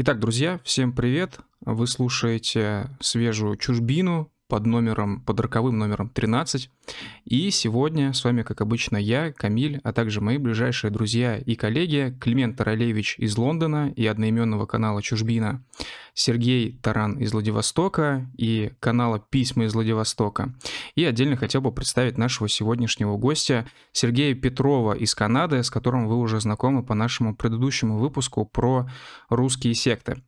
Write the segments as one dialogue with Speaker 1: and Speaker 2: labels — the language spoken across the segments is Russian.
Speaker 1: Итак, друзья, всем привет! Вы слушаете свежую чужбину под номером, под роковым номером 13. И сегодня с вами, как обычно, я, Камиль, а также мои ближайшие друзья и коллеги Климент Таралевич из Лондона и одноименного канала Чужбина, Сергей Таран из Владивостока и канала Письма из Владивостока. И отдельно хотел бы представить нашего сегодняшнего гостя Сергея Петрова из Канады, с которым вы уже знакомы по нашему предыдущему выпуску про русские секты.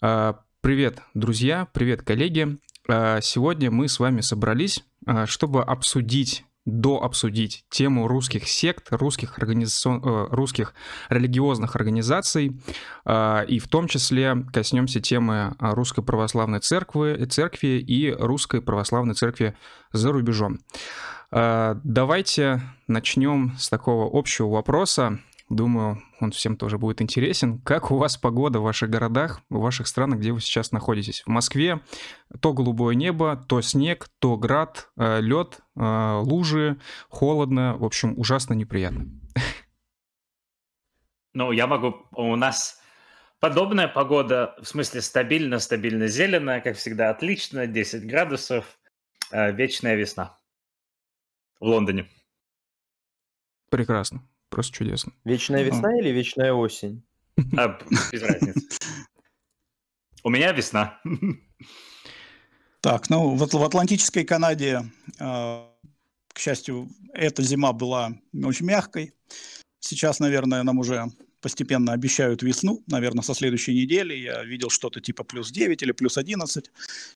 Speaker 1: А, привет, друзья, привет, коллеги. А, сегодня мы с вами собрались, а, чтобы обсудить до обсудить тему русских сект, русских, организацион... Э, русских религиозных организаций, а, и в том числе коснемся темы Русской Православной Церкви, церкви и Русской Православной Церкви за рубежом. Давайте начнем с такого общего вопроса. Думаю, он всем тоже будет интересен. Как у вас погода в ваших городах, в ваших странах, где вы сейчас находитесь? В Москве то голубое небо, то снег, то град, э, лед, э, лужи, холодно. В общем, ужасно неприятно.
Speaker 2: Ну, я могу... У нас подобная погода, в смысле стабильно, стабильно зеленая, как всегда, отлично, 10 градусов, э, вечная весна в Лондоне.
Speaker 1: Прекрасно. Просто чудесно.
Speaker 3: Вечная весна или вечная осень?
Speaker 2: А, без разницы. У меня весна.
Speaker 4: Так, ну в, в Атлантической Канаде, э, к счастью, эта зима была очень мягкой. Сейчас, наверное, нам уже постепенно обещают весну, наверное, со следующей недели. Я видел что-то типа плюс 9 или плюс 11.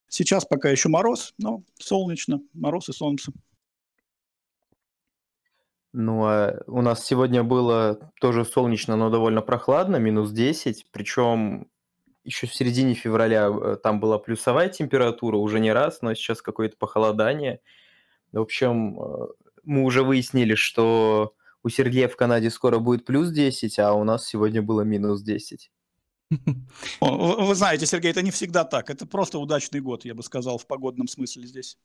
Speaker 4: Сейчас пока еще мороз, но солнечно, мороз и солнце.
Speaker 3: Ну, а у нас сегодня было тоже солнечно, но довольно прохладно, минус 10, причем еще в середине февраля э, там была плюсовая температура уже не раз, но сейчас какое-то похолодание. В общем, э, мы уже выяснили, что у Сергея в Канаде скоро будет плюс 10, а у нас сегодня было минус 10.
Speaker 4: Вы знаете, Сергей, это не всегда так. Это просто удачный год, я бы сказал, в погодном смысле здесь.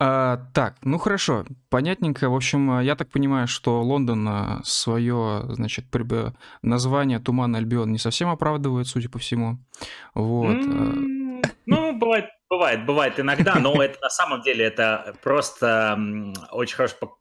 Speaker 1: А, так, ну хорошо, понятненько. В общем, а, я так понимаю, что Лондон а, свое, значит, название Туман Альбион не совсем оправдывает, судя по всему. Вот.
Speaker 2: Ну, бывает, бывает, бывает иногда, но это на самом деле это просто очень хорошо.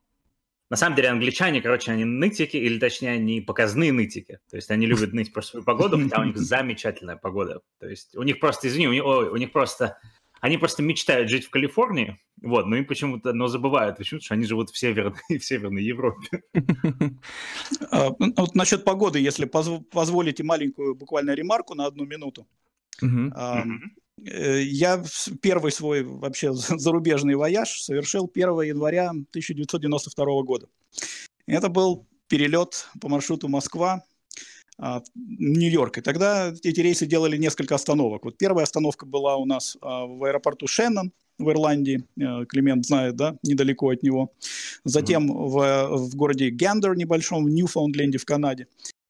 Speaker 2: На самом деле англичане, короче, они нытики, или точнее, они показные нытики. То есть они любят ныть про свою погоду, хотя у них замечательная погода. То есть у них просто, извини, у них, у них просто они просто мечтают жить в Калифорнии, вот, но им почему-то, но забывают почему-то, что они живут в Северной, в Северной Европе.
Speaker 4: А, ну, вот насчет погоды, если позволите маленькую буквально ремарку на одну минуту. А, э, я первый свой вообще зарубежный вояж совершил 1 января 1992 года. Это был перелет по маршруту Москва, а, Нью-Йорк. И тогда эти рейсы делали несколько остановок. Вот первая остановка была у нас в аэропорту Шеннон в Ирландии. Э, Климент знает, да, недалеко от него. Затем mm-hmm. в, в городе Гендер небольшом, в Ньюфаундленде в Канаде.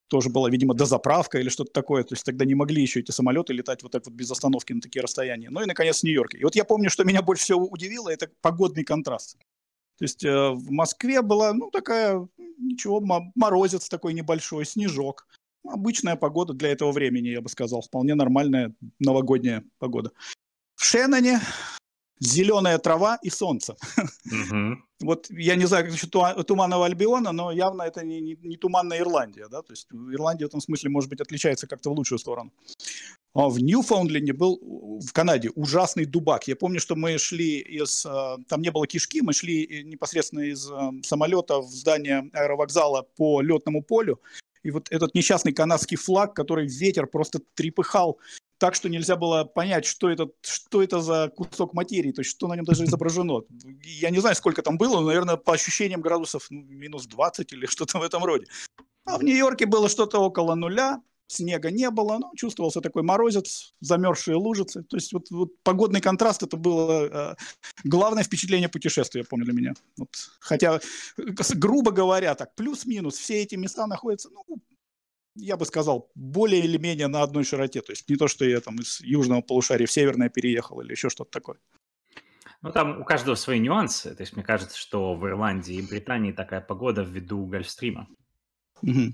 Speaker 4: Тоже была, видимо, дозаправка или что-то такое. То есть тогда не могли еще эти самолеты летать вот так вот без остановки на такие расстояния. Ну и, наконец, в Нью-Йорке. И вот я помню, что меня больше всего удивило, это погодный контраст. То есть э, в Москве была, ну, такая, ничего, морозец такой небольшой, снежок обычная погода для этого времени, я бы сказал. Вполне нормальная новогодняя погода. В Шенноне зеленая трава и солнце. Угу. Вот я не знаю, как насчет туманного Альбиона, но явно это не, не, не туманная Ирландия. Да? То есть Ирландия в этом смысле, может быть, отличается как-то в лучшую сторону. А в Ньюфаундленде был, в Канаде, ужасный дубак. Я помню, что мы шли из... Э, там не было кишки, мы шли непосредственно из э, самолета в здание аэровокзала по летному полю. И вот этот несчастный канадский флаг, который ветер просто трепыхал так, что нельзя было понять, что это, что это за кусок материи, то есть что на нем даже изображено. Я не знаю, сколько там было, но, наверное, по ощущениям градусов ну, минус 20 или что-то в этом роде. А в Нью-Йорке было что-то около нуля, снега не было, но чувствовался такой морозец, замерзшие лужицы. То есть вот, вот погодный контраст это было э, главное впечатление путешествия, я помню, для меня. Вот, хотя, грубо говоря, так, плюс-минус, все эти места находятся, ну, я бы сказал, более или менее на одной широте. То есть не то, что я там из южного полушария в северное переехал или еще что-то такое.
Speaker 2: Ну, там у каждого свои нюансы. То есть мне кажется, что в Ирландии и Британии такая погода ввиду Гольфстрима. Угу.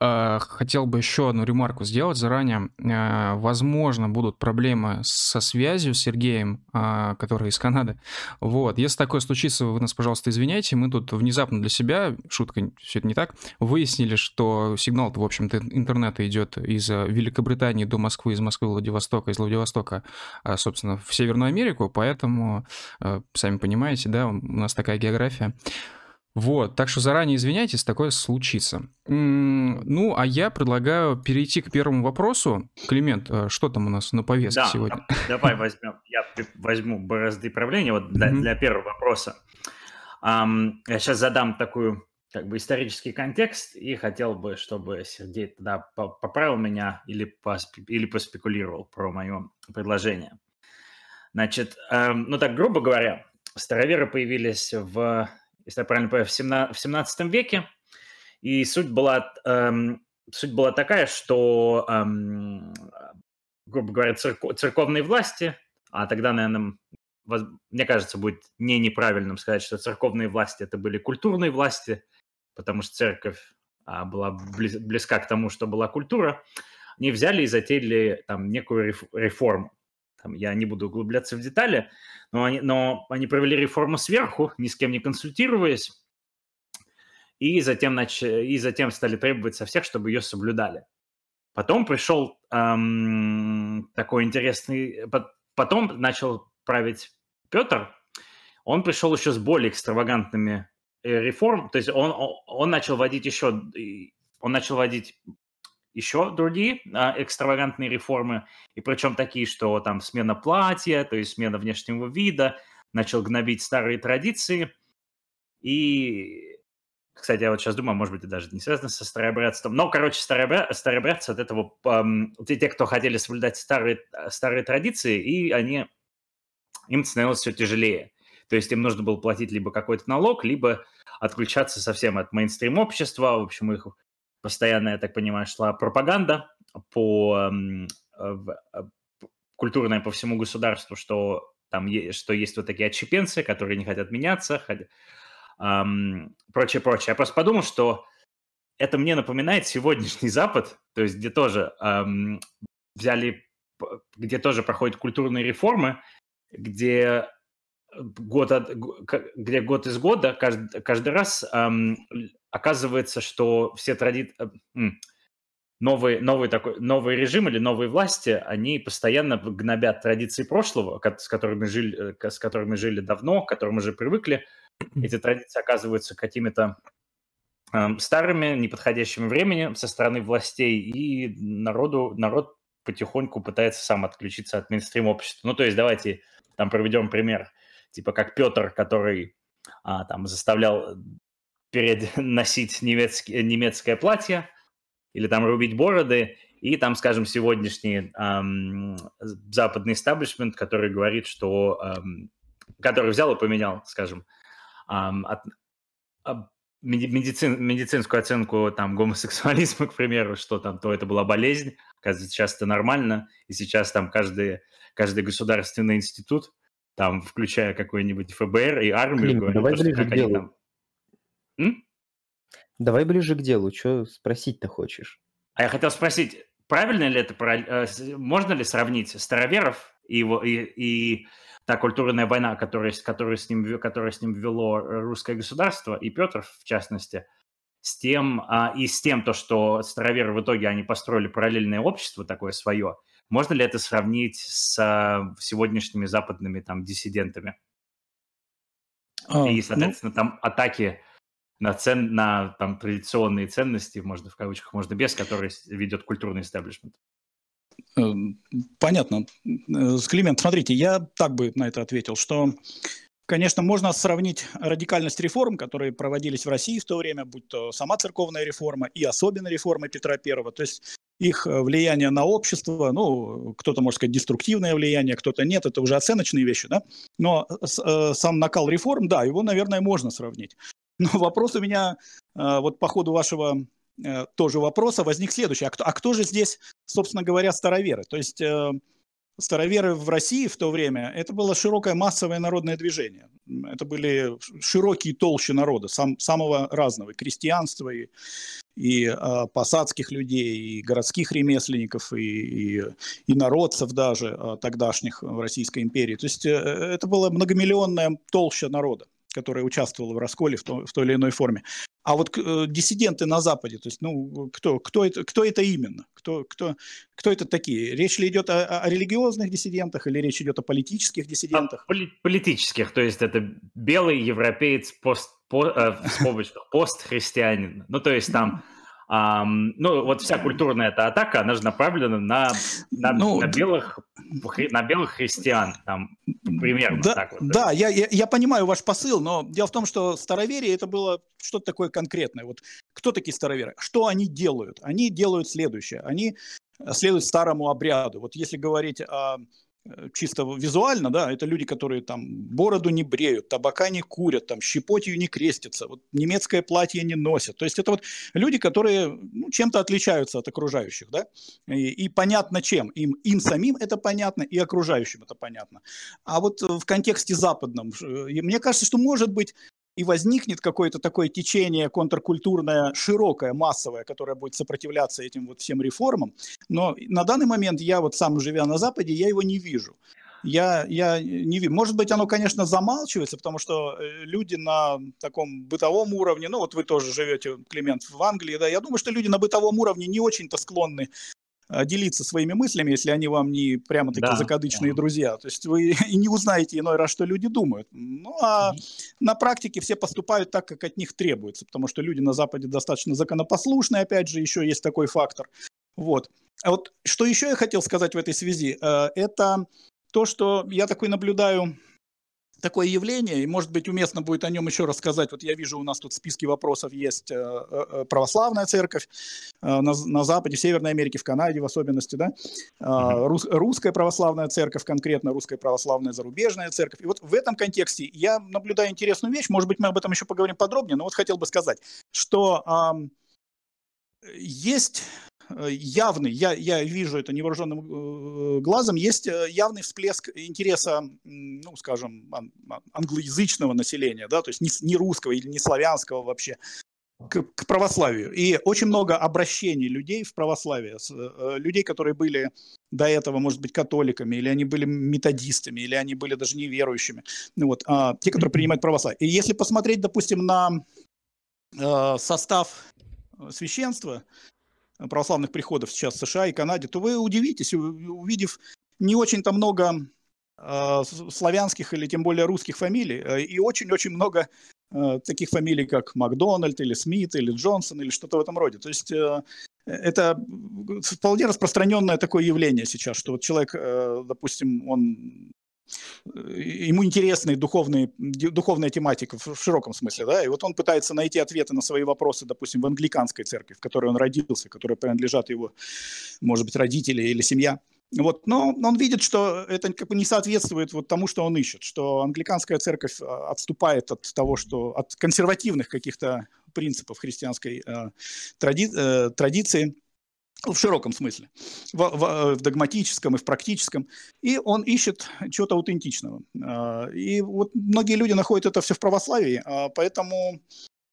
Speaker 1: Э, хотел бы еще одну ремарку сделать заранее. Э, возможно, будут проблемы со связью с Сергеем, э, который из Канады. Вот. Если такое случится, вы нас, пожалуйста, извиняйте. Мы тут внезапно для себя, шутка, все это не так, выяснили, что сигнал в общем-то, интернета идет из Великобритании до Москвы, из Москвы, Владивостока, из Владивостока, собственно, в Северную Америку, поэтому, сами понимаете, да, у нас такая география. Вот, так что заранее извиняйтесь, такое случится. Ну, а я предлагаю перейти к первому вопросу. Климент, э, что там у нас на повестке да, сегодня?
Speaker 2: Давай возьмем, я возьму борозды правления вот для, mm-hmm. для первого вопроса. Um, я сейчас задам такую как бы исторический контекст и хотел бы, чтобы Сергей тогда поправил меня или, посп... или поспекулировал про мое предложение. Значит, эм, ну так грубо говоря, староверы появились в если я правильно понимаю, в 17, веке. И суть была, эм, суть была такая, что, эм, грубо говоря, церков, церковные власти, а тогда, наверное, воз, мне кажется, будет не неправильным сказать, что церковные власти это были культурные власти, потому что церковь а, была близ, близка к тому, что была культура. Они взяли и затеяли там некую реформу. Там, я не буду углубляться в детали, но они, но они провели реформу сверху, ни с кем не консультируясь, и затем, нач... и затем стали требовать со всех, чтобы ее соблюдали. Потом пришел эм, такой интересный... Потом начал править Петр. Он пришел еще с более экстравагантными э, реформ. То есть он, он начал вводить еще... Он начал вводить еще другие а, экстравагантные реформы, и причем такие, что там смена платья, то есть смена внешнего вида, начал гнобить старые традиции. И, кстати, я вот сейчас думаю, может быть, это даже не связано со старообрядством. Но, короче, старообряд, старообрядцы от этого, эм, те, те, кто хотели соблюдать старые, старые традиции, и они, им становилось все тяжелее. То есть им нужно было платить либо какой-то налог, либо отключаться совсем от мейнстрим-общества. В общем, их постоянно, я так понимаю, шла пропаганда по э, культурная по всему государству, что там что есть вот такие отщепенцы, которые не хотят меняться, эм, прочее, прочее. Я просто подумал, что это мне напоминает сегодняшний Запад, то есть где тоже эм, взяли, где тоже проходят культурные реформы, где год, от, где год из года каждый, каждый раз эм, оказывается, что все традиции, э, новый, новый, такой, новый режим или новые власти, они постоянно гнобят традиции прошлого, с которыми жили, э, с которыми жили давно, к которым уже привыкли. Эти традиции оказываются какими-то э, старыми, неподходящими времени со стороны властей, и народу, народ потихоньку пытается сам отключиться от мейнстрим общества. Ну, то есть давайте там проведем пример, типа как Петр, который а, там заставлял перед носить немецкий, немецкое платье или там рубить бороды, и там, скажем, сегодняшний эм, западный истеблишмент, который говорит, что... Эм, который взял и поменял, скажем, эм, от, медицин, медицинскую оценку там гомосексуализма, к примеру, что там то это была болезнь, оказывается, сейчас это нормально, и сейчас там каждый, каждый государственный институт, там, включая какой-нибудь ФБР и армию, Клим,
Speaker 3: давай ближе к делу. Там, М? Давай ближе к делу, что спросить-то хочешь?
Speaker 2: А я хотел спросить, правильно ли это, э, можно ли сравнить староверов и, его, и, и та культурная война, которая, которая, с ним, которая с ним вело русское государство, и Петр в частности, с тем, а, и с тем, то, что староверы в итоге они построили параллельное общество такое свое, можно ли это сравнить с а, сегодняшними западными там диссидентами? А, и, ну соответственно, ну... там атаки на, цен, на там, традиционные ценности, можно в кавычках, можно без, которые ведет культурный истеблишмент.
Speaker 4: Эм, понятно. Э, Климент, смотрите, я так бы на это ответил, что, конечно, можно сравнить радикальность реформ, которые проводились в России в то время, будь то сама церковная реформа и особенно реформа Петра I, то есть их э, влияние на общество, ну, кто-то может сказать деструктивное влияние, кто-то нет, это уже оценочные вещи, да, но э, сам накал реформ, да, его, наверное, можно сравнить. Но вопрос у меня э, вот по ходу вашего э, тоже вопроса возник следующий. А кто, а кто же здесь, собственно говоря, староверы? То есть э, староверы в России в то время, это было широкое массовое народное движение. Это были широкие толщи народа, сам, самого разного, крестьянства, и, и э, посадских людей, и городских ремесленников, и, и, и народцев даже э, тогдашних в Российской империи. То есть э, это была многомиллионная толща народа которая участвовала в расколе в, то, в той или иной форме. А вот э, диссиденты на Западе, то есть, ну, кто, кто, это, кто это именно? Кто, кто, кто это такие? Речь ли идет о, о религиозных диссидентах или речь идет о политических диссидентах?
Speaker 2: О поли- политических, то есть это белый европеец, пост, по, э, в скобочках, постхристианин. Ну, то есть там Um, ну, вот вся культурная эта атака, она же направлена на, на, ну, на, белых, на белых христиан, там, примерно
Speaker 4: да,
Speaker 2: так вот.
Speaker 4: Да, я, я, я понимаю ваш посыл, но дело в том, что староверие это было что-то такое конкретное. Вот кто такие староверы? Что они делают? Они делают следующее. Они следуют старому обряду. Вот если говорить о чисто визуально, да, это люди, которые там бороду не бреют, табака не курят, там щепотью не крестятся, вот немецкое платье не носят. То есть это вот люди, которые ну, чем-то отличаются от окружающих, да, и, и понятно чем. Им, им самим это понятно, и окружающим это понятно. А вот в контексте западном, мне кажется, что может быть и возникнет какое-то такое течение контркультурное, широкое, массовое, которое будет сопротивляться этим вот всем реформам. Но на данный момент я вот сам, живя на Западе, я его не вижу. Я, я не вижу. Может быть, оно, конечно, замалчивается, потому что э, люди на таком бытовом уровне, ну вот вы тоже живете, Климент, в Англии, да, я думаю, что люди на бытовом уровне не очень-то склонны делиться своими мыслями, если они вам не прямо такие да, закадычные да. друзья. То есть вы и не узнаете иной раз, что люди думают. Ну а на практике все поступают так, как от них требуется, потому что люди на Западе достаточно законопослушные, опять же, еще есть такой фактор. Вот. А вот что еще я хотел сказать в этой связи, э, это то, что я такой наблюдаю такое явление, и, может быть, уместно будет о нем еще рассказать. Вот я вижу, у нас тут в списке вопросов есть э, э, православная церковь э, на, на Западе, в Северной Америке, в Канаде в особенности, да, Рус, русская православная церковь, конкретно русская православная зарубежная церковь. И вот в этом контексте я наблюдаю интересную вещь, может быть, мы об этом еще поговорим подробнее, но вот хотел бы сказать, что э, есть Э, явный, я, я вижу это невооруженным э, глазом, есть э, явный всплеск интереса, ну, скажем, англоязычного населения, да, то есть не, не русского или не славянского вообще, к, к православию. И очень много обращений людей в православие, людей, которые были до этого, может быть, католиками, или они были методистами, или они были даже неверующими, ну, вот, а, те, которые принимают православие. И если посмотреть, допустим, на э, состав священства, православных приходов сейчас в США и Канаде, то вы удивитесь, увидев не очень-то много э, славянских или тем более русских фамилий, э, и очень-очень много э, таких фамилий, как Макдональд или Смит или Джонсон или что-то в этом роде. То есть э, это вполне распространенное такое явление сейчас, что вот человек, э, допустим, он ему интересна духовная, духовная тематика в широком смысле, да, и вот он пытается найти ответы на свои вопросы, допустим, в англиканской церкви, в которой он родился, которой принадлежат его, может быть, родители или семья. Вот, но он видит, что это как бы не соответствует вот тому, что он ищет, что англиканская церковь а, отступает от того, что от консервативных каких-то принципов христианской э, тради, э, традиции, в широком смысле, в, в, в догматическом и в практическом, и он ищет чего-то аутентичного. А, и вот многие люди находят это все в православии, а, поэтому,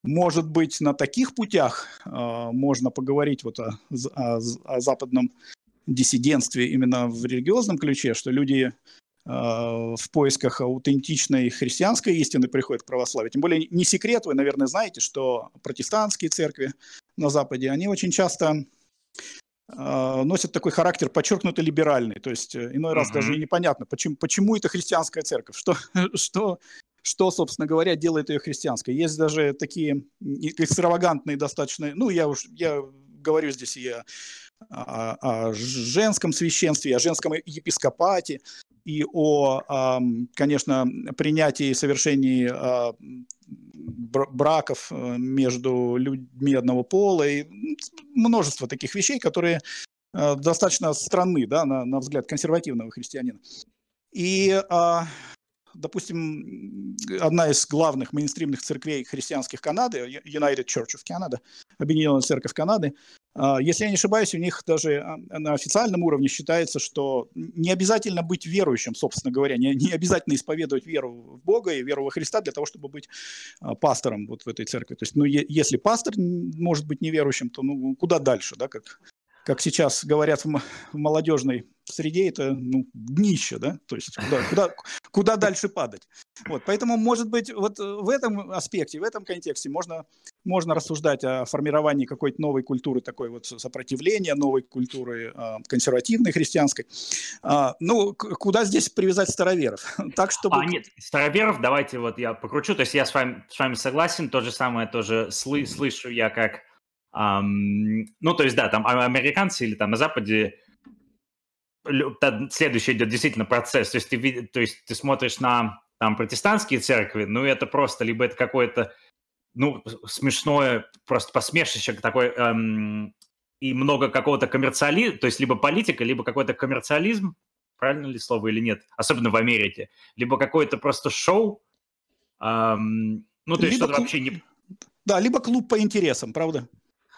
Speaker 4: может быть, на таких путях а, можно поговорить вот о, о, о западном диссидентстве именно в религиозном ключе, что люди в поисках аутентичной христианской истины приходят к православию. Тем более не секрет, вы, наверное, знаете, что протестантские церкви на Западе, они очень часто носит такой характер подчеркнуто либеральный. То есть э, иной раз uh-huh. даже и непонятно, почему, почему это христианская церковь, что, что, что, собственно говоря, делает ее христианской. Есть даже такие экстравагантные достаточно, ну, я уж я говорю здесь и о, о, о женском священстве, о женском епископате, и о, конечно, принятии и совершении а, браков э, между людьми одного пола и множество таких вещей, которые э, достаточно странны, да, на, на взгляд консервативного христианина. И, а, допустим, одна из главных мейнстримных церквей христианских Канады, United Church of Canada, Объединенная Церковь Канады, если я не ошибаюсь, у них даже а, на официальном уровне считается, что не обязательно быть верующим, собственно говоря, не, не обязательно исповедовать веру в Бога и веру во Христа для того, чтобы быть а, пастором вот в этой церкви. То есть, ну, если пастор может быть неверующим, то ну, куда дальше, да, как, как сейчас говорят в, молодежной среде, это ну, днище, да, то есть куда, куда, куда дальше падать. Вот, поэтому, может быть, вот в этом аспекте, в этом контексте можно можно рассуждать о формировании какой-то новой культуры, такой вот сопротивления, новой культуры э, консервативной христианской. А, ну, куда здесь привязать староверов?
Speaker 2: так, чтобы... А, нет, староверов, давайте вот я покручу, то есть я с вами, с вами согласен, то же самое тоже сlı, слышу я как... Эм, ну, то есть, да, там а, американцы или там на Западе следующий идет действительно процесс. То есть ты, то есть ты смотришь на там протестантские церкви, ну это просто либо это какое-то ну, смешное, просто посмешище такой, эм, и много какого-то коммерциализма, то есть либо политика, либо какой-то коммерциализм, правильно ли слово или нет, особенно в Америке, либо какое-то просто шоу, эм, ну, то есть что-то вообще не...
Speaker 4: Да, либо клуб по интересам, правда?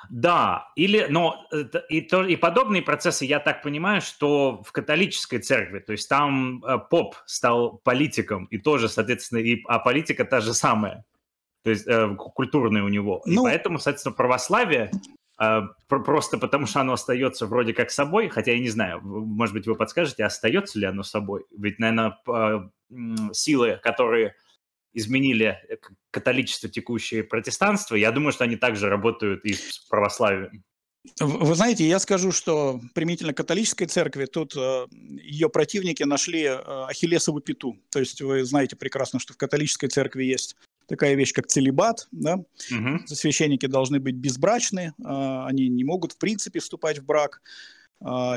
Speaker 2: Да, или, но и, то, и подобные процессы, я так понимаю, что в католической церкви, то есть там э, поп стал политиком, и тоже, соответственно, и, а политика та же самая то есть э, культурный у него. Ну, и поэтому, соответственно, православие э, просто потому, что оно остается вроде как собой, хотя я не знаю, может быть, вы подскажете, остается ли оно собой? Ведь, наверное, э, силы, которые изменили католичество, текущее протестанство, я думаю, что они также работают и с православием.
Speaker 4: Вы знаете, я скажу, что применительно к католической церкви, тут э, ее противники нашли э, Ахиллесову пету. То есть вы знаете прекрасно, что в католической церкви есть такая вещь, как целебат. Да? Угу. Священники должны быть безбрачны, они не могут, в принципе, вступать в брак.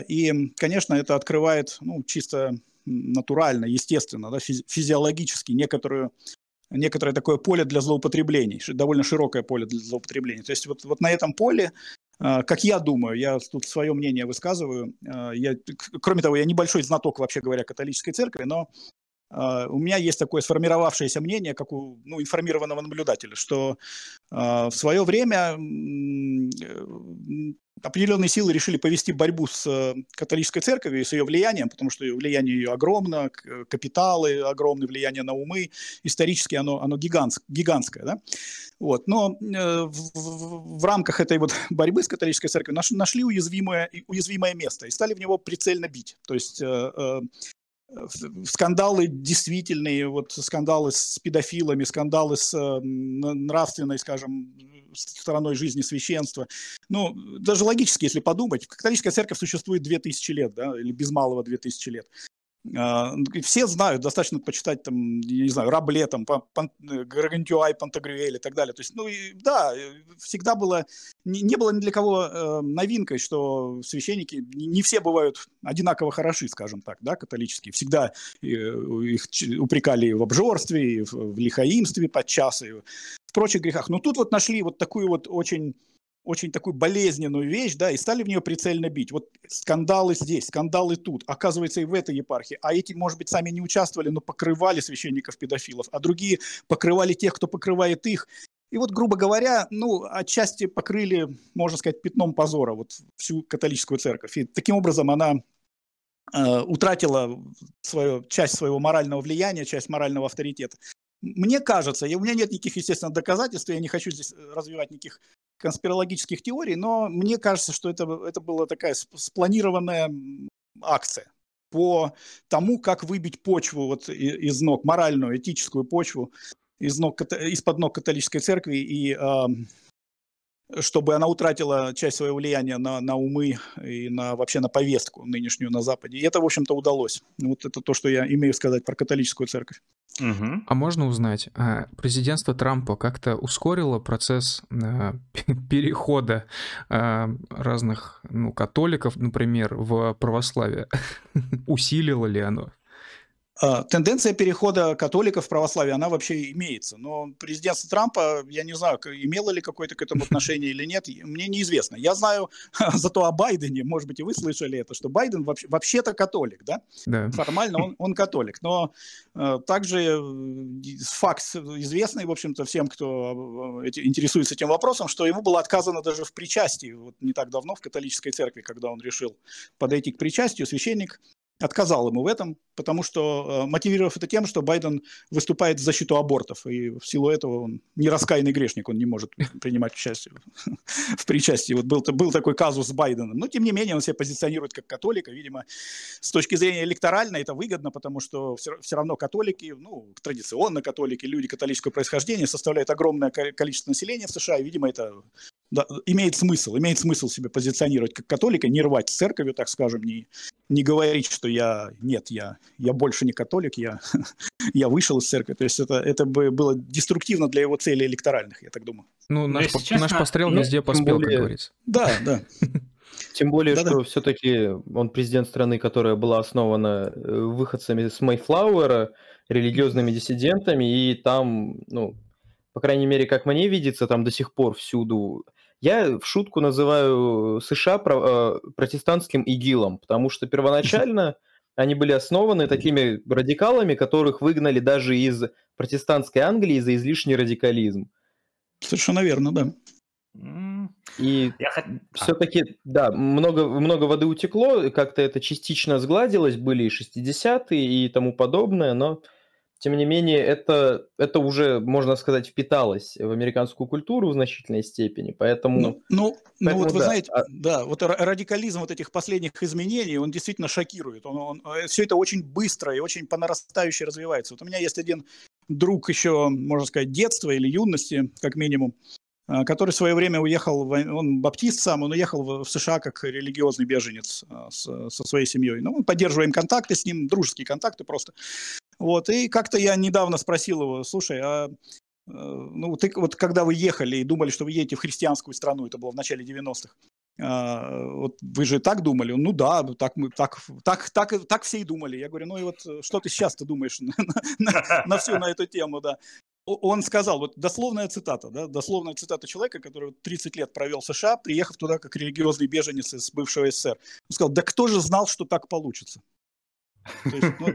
Speaker 4: И, конечно, это открывает ну, чисто натурально, естественно, да, физиологически некоторую некоторое такое поле для злоупотреблений, довольно широкое поле для злоупотреблений. То есть вот, вот на этом поле, а, как я думаю, я тут свое мнение высказываю, я, кроме того, я небольшой знаток, вообще говоря, католической церкви, но Uh, у меня есть такое сформировавшееся мнение, как у ну, информированного наблюдателя, что в свое время uh, определенные силы решили повести борьбу с э, католической церковью и с ее влиянием, потому что влияние ее огромно, капиталы огромное, влияние на умы, исторически оно, оно гигантск, гигантское. Да? Вот. Но э, в, в, в рамках этой вот борьбы с католической церковью наш, нашли уязвимое, уязвимое место и стали в него прицельно бить. То есть э, э скандалы действительные, вот скандалы с педофилами, скандалы с э, нравственной, скажем, стороной жизни священства. Ну, даже логически, если подумать, католическая церковь существует 2000 лет, да, или без малого 2000 лет. А, все знают, достаточно почитать там, я не знаю, Рабле, там, Гаргантюай, Пантагрюэль и так далее. То есть, ну, и, да, всегда было, не, не было ни для кого э, новинкой, что священники, не, все бывают одинаково хороши, скажем так, да, католические. Всегда э, их упрекали в обжорстве, в, в лихаимстве подчас, и в прочих грехах. Но тут вот нашли вот такую вот очень очень такую болезненную вещь, да, и стали в нее прицельно бить. Вот скандалы здесь, скандалы тут, оказывается, и в этой епархии. А эти, может быть, сами не участвовали, но покрывали священников-педофилов, а другие покрывали тех, кто покрывает их. И вот, грубо говоря, ну, отчасти покрыли, можно сказать, пятном позора вот всю католическую церковь. И таким образом она э, утратила свою, часть своего морального влияния, часть морального авторитета. Мне кажется, и у меня нет никаких, естественно, доказательств, я не хочу здесь развивать никаких конспирологических теорий, но мне кажется, что это, это была такая спланированная акция по тому, как выбить почву вот из ног, моральную, этическую почву из ног, из-под ног католической церкви и чтобы она утратила часть своего влияния на, на умы и на, вообще на повестку нынешнюю на Западе. И это, в общем-то, удалось. Вот это то, что я имею сказать про католическую церковь.
Speaker 1: Угу. А можно узнать, а президентство Трампа как-то ускорило процесс э, перехода э, разных ну, католиков, например, в православие? Усилило ли оно?
Speaker 4: А, тенденция перехода католиков в православие, она вообще имеется. Но президентство Трампа, я не знаю, имело ли какое-то к этому отношение или нет, мне неизвестно. Я знаю зато о Байдене, может быть, и вы слышали это, что Байден вообще, вообще-то католик, да? да? Формально он, он католик. Но э, также э, факт известный, в общем-то, всем, кто э, эти, интересуется этим вопросом, что ему было отказано даже в причастии, вот не так давно в католической церкви, когда он решил подойти к причастию, священник отказал ему в этом, потому что, э, мотивировав это тем, что Байден выступает в защиту абортов, и в силу этого он не раскаянный грешник, он не может принимать участие в причастии. Вот был, был такой казус с Байденом. Но, тем не менее, он себя позиционирует как католика. Видимо, с точки зрения электоральной это выгодно, потому что все, все равно католики, ну, традиционно католики, люди католического происхождения составляют огромное количество населения в США, и, видимо, это да, имеет смысл, имеет смысл себя позиционировать как католика, не рвать с церковью, так скажем, не, не говорить, что я, нет, я, я больше не католик, я, я вышел из церкви. То есть это, это бы было деструктивно для его целей электоральных, я так думаю.
Speaker 1: Ну, наш, честно, наш пострел ну, везде поспел, более... как говорится.
Speaker 4: Да, да.
Speaker 3: Тем более, да, что да. все-таки он президент страны, которая была основана э, выходцами с Мейфлауэра, религиозными диссидентами, и там, ну, по крайней мере, как мне видится, там до сих пор всюду я в шутку называю США э, протестантским ИГИЛом, потому что первоначально они были основаны такими радикалами, которых выгнали даже из протестантской Англии за излишний радикализм.
Speaker 4: Совершенно верно, да.
Speaker 3: И Я... все-таки, да, много, много воды утекло, как-то это частично сгладилось, были и 60-е и тому подобное, но тем не менее, это, это уже, можно сказать, впиталось в американскую культуру в значительной степени, поэтому...
Speaker 4: Ну, ну, ну вот да. вы знаете, а... да, вот радикализм вот этих последних изменений, он действительно шокирует. Он, он, э, все это очень быстро и очень по нарастающей развивается. Вот у меня есть один друг еще, можно сказать, детства или юности, как минимум, э, который в свое время уехал, он баптист сам, он уехал в США как религиозный беженец э, со своей семьей. Ну, мы поддерживаем контакты с ним, дружеские контакты просто. Вот, и как-то я недавно спросил его, слушай, а э, ну, ты, вот когда вы ехали и думали, что вы едете в христианскую страну, это было в начале 90-х, а, вот вы же так думали? Ну да, так мы так, так, так, так все и думали. Я говорю, ну и вот э, что ты сейчас-то думаешь на, на, на всю на эту тему, да? Он сказал, вот дословная цитата, да, дословная цитата человека, который 30 лет провел в США, приехав туда как религиозный беженец из бывшего СССР. Он сказал, да кто же знал, что так получится? То есть,
Speaker 3: ну,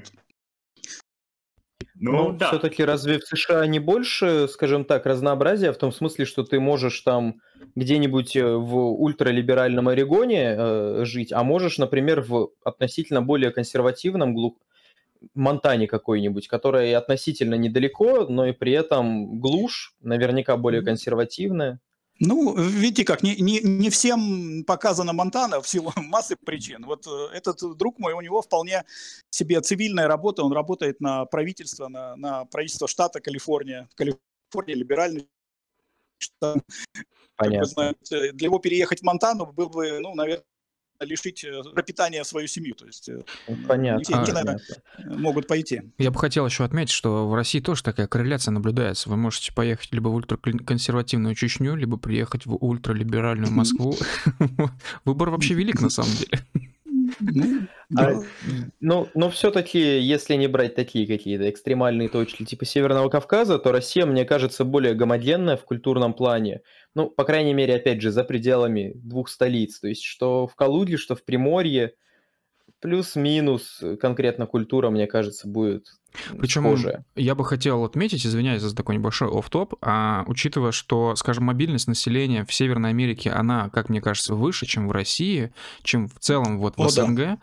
Speaker 3: ну, ну да. все-таки разве в США не больше, скажем так, разнообразия в том смысле, что ты можешь там где-нибудь э, в ультралиберальном Орегоне э, жить, а можешь, например, в относительно более консервативном глух... Монтане какой-нибудь, которая относительно недалеко, но и при этом глушь, наверняка более консервативная.
Speaker 4: Ну, видите как, не, не, не всем показана Монтана в силу массы причин. Вот э, этот друг мой, у него вполне себе цивильная работа, он работает на правительство, на, на правительство штата Калифорния. Калифорния либеральный штат. Понятно. Знаете, для него переехать в Монтану был бы, ну, наверное, лишить э, пропитания свою семью. То есть э,
Speaker 3: ну, понятно.
Speaker 4: все,
Speaker 3: а, наверное,
Speaker 4: могут пойти.
Speaker 1: Я бы хотел еще отметить, что в России тоже такая корреляция наблюдается. Вы можете поехать либо в ультраконсервативную Чечню, либо приехать в ультралиберальную Москву. Выбор вообще велик на самом деле.
Speaker 3: Ну, а, ну, но все-таки, если не брать такие какие-то экстремальные точки типа Северного Кавказа, то Россия, мне кажется, более гомогенная в культурном плане. Ну, по крайней мере, опять же, за пределами двух столиц. То есть, что в Калуге, что в Приморье, плюс-минус конкретно культура, мне кажется, будет
Speaker 1: причем схожее. я бы хотел отметить, извиняюсь за такой небольшой оф-топ, а, учитывая, что, скажем, мобильность населения в Северной Америке, она, как мне кажется, выше, чем в России, чем в целом вот в О, СНГ. Да.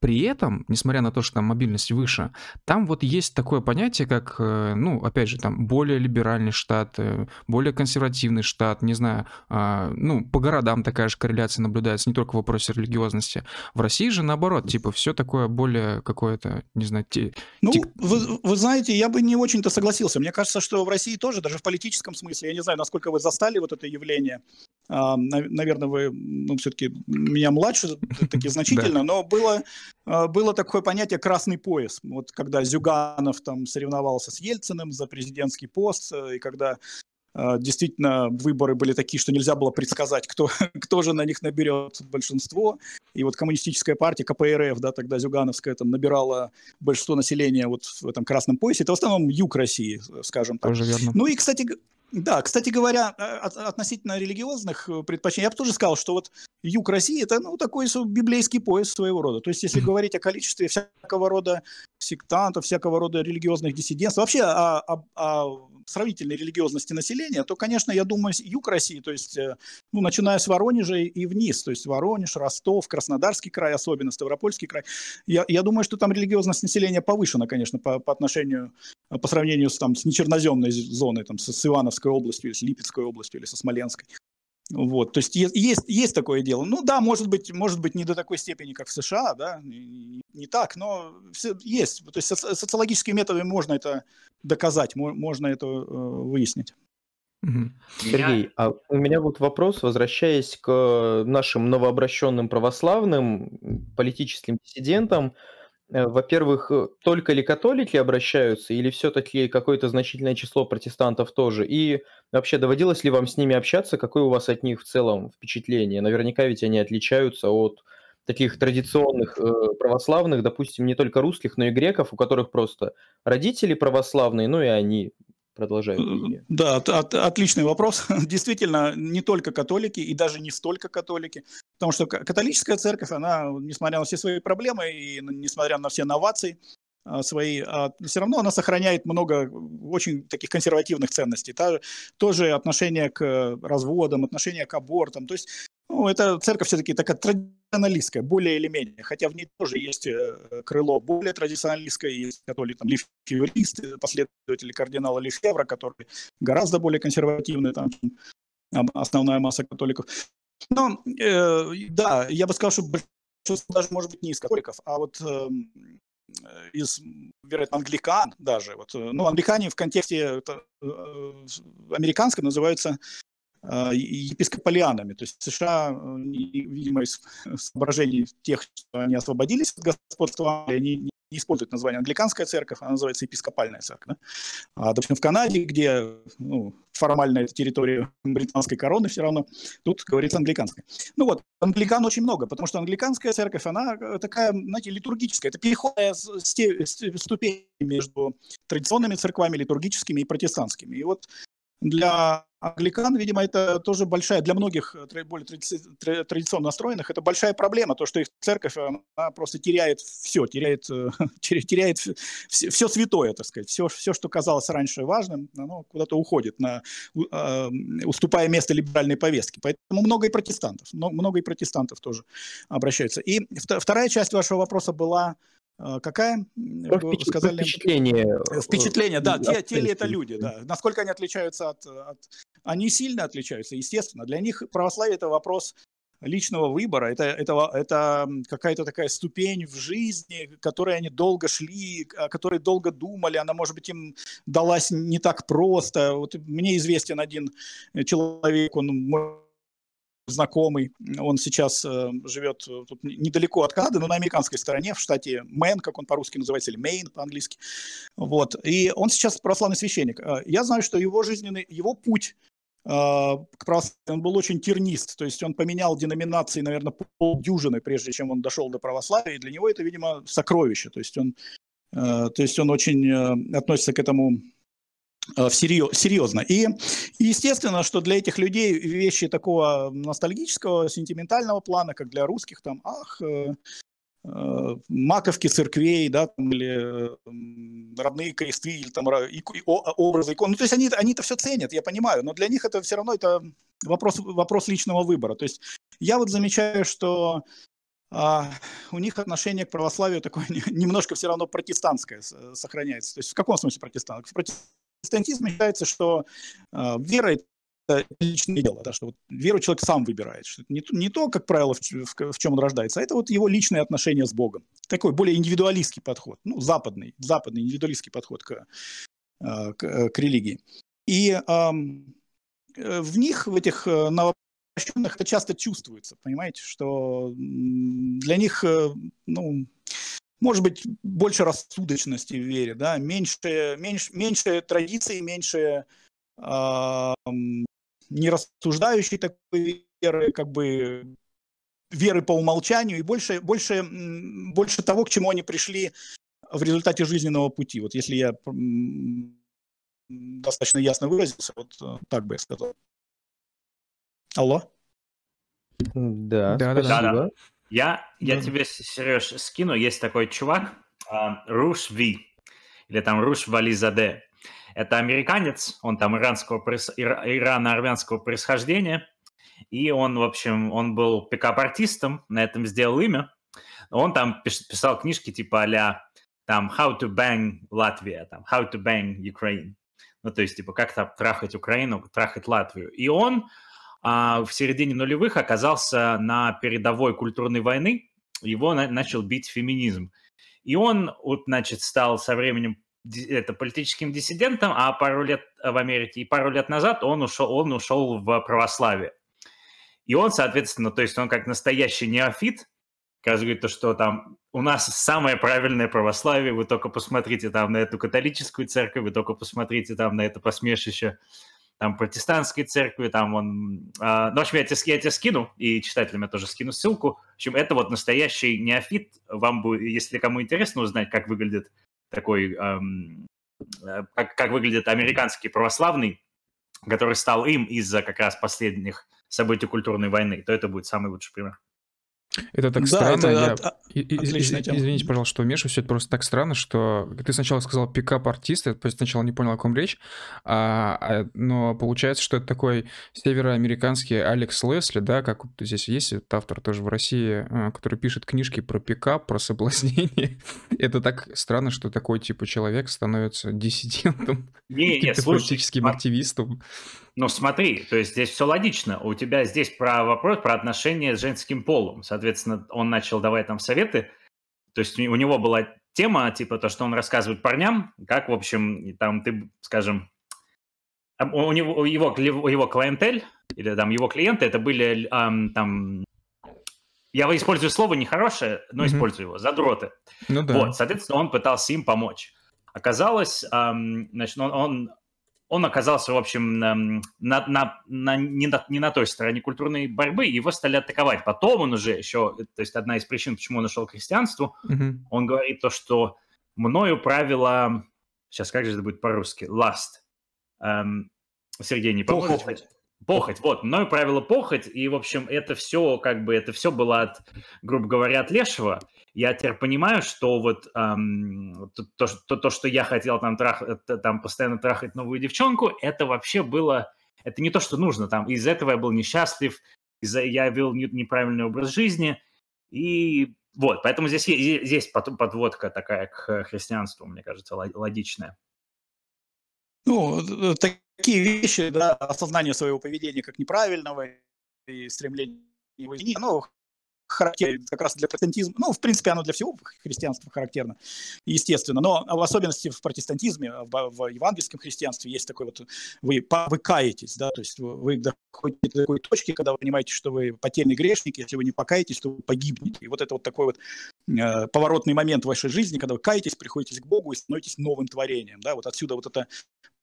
Speaker 1: При этом, несмотря на то, что там мобильность выше, там вот есть такое понятие, как, э, ну, опять же, там более либеральный штат, э, более консервативный штат, не знаю, а, ну, по городам такая же корреляция наблюдается, не только в вопросе религиозности. В России же наоборот, типа, все такое более какое-то, не знаю, те,
Speaker 4: ну, те вы, вы знаете, я бы не очень-то согласился. Мне кажется, что в России тоже, даже в политическом смысле, я не знаю, насколько вы застали вот это явление. А, наверное, вы, ну, все-таки меня младше таки значительно, но было, а, было такое понятие «красный пояс». Вот когда Зюганов там соревновался с Ельциным за президентский пост, э, и когда действительно выборы были такие, что нельзя было предсказать, кто, кто же на них наберет большинство. И вот коммунистическая партия, КПРФ, да, тогда Зюгановская, там набирала большинство населения вот в этом красном поясе. Это в основном юг России, скажем так.
Speaker 1: Тоже верно.
Speaker 4: Ну и, кстати, да, кстати говоря, э, относительно религиозных э, предпочтений, я бы тоже сказал, что вот юг России это ну, такой библейский пояс своего рода. То есть, если говорить о количестве всякого рода сектантов, всякого рода религиозных диссидентов, вообще о, о, о сравнительной религиозности населения, то, конечно, я думаю, юг России, то есть, э, ну, начиная с Воронежа и вниз, то есть Воронеж, Ростов, Краснодарский край, особенно Ставропольский край, я, я думаю, что там религиозность населения повышена, конечно, по, по отношению, по сравнению с, там, с нечерноземной зоной, там, с, с Ивановской областью, или с Липецкой областью, или со Смоленской. Вот, то есть есть, есть такое дело. Ну да, может быть, может быть, не до такой степени, как в США, да, не, не так, но все, есть. То есть социологическими методами можно это доказать, можно это э, выяснить.
Speaker 3: Сергей, а у меня вот вопрос, возвращаясь к нашим новообращенным православным политическим диссидентам. Э, во-первых, э, только ли католики обращаются, или все-таки какое-то значительное число протестантов тоже? И вообще доводилось ли вам с ними общаться? Какое у вас от них в целом впечатление? Наверняка ведь они отличаются от таких традиционных э, православных, допустим, не только русских, но и греков, у которых просто родители православные, ну и они продолжают
Speaker 4: линию? Да, от, от, отличный вопрос. Действительно, не только католики и даже не столько католики, потому что католическая церковь, она, несмотря на все свои проблемы и несмотря на все новации, а, свои, а все равно она сохраняет много очень таких консервативных ценностей. Та, тоже отношение к разводам, отношение к абортам. То есть ну, это церковь все-таки такая традиционалистская, более или менее, хотя в ней тоже есть э, крыло более традиционалистское, есть католик, там, лифевристы, последователи кардинала Лефевра, которые гораздо более консервативные, там, основная масса католиков. Но, э, да, я бы сказал, что большинство даже, может быть, не из католиков, а вот э, из, вероятно, англикан даже. Вот, э, ну, англикане в контексте это, э, американском называются а, епискополианами. То есть США, видимо, из соображений тех, что они освободились от господства, они не используют название англиканская церковь, она называется епископальная церковь. Да? А, допустим, в Канаде, где ну, формально это территория британской короны все равно, тут говорится англиканская. Ну вот, англикан очень много, потому что англиканская церковь, она э, такая, знаете, литургическая. Это переходная ступень между традиционными церквами, литургическими и протестантскими. И вот для англикан, видимо, это тоже большая, для многих э, более традиционно настроенных, это большая проблема, то, что их церковь, она просто теряет все, теряет, э, теряет все, все святое, так сказать, все, все, что казалось раньше важным, оно куда-то уходит, на, а, уступая место либеральной повестке. Поэтому много и протестантов, много и протестантов тоже обращаются. И вторая часть вашего вопроса была какая?
Speaker 3: Вы сказали... Впечатление.
Speaker 4: Э, впечатление, да. Те, те ли это люди, да. Насколько они отличаются от, от... Они сильно отличаются, естественно. Для них православие – это вопрос личного выбора. Это, это, это какая-то такая ступень в жизни, которой они долго шли, о которой долго думали. Она, может быть, им далась не так просто. Вот мне известен один человек, он знакомый, он сейчас э, живет э, тут недалеко от Канады, но на американской стороне, в штате Мэн, как он по-русски называется, или Мейн по-английски. Вот. И он сейчас православный священник. Э, я знаю, что его жизненный, его путь э, к православию, он был очень тернист, то есть он поменял деноминации, наверное, полдюжины, прежде чем он дошел до православия, и для него это, видимо, сокровище, то есть он, то есть он очень относится к этому серьезно. И естественно, что для этих людей вещи такого ностальгического, сентиментального плана, как для русских, там, ах, э, э, маковки церквей, да, там, или э, родные кресты, или там и, и, образы икон. Ну, то есть они, они это все ценят, я понимаю, но для них это все равно это вопрос, вопрос личного выбора. То есть я вот замечаю, что а, у них отношение к православию такое немножко все равно протестантское сохраняется. То есть в каком смысле протестант? В протестантизме считается, что э, вера это личное дело, да, что вот веру человек сам выбирает. Что это не, не то, как правило, в, в, в чем он рождается, а это вот его личные отношения с Богом. Такой более индивидуалистский подход, ну, западный, западный индивидуалистский подход к, э, к, э, к религии. И э, в них, в этих э, новообращенных, это часто чувствуется, понимаете, что для них, ну, может быть, больше рассудочности в вере, да, меньше, меньше, меньше традиций, меньше не рассуждающей такой веры, как бы веры по умолчанию и больше, больше, больше того, к чему они пришли в результате жизненного пути. Вот если я достаточно ясно выразился, вот э, так бы я сказал. Алло?
Speaker 3: Да, да, спасибо. Да, да.
Speaker 2: Я, я тебе, Сереж, скину. Есть такой чувак, Руш Ви, или там Руш Вализаде. Это американец, он там иранского, ирано-армянского происхождения, и он, в общем, он был пикап-артистом, на этом сделал имя. Он там писал книжки типа а там How to Bang Latvia, там How to Bang Ukraine. Ну, то есть, типа, как там трахать Украину, трахать Латвию. И он а, в середине нулевых оказался на передовой культурной войны, его на, начал бить феминизм. И он, вот, значит, стал со временем это политическим диссидентом, а пару лет в Америке и пару лет назад он ушел, он ушел в православие. И он, соответственно, то есть он как настоящий неофит, говорит то, что там у нас самое правильное православие, вы только посмотрите там на эту католическую церковь, вы только посмотрите там на это посмешище там протестантской церкви, там он... Э, ну, в общем, я тебе, я тебе скину, и читателям я тоже скину ссылку. В общем, это вот настоящий неофит. Вам будет, если кому интересно узнать, как выглядит такой... Эм, как, как выглядит американский православный, который стал им из-за как раз последних событий культурной войны, то это будет самый лучший пример.
Speaker 1: Это так да, странно. Это я... от... Отличная из... Извините, пожалуйста, что вмешиваюсь. Это просто так странно, что ты сначала сказал пикап-артист, я сначала не понял, о ком речь, а, а, но получается, что это такой североамериканский Алекс Лесли, да, как вот здесь есть этот автор тоже в России, а, который пишет книжки про пикап, про соблазнение. это так странно, что такой типа человек становится диссидентом,
Speaker 2: не, не,
Speaker 1: политическим активистом.
Speaker 2: Ну, смотри, то есть здесь все логично. У тебя здесь про вопрос про отношения с женским полом. Соответственно, он начал давать там советы. То есть у него была тема, типа то, что он рассказывает парням, как, в общем, там ты, скажем, у него, его, его клиентель, или там его клиенты, это были там я использую слово нехорошее, но mm-hmm. использую его, задроты. Ну, да. Вот, соответственно, он пытался им помочь. Оказалось, эм, значит, он, он он оказался, в общем, на, на, на, не, на, не на той стороне культурной борьбы, его стали атаковать. Потом он уже еще, то есть одна из причин, почему он ушел к христианству, mm-hmm. он говорит то, что мною правило, сейчас как же это будет по-русски, last. Эм, Сергей, не поможешь? Похоть. Похоть, вот, мною правило похоть, и, в общем, это все, как бы, это все было от, грубо говоря, от Лешего, я теперь понимаю, что вот эм, то, то, то, что я хотел там, трах, там постоянно трахать новую девчонку, это вообще было, это не то, что нужно. Там из этого я был несчастлив, из-за я вел неправильный образ жизни, и вот, поэтому здесь здесь подводка такая к христианству, мне кажется, логичная.
Speaker 4: Ну, э, такие вещи, да, осознание своего поведения как неправильного и стремление его изменить, оно характерен как раз для протестантизма. Ну, в принципе, оно для всего христианства характерно, естественно. Но в особенности в протестантизме, в, в евангельском христианстве есть такой вот, вы, вы каетесь, да, то есть вы доходите до такой точки, когда вы понимаете, что вы потерянный грешник, если вы не покаетесь, то вы погибнете. И вот это вот такой вот э, поворотный момент в вашей жизни, когда вы каетесь, приходите к Богу и становитесь новым творением, да, вот отсюда вот это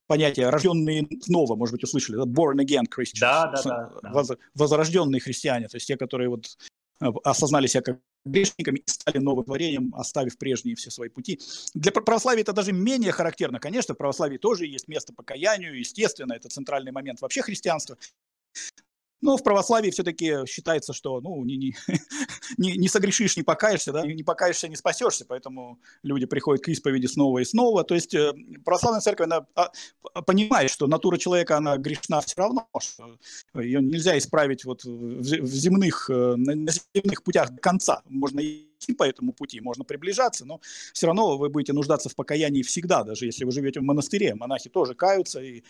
Speaker 4: понятие рожденные снова, может быть, услышали, да, born again Christians,
Speaker 2: да, да, да,
Speaker 4: да. возрожденные христиане, то есть те, которые вот осознали себя как грешниками и стали новым творением, оставив прежние все свои пути. Для православия это даже менее характерно. Конечно, в православии тоже есть место покаянию, естественно, это центральный момент вообще христианства. Но в православии все-таки считается, что ну, не, не, не, не согрешишь, не покаешься, да? не покаешься, не спасешься, поэтому люди приходят к исповеди снова и снова. То есть э, православная церковь она а, понимает, что натура человека, она грешна все равно, что ее нельзя исправить вот в земных, э, на земных путях до конца. Можно идти по этому пути, можно приближаться, но все равно вы будете нуждаться в покаянии всегда, даже если вы живете в монастыре. Монахи тоже каются и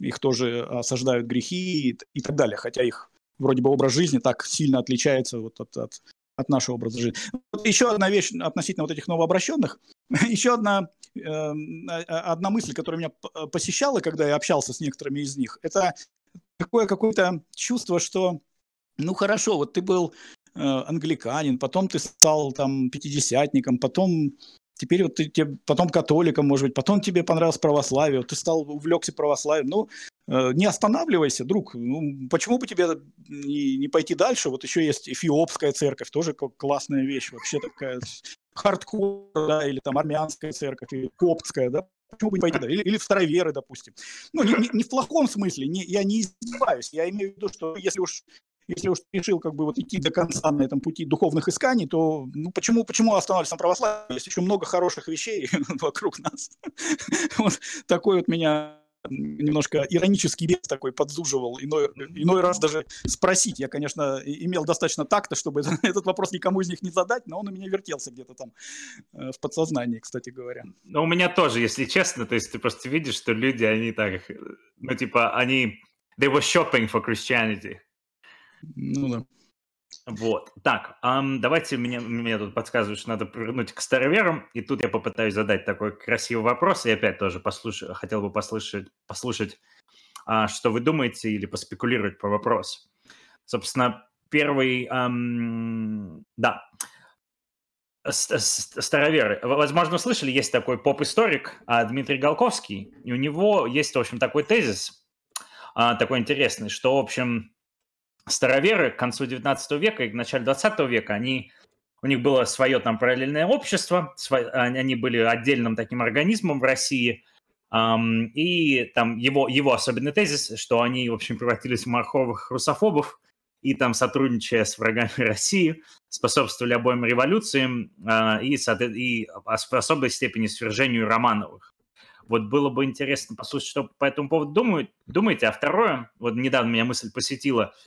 Speaker 4: их тоже осаждают грехи и, и так далее, хотя их вроде бы образ жизни так сильно отличается вот от, от, от нашего образа жизни. Вот еще одна вещь относительно вот этих новообращенных. Еще одна, э, одна мысль, которая меня посещала, когда я общался с некоторыми из них, это такое какое-то чувство, что ну хорошо, вот ты был э, англиканин, потом ты стал там пятидесятником, потом теперь вот ты тебе, потом католиком, может быть, потом тебе понравилось православие, ты стал увлекся православием. Ну, э, не останавливайся, друг. Ну, почему бы тебе не, не пойти дальше? Вот еще есть эфиопская церковь, тоже классная вещь, вообще такая хардкор, да, или там армянская церковь, или коптская, да, почему бы не пойти, да, или, или в староверы, допустим. Ну, не, не, не в плохом смысле, не, я не издеваюсь, я имею в виду, что если уж если уж решил как бы вот идти до конца на этом пути духовных исканий, то ну, почему, почему останавливаться на православии? Есть еще много хороших вещей вокруг нас. вот такой вот меня немножко иронический бес такой подзуживал, иной, иной раз даже спросить. Я, конечно, имел достаточно такта, чтобы этот вопрос никому из них не задать, но он у меня вертелся где-то там э, в подсознании, кстати говоря.
Speaker 2: Ну, у меня тоже, если честно, то есть ты просто видишь, что люди, они так, ну, типа, они, they were shopping for Christianity.
Speaker 4: Ну да.
Speaker 2: Вот. Так, um, давайте меня, меня тут подсказывают, что надо повернуть к староверам, и тут я попытаюсь задать такой красивый вопрос, и опять тоже послушаю, хотел бы послушать, послушать а, что вы думаете, или поспекулировать по вопросу. Собственно, первый, um, да, староверы. Возможно, слышали, есть такой поп-историк а, Дмитрий Голковский, и у него есть, в общем, такой тезис, а, такой интересный, что, в общем, староверы к концу 19 века и к началу 20 века, они, у них было свое там параллельное общество, свое, они были отдельным таким организмом в России, um, и там его, его особенный тезис, что они, в общем, превратились в махровых русофобов, и там, сотрудничая с врагами России, способствовали обоим революциям uh, и, и в особой степени свержению Романовых. Вот было бы интересно послушать, что по этому поводу думают, думаете. А второе, вот недавно меня мысль посетила –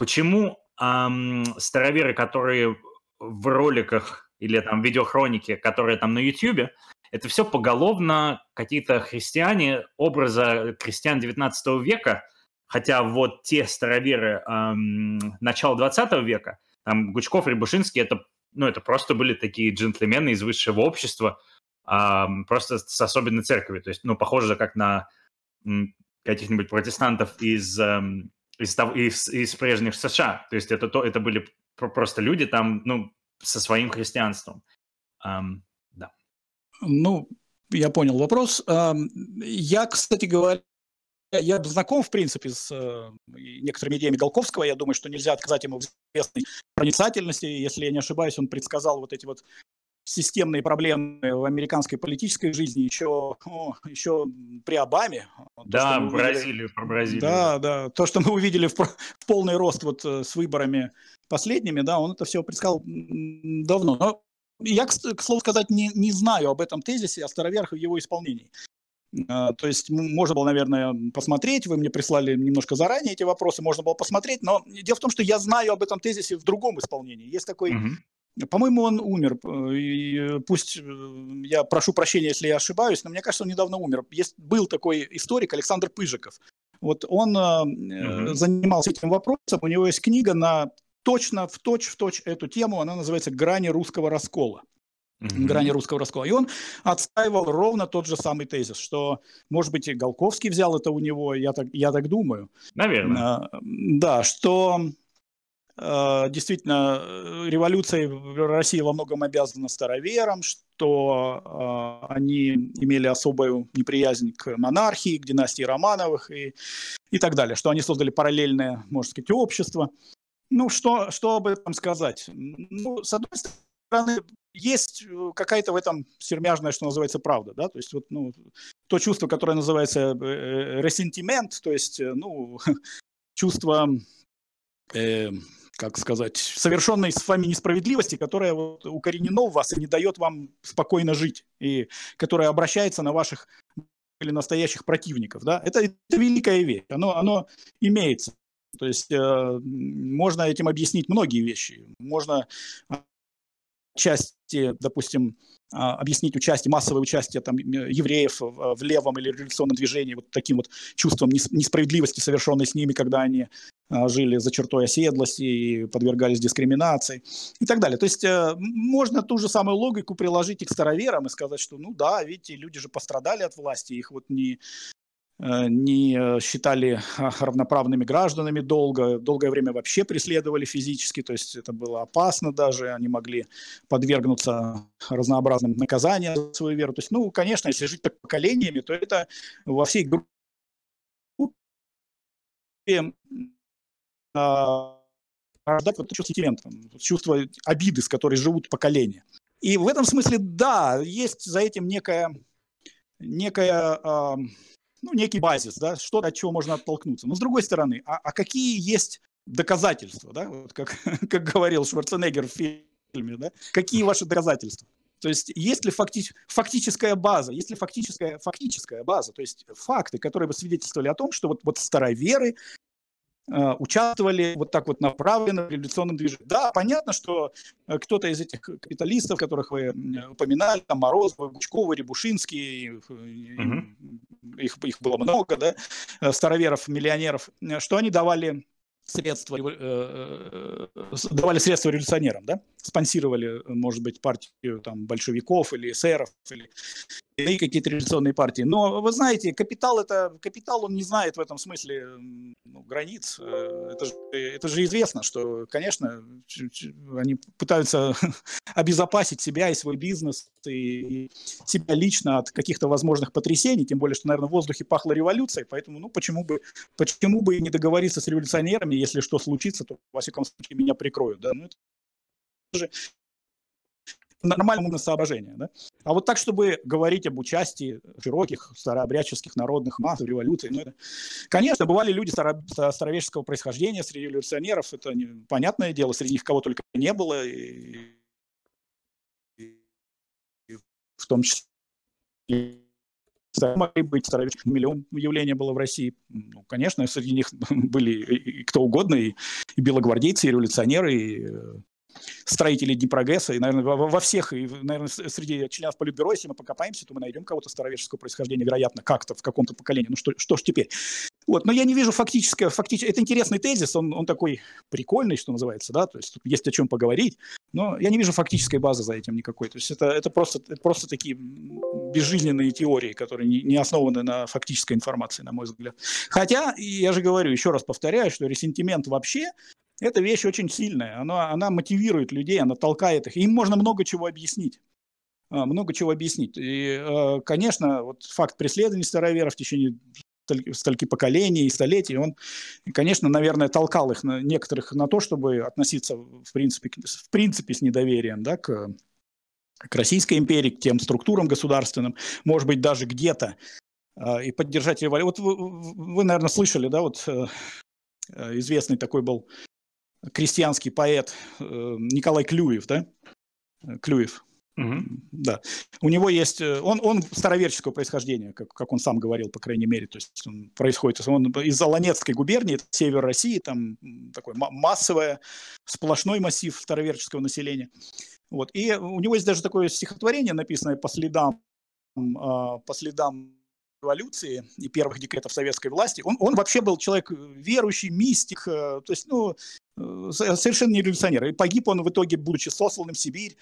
Speaker 2: Почему эм, староверы, которые в роликах или там видеохронике, которые там на YouTube, это все поголовно какие-то христиане, образа крестьян 19 века, хотя вот те староверы эм, начала 20 века, там Гучков, Рябушинский, это, ну, это просто были такие джентльмены из высшего общества, эм, просто с особенной церковью, то есть, ну, похоже как на каких-нибудь протестантов из эм, из, из, из прежних США. То есть это, то, это были просто люди там, ну, со своим христианством. Um, да.
Speaker 4: Ну, я понял вопрос. Я, кстати говоря, я знаком, в принципе, с э, некоторыми идеями Голковского. Я думаю, что нельзя отказать ему в известной проницательности. Если я не ошибаюсь, он предсказал вот эти вот системные проблемы в американской политической жизни еще, о, еще при Обаме.
Speaker 2: Да, то, Бразилию, про Бразилию.
Speaker 4: Да, да. То, что мы увидели в, в полный рост вот э, с выборами последними, да, он это все предсказал давно. Но я, к, слову сказать, не, не знаю об этом тезисе, о староверах и его исполнении. А, то есть можно было, наверное, посмотреть, вы мне прислали немножко заранее эти вопросы, можно было посмотреть, но дело в том, что я знаю об этом тезисе в другом исполнении. Есть такой угу. По-моему, он умер. И э, пусть э, я прошу прощения, если я ошибаюсь, но мне кажется, он недавно умер. Есть, был такой историк Александр Пыжиков. Вот он mm-hmm. занимался этим вопросом. У него есть книга на точно в точь в точь эту тему. Она называется "Грани русского раскола". Mm-hmm. грани русского раскола. И он отстаивал ровно тот же самый тезис, что, может быть, и Голковский взял это у него, я так, я так думаю.
Speaker 2: Наверное.
Speaker 4: Да, что Э, действительно, э, революция России во многом обязана староверам, что э, они имели особую неприязнь к монархии, к династии Романовых и, и так далее, что они создали параллельное, можно сказать, общество. Ну, что, что об этом сказать? Ну, с одной стороны, есть какая-то в этом сермяжная, что называется, правда, да, то есть вот, ну, то чувство, которое называется ресентимент, то есть, ну, чувство э, как сказать, совершенной с вами несправедливости, которая вот укоренена в вас и не дает вам спокойно жить, и которая обращается на ваших или настоящих противников. Да? Это, это великая вещь, оно, оно имеется. То есть э, можно этим объяснить многие вещи. Можно части, допустим, а, объяснить участие, массовое участие там, евреев в, левом или революционном движении вот таким вот чувством несправедливости, совершенной с ними, когда они а, жили за чертой оседлости и подвергались дискриминации и так далее. То есть э, можно ту же самую логику приложить и к староверам и сказать, что ну да, видите, люди же пострадали от власти, их вот не не считали равноправными гражданами долго, долгое время вообще преследовали физически, то есть это было опасно даже, они могли подвергнуться разнообразным наказаниям за свою веру. То есть, ну, конечно, если жить так поколениями, то это во всей группе рождать вот чувство чувство обиды, с которой живут поколения. И в этом смысле, да, есть за этим некая, некая ну, некий базис, да, что-то, от чего можно оттолкнуться. Но с другой стороны, а, а какие есть доказательства, да, вот как, как говорил Шварценеггер в фильме, да, какие ваши доказательства? То есть есть ли факти- фактическая база, есть ли фактическая, фактическая база, то есть факты, которые бы свидетельствовали о том, что вот, вот староверы участвовали вот так вот направленно в революционном движении. Да, понятно, что э, кто-то из этих капиталистов, которых вы упоминали, там Морозов, Гучкова, Рябушинский, угу. их, их было много, да, староверов, миллионеров, что они давали средства, давали средства революционерам, да, спонсировали, может быть, партию там большевиков или эсеров, или и какие-то революционные партии. Но вы знаете, капитал это капитал, он не знает в этом смысле ну, границ. Э, это же, это же известно, что, конечно, они пытаются обезопасить себя и свой бизнес и себя лично от каких-то возможных потрясений, тем более, что, наверное, в воздухе пахло революцией, поэтому, ну, почему бы, почему бы не договориться с революционерами, если что случится, то, во всяком случае, меня прикроют, да, ну, это же нормальное соображение. Да? А вот так, чтобы говорить об участии широких старообрядческих народных масс в революции, ну, это... конечно, бывали люди старо... старовежского происхождения среди революционеров, это не... понятное дело, среди них кого только не было, и... И в том числе могли быть староверческих миллион явления было в России. Ну, конечно, среди них были и кто угодно, и, и белогвардейцы, и революционеры, и э, строителей Днепрогресса, и, наверное, во, во всех, и, наверное, среди членов Политбюро, если мы покопаемся, то мы найдем кого-то староверческого происхождения, вероятно, как-то в каком-то поколении. Ну что, что ж теперь? Вот, но я не вижу фактическое, фактически, это интересный тезис, он, он такой прикольный, что называется, да, то есть тут есть о чем поговорить, но я не вижу фактической базы за этим никакой, то есть это, это, просто, это просто такие безжизненные теории, которые не, не основаны на фактической информации, на мой взгляд. Хотя, я же говорю, еще раз повторяю, что ресентимент вообще эта вещь очень сильная, она, она мотивирует людей, она толкает их. Им можно много чего объяснить. А, много чего объяснить. И, а, конечно, вот факт преследования староверов в течение стольки поколений и столетий, он, конечно, наверное, толкал их на, некоторых на то, чтобы относиться, в принципе, в принципе с недоверием да, к, к Российской империи, к тем структурам государственным, может быть, даже где-то, э, и поддержать революцию. Вот вы, вы, наверное, слышали, да, вот э, известный такой был крестьянский поэт э, Николай Клюев, да? Клюев. Угу. Да. У него есть... Э, он, он староверческого происхождения, как, как он сам говорил, по крайней мере. То есть он происходит... Он из Аланецкой губернии, север России, там такой массовый, сплошной массив староверческого населения. Вот. И у него есть даже такое стихотворение, написанное по следам, а, по следам революции и первых декретов советской власти, он, он вообще был человек верующий, мистик, э, то есть, ну, Э, совершенно не революционер. И погиб он в итоге, будучи сосланным в Сибирь.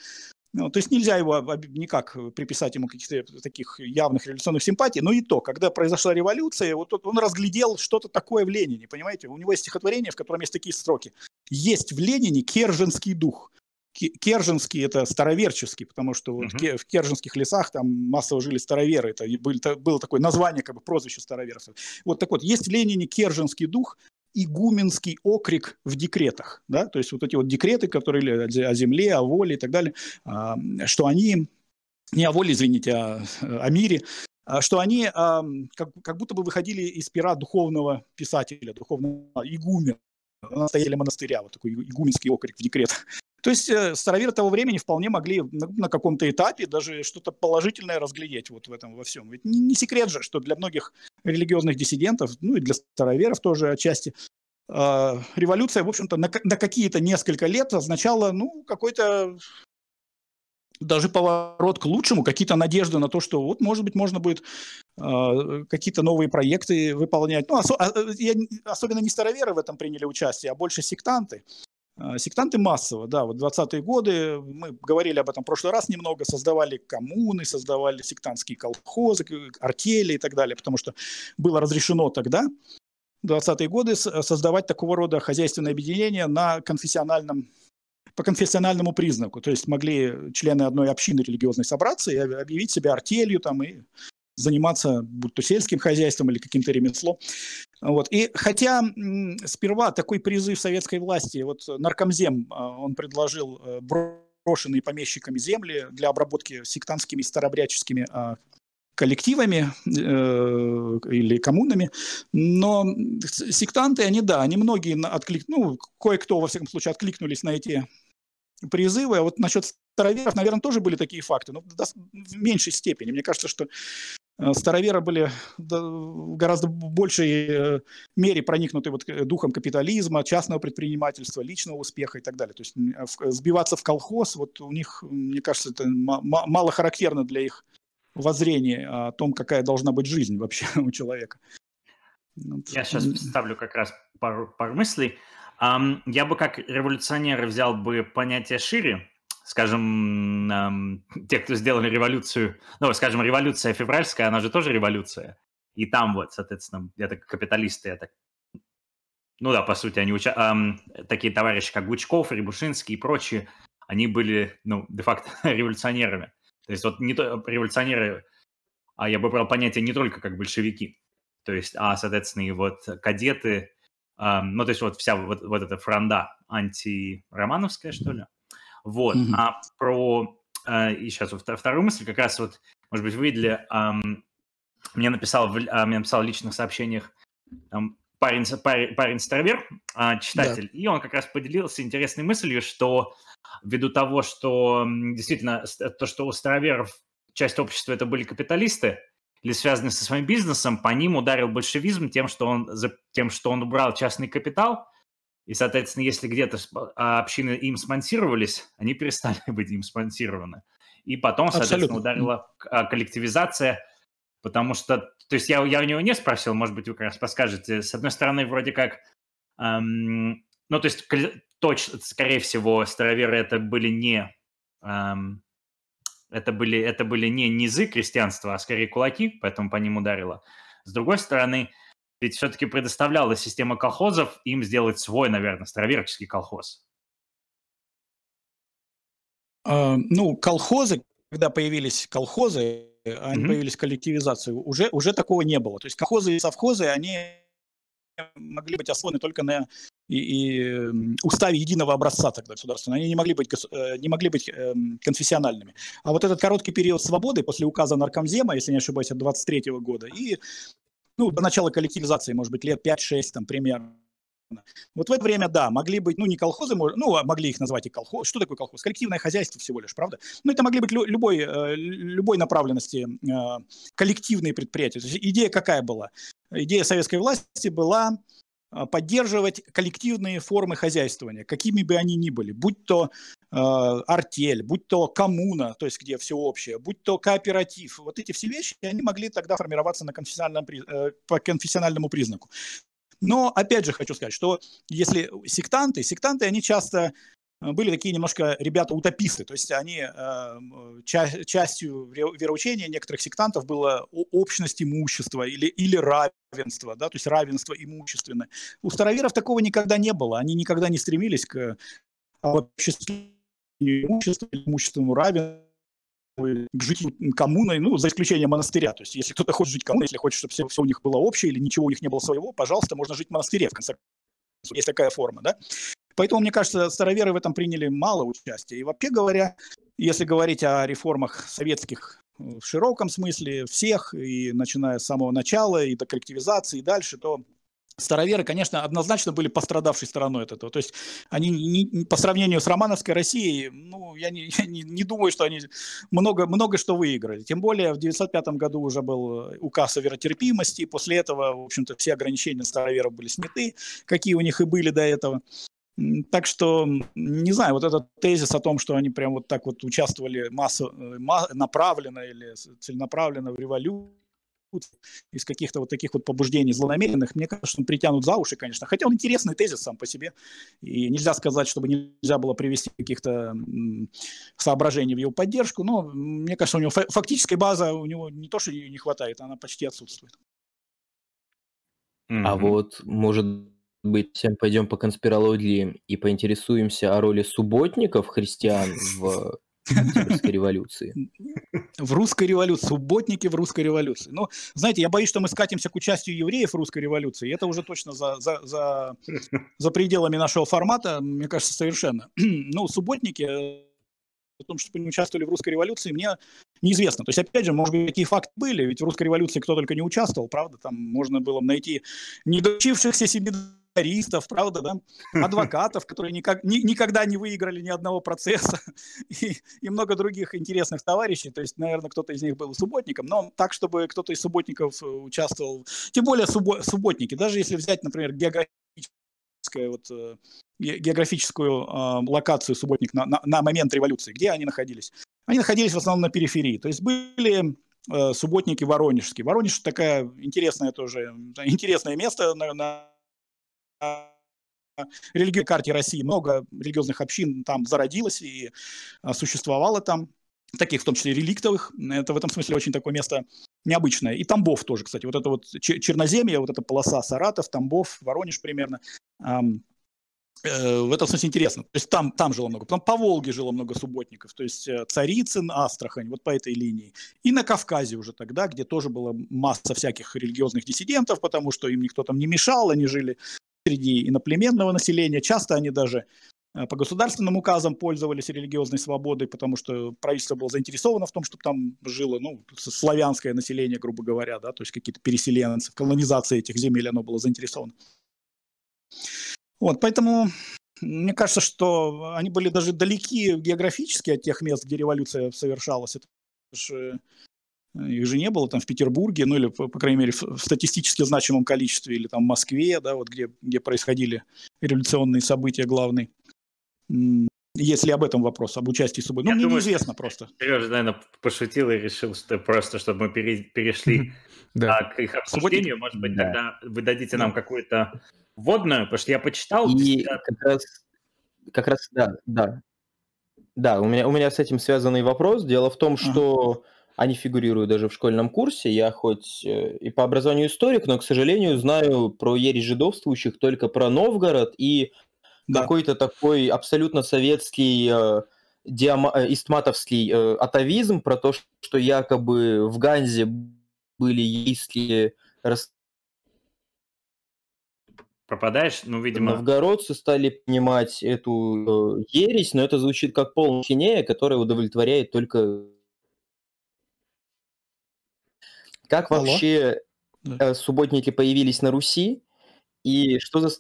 Speaker 4: Ну, то есть нельзя его никак приписать ему каких-то таких явных революционных симпатий, но и то, когда произошла революция, вот он разглядел что-то такое в Ленине, понимаете? У него есть стихотворение, в котором есть такие строки. Есть в Ленине керженский дух. Керженский это староверческий, потому что вот uh-huh. в Керженских лесах там массово жили староверы. Это было такое название, как бы прозвище староверов. Вот так вот, есть в Ленине Керженский дух, игуменский окрик в декретах, да, то есть вот эти вот декреты, которые о земле, о воле и так далее, а, что они, не о воле, извините, а о мире, а, что они как, как будто бы выходили из пера духовного писателя, духовного игумена, настоятеля монастыря, вот такой игуменский окрик в декретах. То есть э, староверы того времени вполне могли на, на каком-то этапе даже что-то положительное разглядеть вот в этом во всем. Ведь не, не секрет же, что для многих религиозных диссидентов, ну и для староверов тоже отчасти, э, революция, в общем-то, на, на какие-то несколько лет означала, ну, какой-то даже поворот к лучшему, какие-то надежды на то, что вот, может быть, можно будет э, какие-то новые проекты выполнять. Ну, ос- а, я, особенно не староверы в этом приняли участие, а больше сектанты. Сектанты массово, да, вот 20-е годы, мы говорили об этом в прошлый раз немного, создавали коммуны, создавали сектантские колхозы, артели и так далее, потому что было разрешено тогда, в 20-е годы, создавать такого рода хозяйственное объединение на конфессиональном по конфессиональному признаку. То есть могли члены одной общины религиозной собраться и объявить себя артелью там, и заниматься будь то сельским хозяйством или каким-то ремеслом. Вот. И хотя сперва такой призыв советской власти, вот наркомзем, а, он предложил э, брошенные помещиками земли для обработки сектантскими старобряческими а, коллективами э, или коммунами, но сектанты, они, да, они многие отклик, ну, кое-кто, во всяком случае, откликнулись на эти призывы. А вот насчет староверов, наверное, тоже были такие факты, но в меньшей степени. Мне кажется, что э, староверы были в гораздо большей э, мере проникнуты вот духом капитализма, частного предпринимательства, личного успеха и так далее. То есть сбиваться в колхоз, вот у них, мне кажется, это мало характерно для их воззрения о том, какая должна быть жизнь вообще у человека.
Speaker 2: Я сейчас вставлю как раз пару, пару мыслей. Um, я бы как революционер взял бы понятие шире, скажем, те, кто сделали революцию, ну, скажем, революция февральская, она же тоже революция. И там вот, соответственно, это капиталисты, это ну да, по сути, они уча... эм, такие товарищи, как Гучков, Рябушинский и прочие, они были, ну, де-факто революционерами. То есть вот не то, революционеры, а я бы брал понятие не только как большевики, то есть, а, соответственно, и вот кадеты, э, ну, то есть вот вся вот, вот эта фронда антиромановская, что ли. Вот. Mm-hmm. А про... Э, и сейчас вторую мысль как раз вот, может быть, вы видели, э, мне написал, в, э, мне написал в личных сообщениях там, парень, парень, парень старовер, э, читатель, да. и он как раз поделился интересной мыслью, что ввиду того, что действительно то, что у староверов часть общества это были капиталисты, или связанные со своим бизнесом, по ним ударил большевизм тем, что он, тем, что он убрал частный капитал, и, соответственно, если где-то а, общины им спонсировались, они перестали быть им спонсированы. И потом, соответственно, Абсолютно. ударила а, коллективизация, потому что, то есть я, я у него не спросил, может быть, вы как раз подскажете. С одной стороны, вроде как, эм, ну, то есть точно, скорее всего, староверы это были не эм, это были, это были не низы крестьянства, а скорее кулаки, поэтому по ним ударило. С другой стороны, ведь все-таки предоставляла система колхозов им сделать свой, наверное, староверческий колхоз.
Speaker 4: А, ну, колхозы, когда появились колхозы, они mm-hmm. появились коллективизации, уже, уже такого не было. То есть колхозы и совхозы, они могли быть основаны только на и, и уставе единого образца тогда государственного. Они не могли быть, э, не могли быть эм, конфессиональными. А вот этот короткий период свободы после указа Наркомзема, если не ошибаюсь, от 23 -го года, и ну, до начала коллективизации, может быть, лет 5-6 там примерно, вот в это время, да, могли быть, ну, не колхозы, ну, а могли их назвать и колхоз. Что такое колхоз? Коллективное хозяйство всего лишь, правда? Ну, это могли быть любой, э, любой направленности э, коллективные предприятия. То есть идея какая была? Идея советской власти была а, поддерживать коллективные формы хозяйствования, какими бы они ни были, будь то э, артель, будь то коммуна, то есть где все общее, будь то кооператив. Вот эти все вещи, они могли тогда формироваться на конфессиональном, э, по конфессиональному признаку. Но опять же хочу сказать, что если сектанты, сектанты, они часто Э, были такие немножко ребята-утописты, то есть они, э, ча- частью вероучения некоторых сектантов было общность имущества или, или равенство, да, то есть равенство имущественное. У староверов такого никогда не было, они никогда не стремились к обществу имущества, имущественному равенству, к житию коммуной, ну, за исключением монастыря. То есть, если кто-то хочет жить коммуной, если хочет, чтобы все, все у них было общее или ничего у них не было своего, пожалуйста, можно жить в монастыре, в конце концов. Есть такая форма, да? Поэтому, мне кажется, староверы в этом приняли мало участия. И вообще говоря, если говорить о реформах советских в широком смысле, всех, и начиная с самого начала, и до коллективизации, и дальше, то староверы, конечно, однозначно были пострадавшей стороной от этого. То есть они не, по сравнению с романовской Россией, ну, я не, я не, не думаю, что они много, много что выиграли. Тем более в 1905 году уже был указ о веротерпимости, после этого, в общем-то, все ограничения староверов были сняты, какие у них и были до этого. Так что, не знаю, вот этот тезис о том, что они прям вот так вот участвовали массо, э, направленно или целенаправленно в революции, из каких-то вот таких вот побуждений злонамеренных, мне кажется, что он притянут за уши, конечно. Хотя он интересный тезис сам по себе. И нельзя сказать, чтобы нельзя было привести каких-то соображений в его поддержку, но мне кажется, у него фактическая база у него не то, что ее не хватает, она почти отсутствует.
Speaker 3: А вот, может быть, всем пойдем по конспирологии и поинтересуемся о роли субботников христиан в русской революции.
Speaker 4: В русской революции, субботники в русской революции. Но, знаете, я боюсь, что мы скатимся к участию евреев в русской революции. И это уже точно за, за, за, за пределами нашего формата, мне кажется, совершенно. Ну, субботники, э, о том, что они участвовали в русской революции, мне неизвестно. То есть, опять же, может быть, такие факты были, ведь в русской революции кто только не участвовал, правда, там можно было найти недоучившихся себе юристов, правда, да, адвокатов, которые никак, ни, никогда не выиграли ни одного процесса, и, и много других интересных товарищей. То есть, наверное, кто-то из них был субботником, но так, чтобы кто-то из субботников участвовал, тем более суббо, субботники, даже если взять, например, географическое вот э, географическую э, локацию субботник на, на, на момент революции, где они находились? Они находились в основном на периферии, то есть были э, субботники воронежские. Воронеж такая интересная тоже, интересное место на, на религиозной карте России. Много религиозных общин там зародилось и э, существовало там таких, в том числе реликтовых. Это в этом смысле очень такое место необычное. И Тамбов тоже, кстати. Вот это вот Черноземье, вот эта полоса Саратов, Тамбов, Воронеж примерно. Э, в этом смысле интересно. То есть там, там жило много. Потом по Волге жило много субботников. То есть э, Царицын, Астрахань, вот по этой линии. И на Кавказе уже тогда, где тоже была масса всяких религиозных диссидентов, потому что им никто там не мешал, они жили среди иноплеменного населения. Часто они даже э, по государственным указам пользовались религиозной свободой, потому что правительство было заинтересовано в том, чтобы там жило ну, славянское население, грубо говоря, да, то есть какие-то переселенцы. В колонизации этих земель оно было заинтересовано. Вот, поэтому мне кажется, что они были даже далеки географически от тех мест, где революция совершалась. Это же, э, их же не было там в Петербурге, ну или, по, по крайней мере, в статистически значимом количестве, или там в Москве, да, вот где, где происходили революционные события главные. Если об этом вопрос, об участии субботы. Ну, Я мне думаю, неизвестно просто.
Speaker 2: Сережа, наверное, пошутил и решил, что просто, чтобы мы перешли к их обсуждению, может быть, тогда вы дадите нам какую-то вводную, потому что я почитал.
Speaker 3: И как раз, как раз, да, да. Да, у меня, у меня с этим связанный вопрос. Дело в том, что они фигурируют даже в школьном курсе. Я хоть э, и по образованию историк, но, к сожалению, знаю про ересь жидовствующих только про Новгород и да. какой-то такой абсолютно советский э, диама, э, истматовский э, атовизм про то, что якобы в Ганзе были если
Speaker 2: пропадаешь, ну, видимо...
Speaker 3: Новгородцы стали понимать эту э, ересь, но это звучит как полная хинея, которая удовлетворяет только... Как Алло? вообще да. э, субботники появились на Руси? И что за...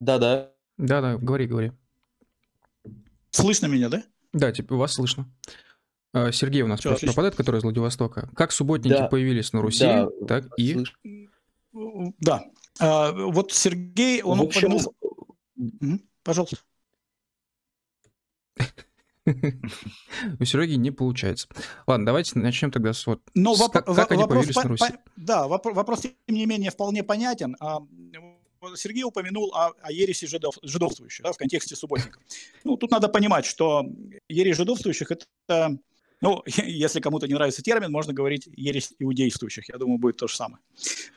Speaker 3: Да-да.
Speaker 1: Да-да, говори, говори.
Speaker 4: Слышно меня, да?
Speaker 1: Да, типа вас слышно. А, Сергей у нас Все, пропадает, который из Владивостока. Как субботники да. появились на Руси, да, так и... Слыш...
Speaker 4: Да, а, вот Сергей, он общем... упомянул... Пожалуйста.
Speaker 1: У Сереги не получается. Ладно, давайте начнем тогда с вот. Но с, воп- как, как они появились по- на Руси. По-
Speaker 4: да, воп- вопрос тем не менее вполне понятен. А, Сергей упомянул о, о ереси жидов, жидовствующих да, в контексте субботников. Ну, тут надо понимать, что ересь жидовствующих это ну, если кому-то не нравится термин, можно говорить ересь иудействующих. Я думаю, будет то же самое.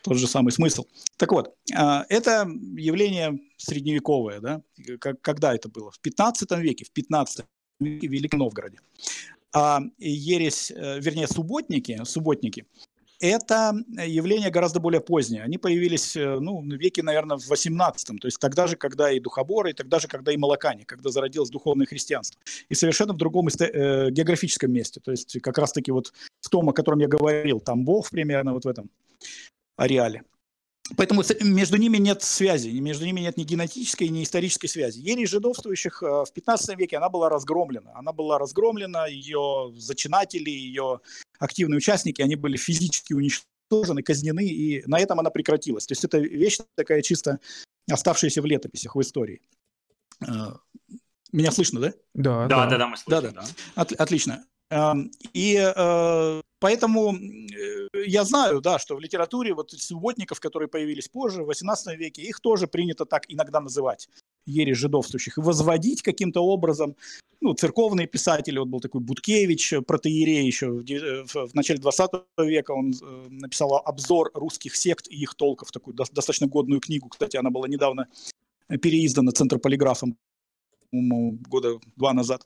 Speaker 4: Тот же самый смысл. Так вот, а, это явление средневековое. Да? Когда это было? В 15 веке. В 15 веке в Великом Новгороде. А ересь, э, вернее, субботники, субботники – это явление гораздо более позднее. Они появились э, ну, в веке, наверное, в 18 то есть тогда же, когда и духоборы, и тогда же, когда и молокане, когда зародилось духовное христианство. И совершенно в другом э, географическом месте. То есть как раз-таки вот в том, о котором я говорил, Тамбов примерно вот в этом ареале. Поэтому между ними нет связи, между ними нет ни генетической, ни исторической связи. Ересь жидовствующих э, в 15 веке она была разгромлена. Она была разгромлена, ее зачинатели, ее активные участники, они были физически уничтожены, казнены, и на этом она прекратилась. То есть это вещь такая чисто оставшаяся в летописях, в истории. Э, меня слышно, да?
Speaker 1: Да,
Speaker 2: да, да, да, мы слышим. Да, да.
Speaker 4: да. От, отлично. Эм, и э, поэтому я знаю, да, что в литературе вот субботников, которые появились позже, в XVIII веке, их тоже принято так иногда называть ересь жидовствующих, и возводить каким-то образом, ну, церковные писатели, вот был такой Буткевич, протеерей еще в, в, в начале 20 века, он э, написал обзор русских сект и их толков, такую до, достаточно годную книгу, кстати, она была недавно переиздана Центр полиграфом года два назад.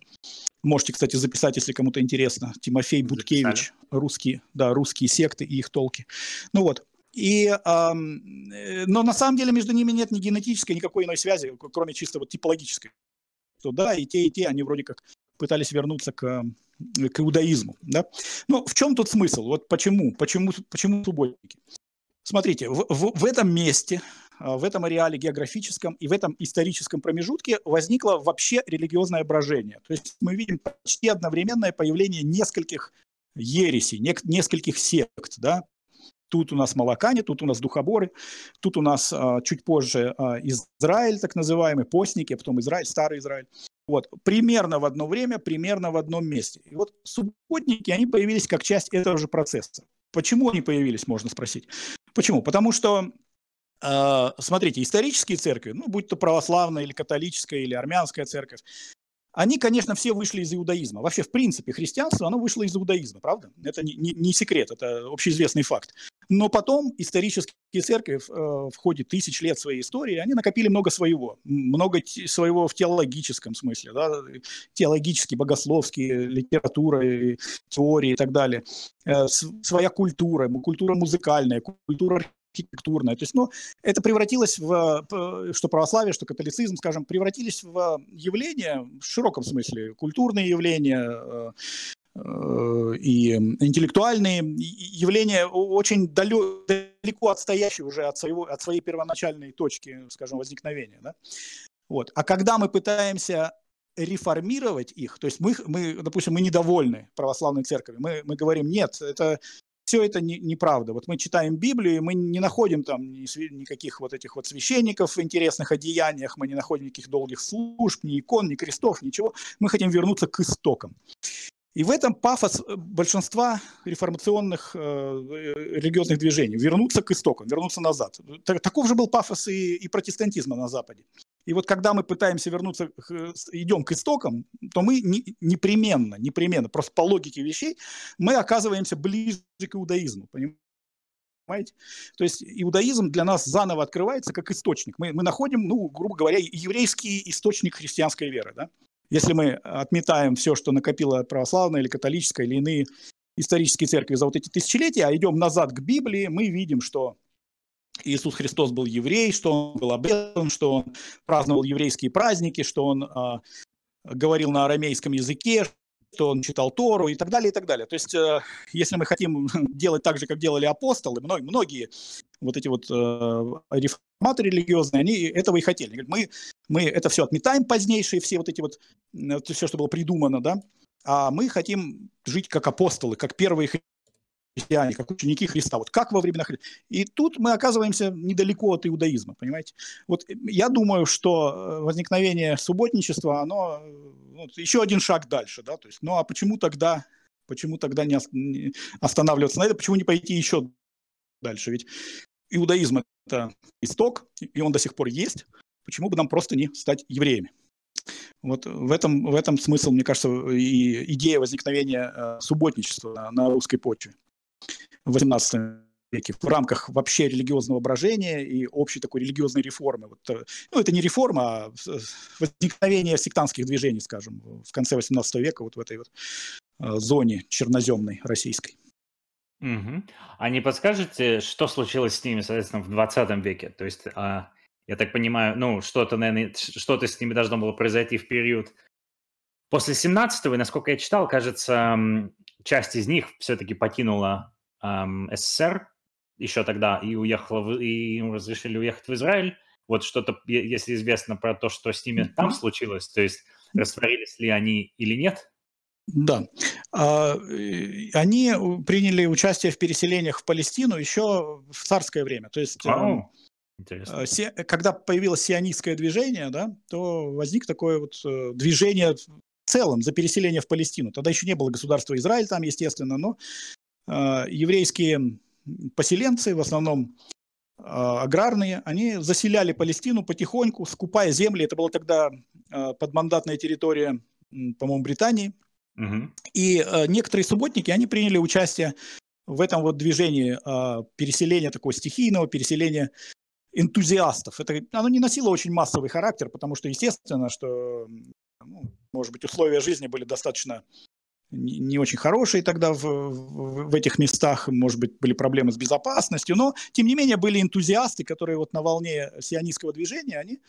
Speaker 4: Можете, кстати, записать, если кому-то интересно. Тимофей Буткевич, русские, да, русские секты и их толки. Ну вот, и, э, но на самом деле между ними нет ни генетической, никакой иной связи, кроме чисто вот типологической. То да, и те, и те, они вроде как пытались вернуться к, к иудаизму. Да? Но в чем тут смысл? Вот почему? Почему, почему субботники? Смотрите, в, в, в этом месте, в этом ареале географическом и в этом историческом промежутке возникло вообще религиозное брожение. То есть мы видим почти одновременное появление нескольких ересей, нескольких сект, да, Тут у нас молокане, тут у нас духоборы, тут у нас а, чуть позже а, Израиль, так называемый, постники, а потом Израиль, старый Израиль. Вот, примерно в одно время, примерно в одном месте. И вот субботники, они появились как часть этого же процесса. Почему они появились, можно спросить. Почему? Потому что смотрите, исторические церкви, ну, будь то православная или католическая или армянская церковь, они, конечно, все вышли из иудаизма. Вообще, в принципе, христианство, оно вышло из иудаизма, правда? Это не, не, не секрет, это общеизвестный факт. Но потом исторические церкви э, в ходе тысяч лет своей истории, они накопили много своего. Много своего в теологическом смысле, да, теологические, богословские, литература, теории и так далее. Э, своя культура, культура музыкальная, культура архитектурная. То есть, ну, это превратилось в, что православие, что католицизм, скажем, превратились в явления, в широком смысле, культурные явления, э, э, и интеллектуальные явления очень далеко отстоящие уже от, своего, от своей первоначальной точки, скажем, возникновения. Да? Вот. А когда мы пытаемся реформировать их, то есть мы, мы допустим, мы недовольны православной церковью, мы, мы говорим, нет, это все это не, неправда. Вот мы читаем Библию, и мы не находим там ни, никаких вот этих вот священников в интересных одеяниях, мы не находим никаких долгих служб, ни икон, ни крестов, ничего. Мы хотим вернуться к истокам. И в этом пафос э, большинства реформационных э, религиозных движений. Вернуться к истокам, вернуться назад. Таков же был пафос и, и протестантизма на Западе. И вот когда мы пытаемся вернуться, идем к истокам, то мы не, непременно, непременно, просто по логике вещей, мы оказываемся ближе к иудаизму, понимаете? То есть иудаизм для нас заново открывается как источник. Мы, мы находим, ну, грубо говоря, еврейский источник христианской веры, да? Если мы отметаем все, что накопила православная или католическая или иные исторические церкви за вот эти тысячелетия, а идем назад к Библии, мы видим, что Иисус Христос был еврей, что он был обрезан, что он праздновал еврейские праздники, что он э, говорил на арамейском языке, что он читал Тору и так далее, и так далее. То есть, э, если мы хотим делать так же, как делали апостолы, многие, многие вот эти вот э, реформаторы религиозные, они этого и хотели. Мы, мы это все отметаем позднейшие, все вот эти вот, все, что было придумано, да, а мы хотим жить как апостолы, как первые христиане, как ученики Христа. Вот как во времена Христа. И тут мы оказываемся недалеко от иудаизма, понимаете? Вот я думаю, что э, возникновение субботничества, оно ну, еще один шаг дальше, да, то есть, ну а почему тогда, почему тогда не останавливаться на это, почему не пойти еще дальше? Ведь иудаизм – это исток, и он до сих пор есть, почему бы нам просто не стать евреями? Вот в этом, в этом смысл, мне кажется, и идея возникновения э, субботничества на русской почве XVIII веке в рамках вообще религиозного брожения и общей такой религиозной реформы. Вот, э, ну, это не реформа, а возникновение сектантских движений, скажем, в конце XVIII века вот в этой вот э, зоне черноземной российской.
Speaker 2: Угу. А не подскажете, что случилось с ними, соответственно, в 20 веке? То есть, а, я так понимаю, ну, что-то, наверное, что-то с ними должно было произойти в период после 17-го, и, насколько я читал, кажется, часть из них все-таки покинула эм, СССР еще тогда и уехала, в, и им разрешили уехать в Израиль. Вот что-то, если известно про то, что с ними там случилось, то есть растворились ли они или нет?
Speaker 4: Да. А, э, они приняли участие в переселениях в Палестину еще в царское время. То есть, Вау. Интересно. Э, когда появилось сионистское движение, да, то возник такое вот э, движение целом за переселение в Палестину. Тогда еще не было государства Израиль там, естественно, но э, еврейские поселенцы, в основном э, аграрные, они заселяли Палестину потихоньку, скупая земли. Это была тогда э, подмандатная территория, по-моему, Британии. Угу. И некоторые субботники, они приняли участие в этом вот движении переселения такого стихийного, переселения энтузиастов. Это, оно не носило очень массовый характер, потому что, естественно, что, ну, может быть, условия жизни были достаточно не, очень хорошие тогда в, в, в этих местах, может быть, были проблемы с безопасностью, но, тем не менее, были энтузиасты, которые вот на волне сионистского движения, они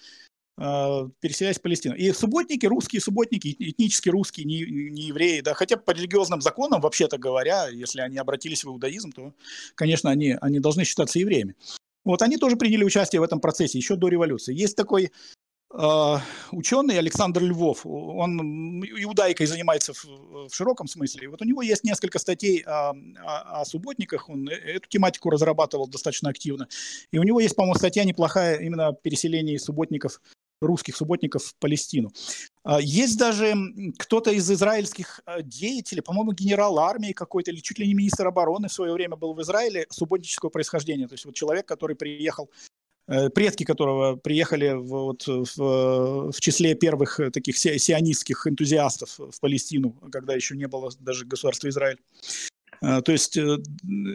Speaker 4: э, переселялись в Палестину. И субботники, русские субботники, этнически русские, не, не евреи, да, хотя по религиозным законам, вообще-то говоря, если они обратились в иудаизм, то, конечно, они, они должны считаться евреями. Вот они тоже приняли участие в этом процессе еще до революции. Есть такой ученый Александр Львов, он иудаикой занимается в, в широком смысле. Вот у него есть несколько статей о, о, о субботниках, он э, эту тематику разрабатывал достаточно активно. И у него есть, по-моему, статья неплохая именно о переселении субботников русских субботников в Палестину. А, есть даже кто-то из израильских а, деятелей, по-моему, генерал армии какой-то, или чуть ли не министр обороны в свое время был в Израиле субботнического происхождения. То есть вот человек, который приехал, предки которого приехали в, вот, в, в числе первых таких сионистских энтузиастов в Палестину, когда еще не было даже государства Израиль. А, то есть э,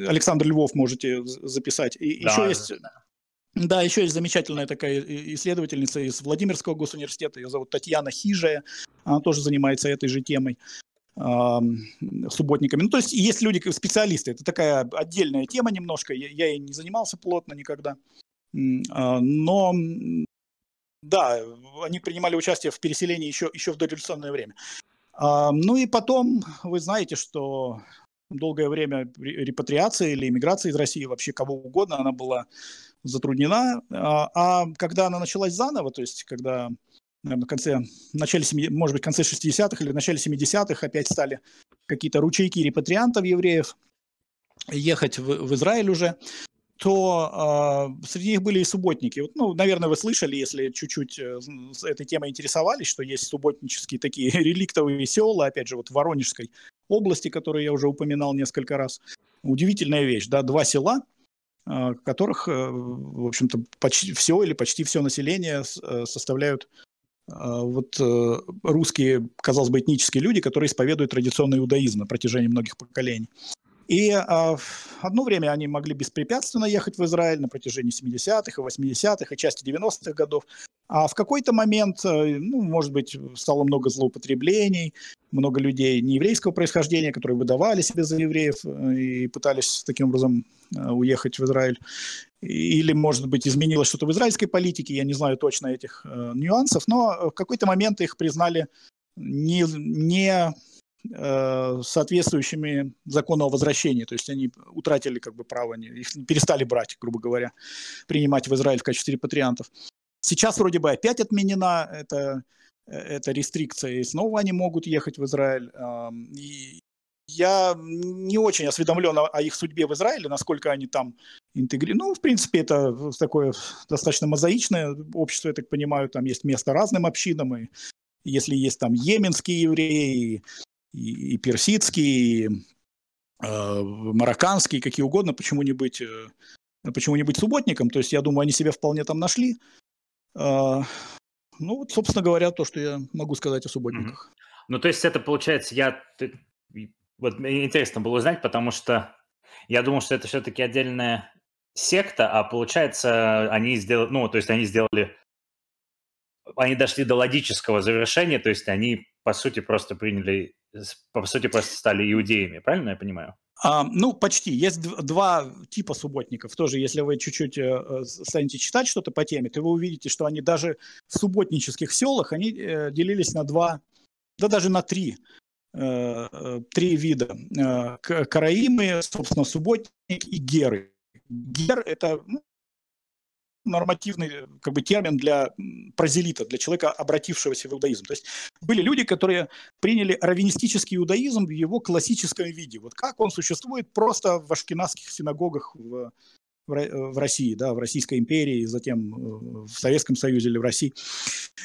Speaker 4: Александр Львов можете записать. И да, еще есть да, еще есть замечательная такая исследовательница из Владимирского госуниверситета, ее зовут Татьяна Хижая, она тоже занимается этой же темой субботниками. Ну, то есть есть люди, специалисты, это такая отдельная тема немножко, я, я ей не занимался плотно никогда, но да, они принимали участие в переселении еще, еще в дореволюционное время. Ну и потом, вы знаете, что долгое время репатриация или иммиграция из России, вообще кого угодно, она была затруднена. А, а когда она началась заново, то есть когда наверное, в конце, в начале, может быть, в конце 60-х или в начале 70-х опять стали какие-то ручейки репатриантов евреев ехать в, в Израиль уже, то э, среди них были и субботники. Вот, ну, наверное, вы слышали, если чуть-чуть э, этой темой интересовались, что есть субботнические такие реликтовые села, опять же, вот в Воронежской области, которую я уже упоминал несколько раз. Удивительная вещь, да, два села – а, которых, э, в общем-то, почти все или почти все население э, составляют а, вот э, русские, казалось бы, этнические люди, которые исповедуют традиционный иудаизм на протяжении многих поколений. И а, одно время они могли беспрепятственно ехать в Израиль на протяжении 70-х и 80-х и части 90-х годов. А в какой-то момент, э, ну, может быть, стало много злоупотреблений, много людей нееврейского происхождения, которые выдавали себя за евреев э, и пытались таким образом э, уехать в Израиль. Или, может быть, изменилось что-то в израильской политике, я не знаю точно этих э, нюансов, но в какой-то момент их признали не, не соответствующими закону о возвращении. То есть они утратили как бы право, их перестали брать, грубо говоря, принимать в Израиль в качестве репатриантов. Сейчас вроде бы опять отменена эта, э, эта рестрикция, и снова они могут ехать в Израиль. И я не очень осведомлен о их судьбе в Израиле, насколько они там интегрированы. Ну, в принципе, это такое достаточно мозаичное общество, я так понимаю, там есть место разным общинам, и если есть там йеменские евреи, и, персидский, и э, марокканский, какие угодно, почему не быть, э, почему не быть субботником. То есть я думаю, они себя вполне там нашли. Э, ну вот, собственно говоря, то, что я могу сказать о субботниках.
Speaker 2: Mm-hmm. Ну то есть это получается, я вот интересно было узнать, потому что я думал, что это все-таки отдельная секта, а получается они сделали, ну то есть они сделали они дошли до логического завершения, то есть они, по сути, просто приняли, по сути, просто стали иудеями, правильно я понимаю?
Speaker 4: А, ну, почти. Есть два типа субботников. Тоже, если вы чуть-чуть э, станете читать что-то по теме, то вы увидите, что они даже в субботнических селах, они э, делились на два, да даже на три э, э три вида. Э, караимы, собственно, субботник и геры. Гер – это ну, нормативный э, как бы, термин для прозелита, для человека, обратившегося в иудаизм. То есть были люди, которые приняли раввинистический иудаизм в его классическом виде. Вот как он существует просто в ашкенадских синагогах в, в России, да, в Российской империи, затем в Советском Союзе или в России.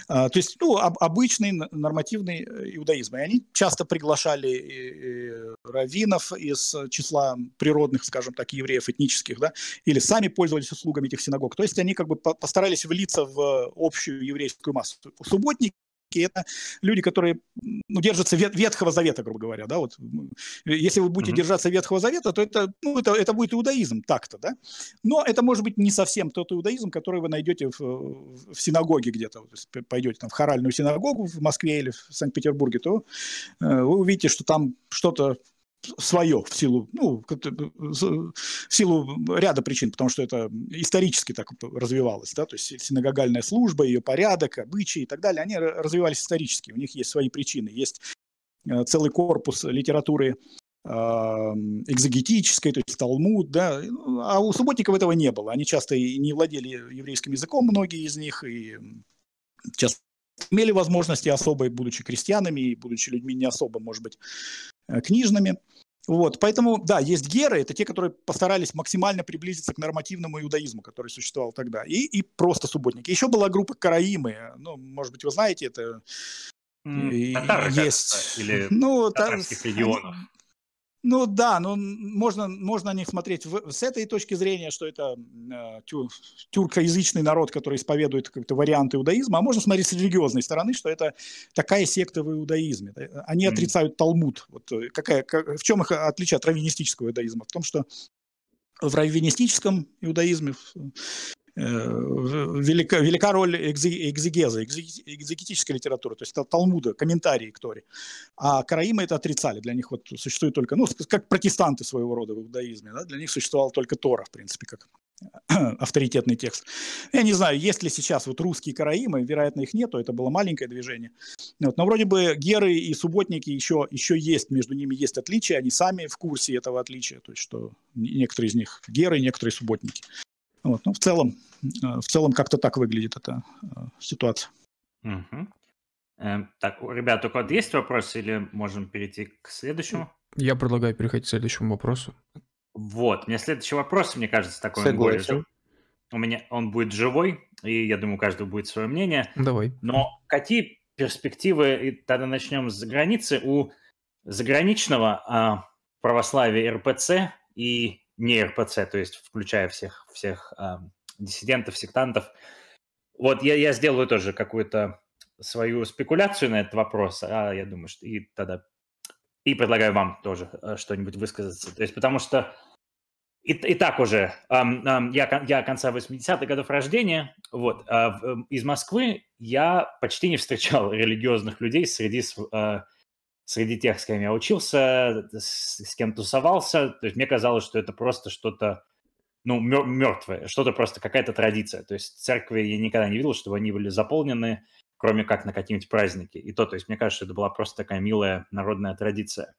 Speaker 4: То есть, ну, обычный нормативный иудаизм. И они часто приглашали раввинов из числа природных, скажем так, евреев этнических, да, или сами пользовались услугами этих синагог. То есть они как бы постарались влиться в общую еврейскую массу. Субботники это люди, которые ну, держатся Ветхого Завета, грубо говоря, да, вот. Если вы будете mm-hmm. держаться Ветхого Завета, то это, ну, это, это будет иудаизм так-то, да. Но это может быть не совсем тот иудаизм, который вы найдете в, в синагоге где-то. То есть пойдете там в хоральную синагогу в Москве или в Санкт-Петербурге, то э, вы увидите, что там что-то свое в силу, ну, в силу ряда причин, потому что это исторически так развивалось, да, то есть синагогальная служба, ее порядок, обычаи и так далее, они развивались исторически, у них есть свои причины, есть э, целый корпус литературы экзегетической, то есть Талмуд, да, а у субботников этого не было. Они часто и не владели еврейским языком, многие из них, и часто имели возможности особо, будучи крестьянами и будучи людьми не особо, может быть, э, книжными. Вот, поэтому, да, есть геры, это те, которые постарались максимально приблизиться к нормативному иудаизму, который существовал тогда, и, и просто субботники. Еще была группа караимы, ну, может быть, вы знаете, это
Speaker 2: татары, есть, или ну, татарских та, регионов.
Speaker 4: Ну да, но можно, можно на них смотреть в, с этой точки зрения, что это э, тю, тюркоязычный народ, который исповедует как-то варианты иудаизма, а можно смотреть с религиозной стороны, что это такая секта в иудаизме. Они mm-hmm. отрицают Талмуд. Вот э, какая, как, в чем их отличие от раввинистического иудаизма? В том, что в раввинистическом иудаизме Э, велика, велика роль экзегеза, экзегетической литературы, то есть Талмуда, комментарии к Торе. А караимы это отрицали. Для них вот существует только, ну, как протестанты своего рода в иудаизме, да, для них существовал только Тора, в принципе, как авторитетный текст. Я не знаю, есть ли сейчас вот русские караимы, вероятно, их нету, это было маленькое движение. Вот. Но вроде бы геры и субботники еще, еще есть, между ними есть отличия, они сами в курсе этого отличия, то есть что некоторые из них геры, некоторые субботники. Вот. Ну, в целом, э, в целом как-то так выглядит эта э, ситуация.
Speaker 2: Угу. Э, так, ребят, только вот есть вопросы или можем перейти к следующему?
Speaker 1: Я предлагаю переходить к следующему вопросу.
Speaker 2: Вот, у меня следующий вопрос, мне кажется, такой Согласен. более У меня он будет живой, и я думаю, у каждого будет свое мнение.
Speaker 1: Давай.
Speaker 2: Но какие перспективы, и тогда начнем с границы, у заграничного а, православия РПЦ и не РПЦ, то есть включая всех, всех э, диссидентов, сектантов. Вот я, я сделаю тоже какую-то свою спекуляцию на этот вопрос, а я думаю, что и тогда и предлагаю вам тоже э, что-нибудь высказаться. То есть потому что и, и так уже, эм, эм, я, я конца 80-х годов рождения, вот, э, из Москвы я почти не встречал религиозных людей среди э, среди тех, с кем я учился, с, с кем тусовался, то есть мне казалось, что это просто что-то, ну, мертвое, что-то просто какая-то традиция. То есть церкви я никогда не видел, чтобы они были заполнены, кроме как на какие-нибудь праздники. И то, то есть мне кажется, что это была просто такая милая народная традиция.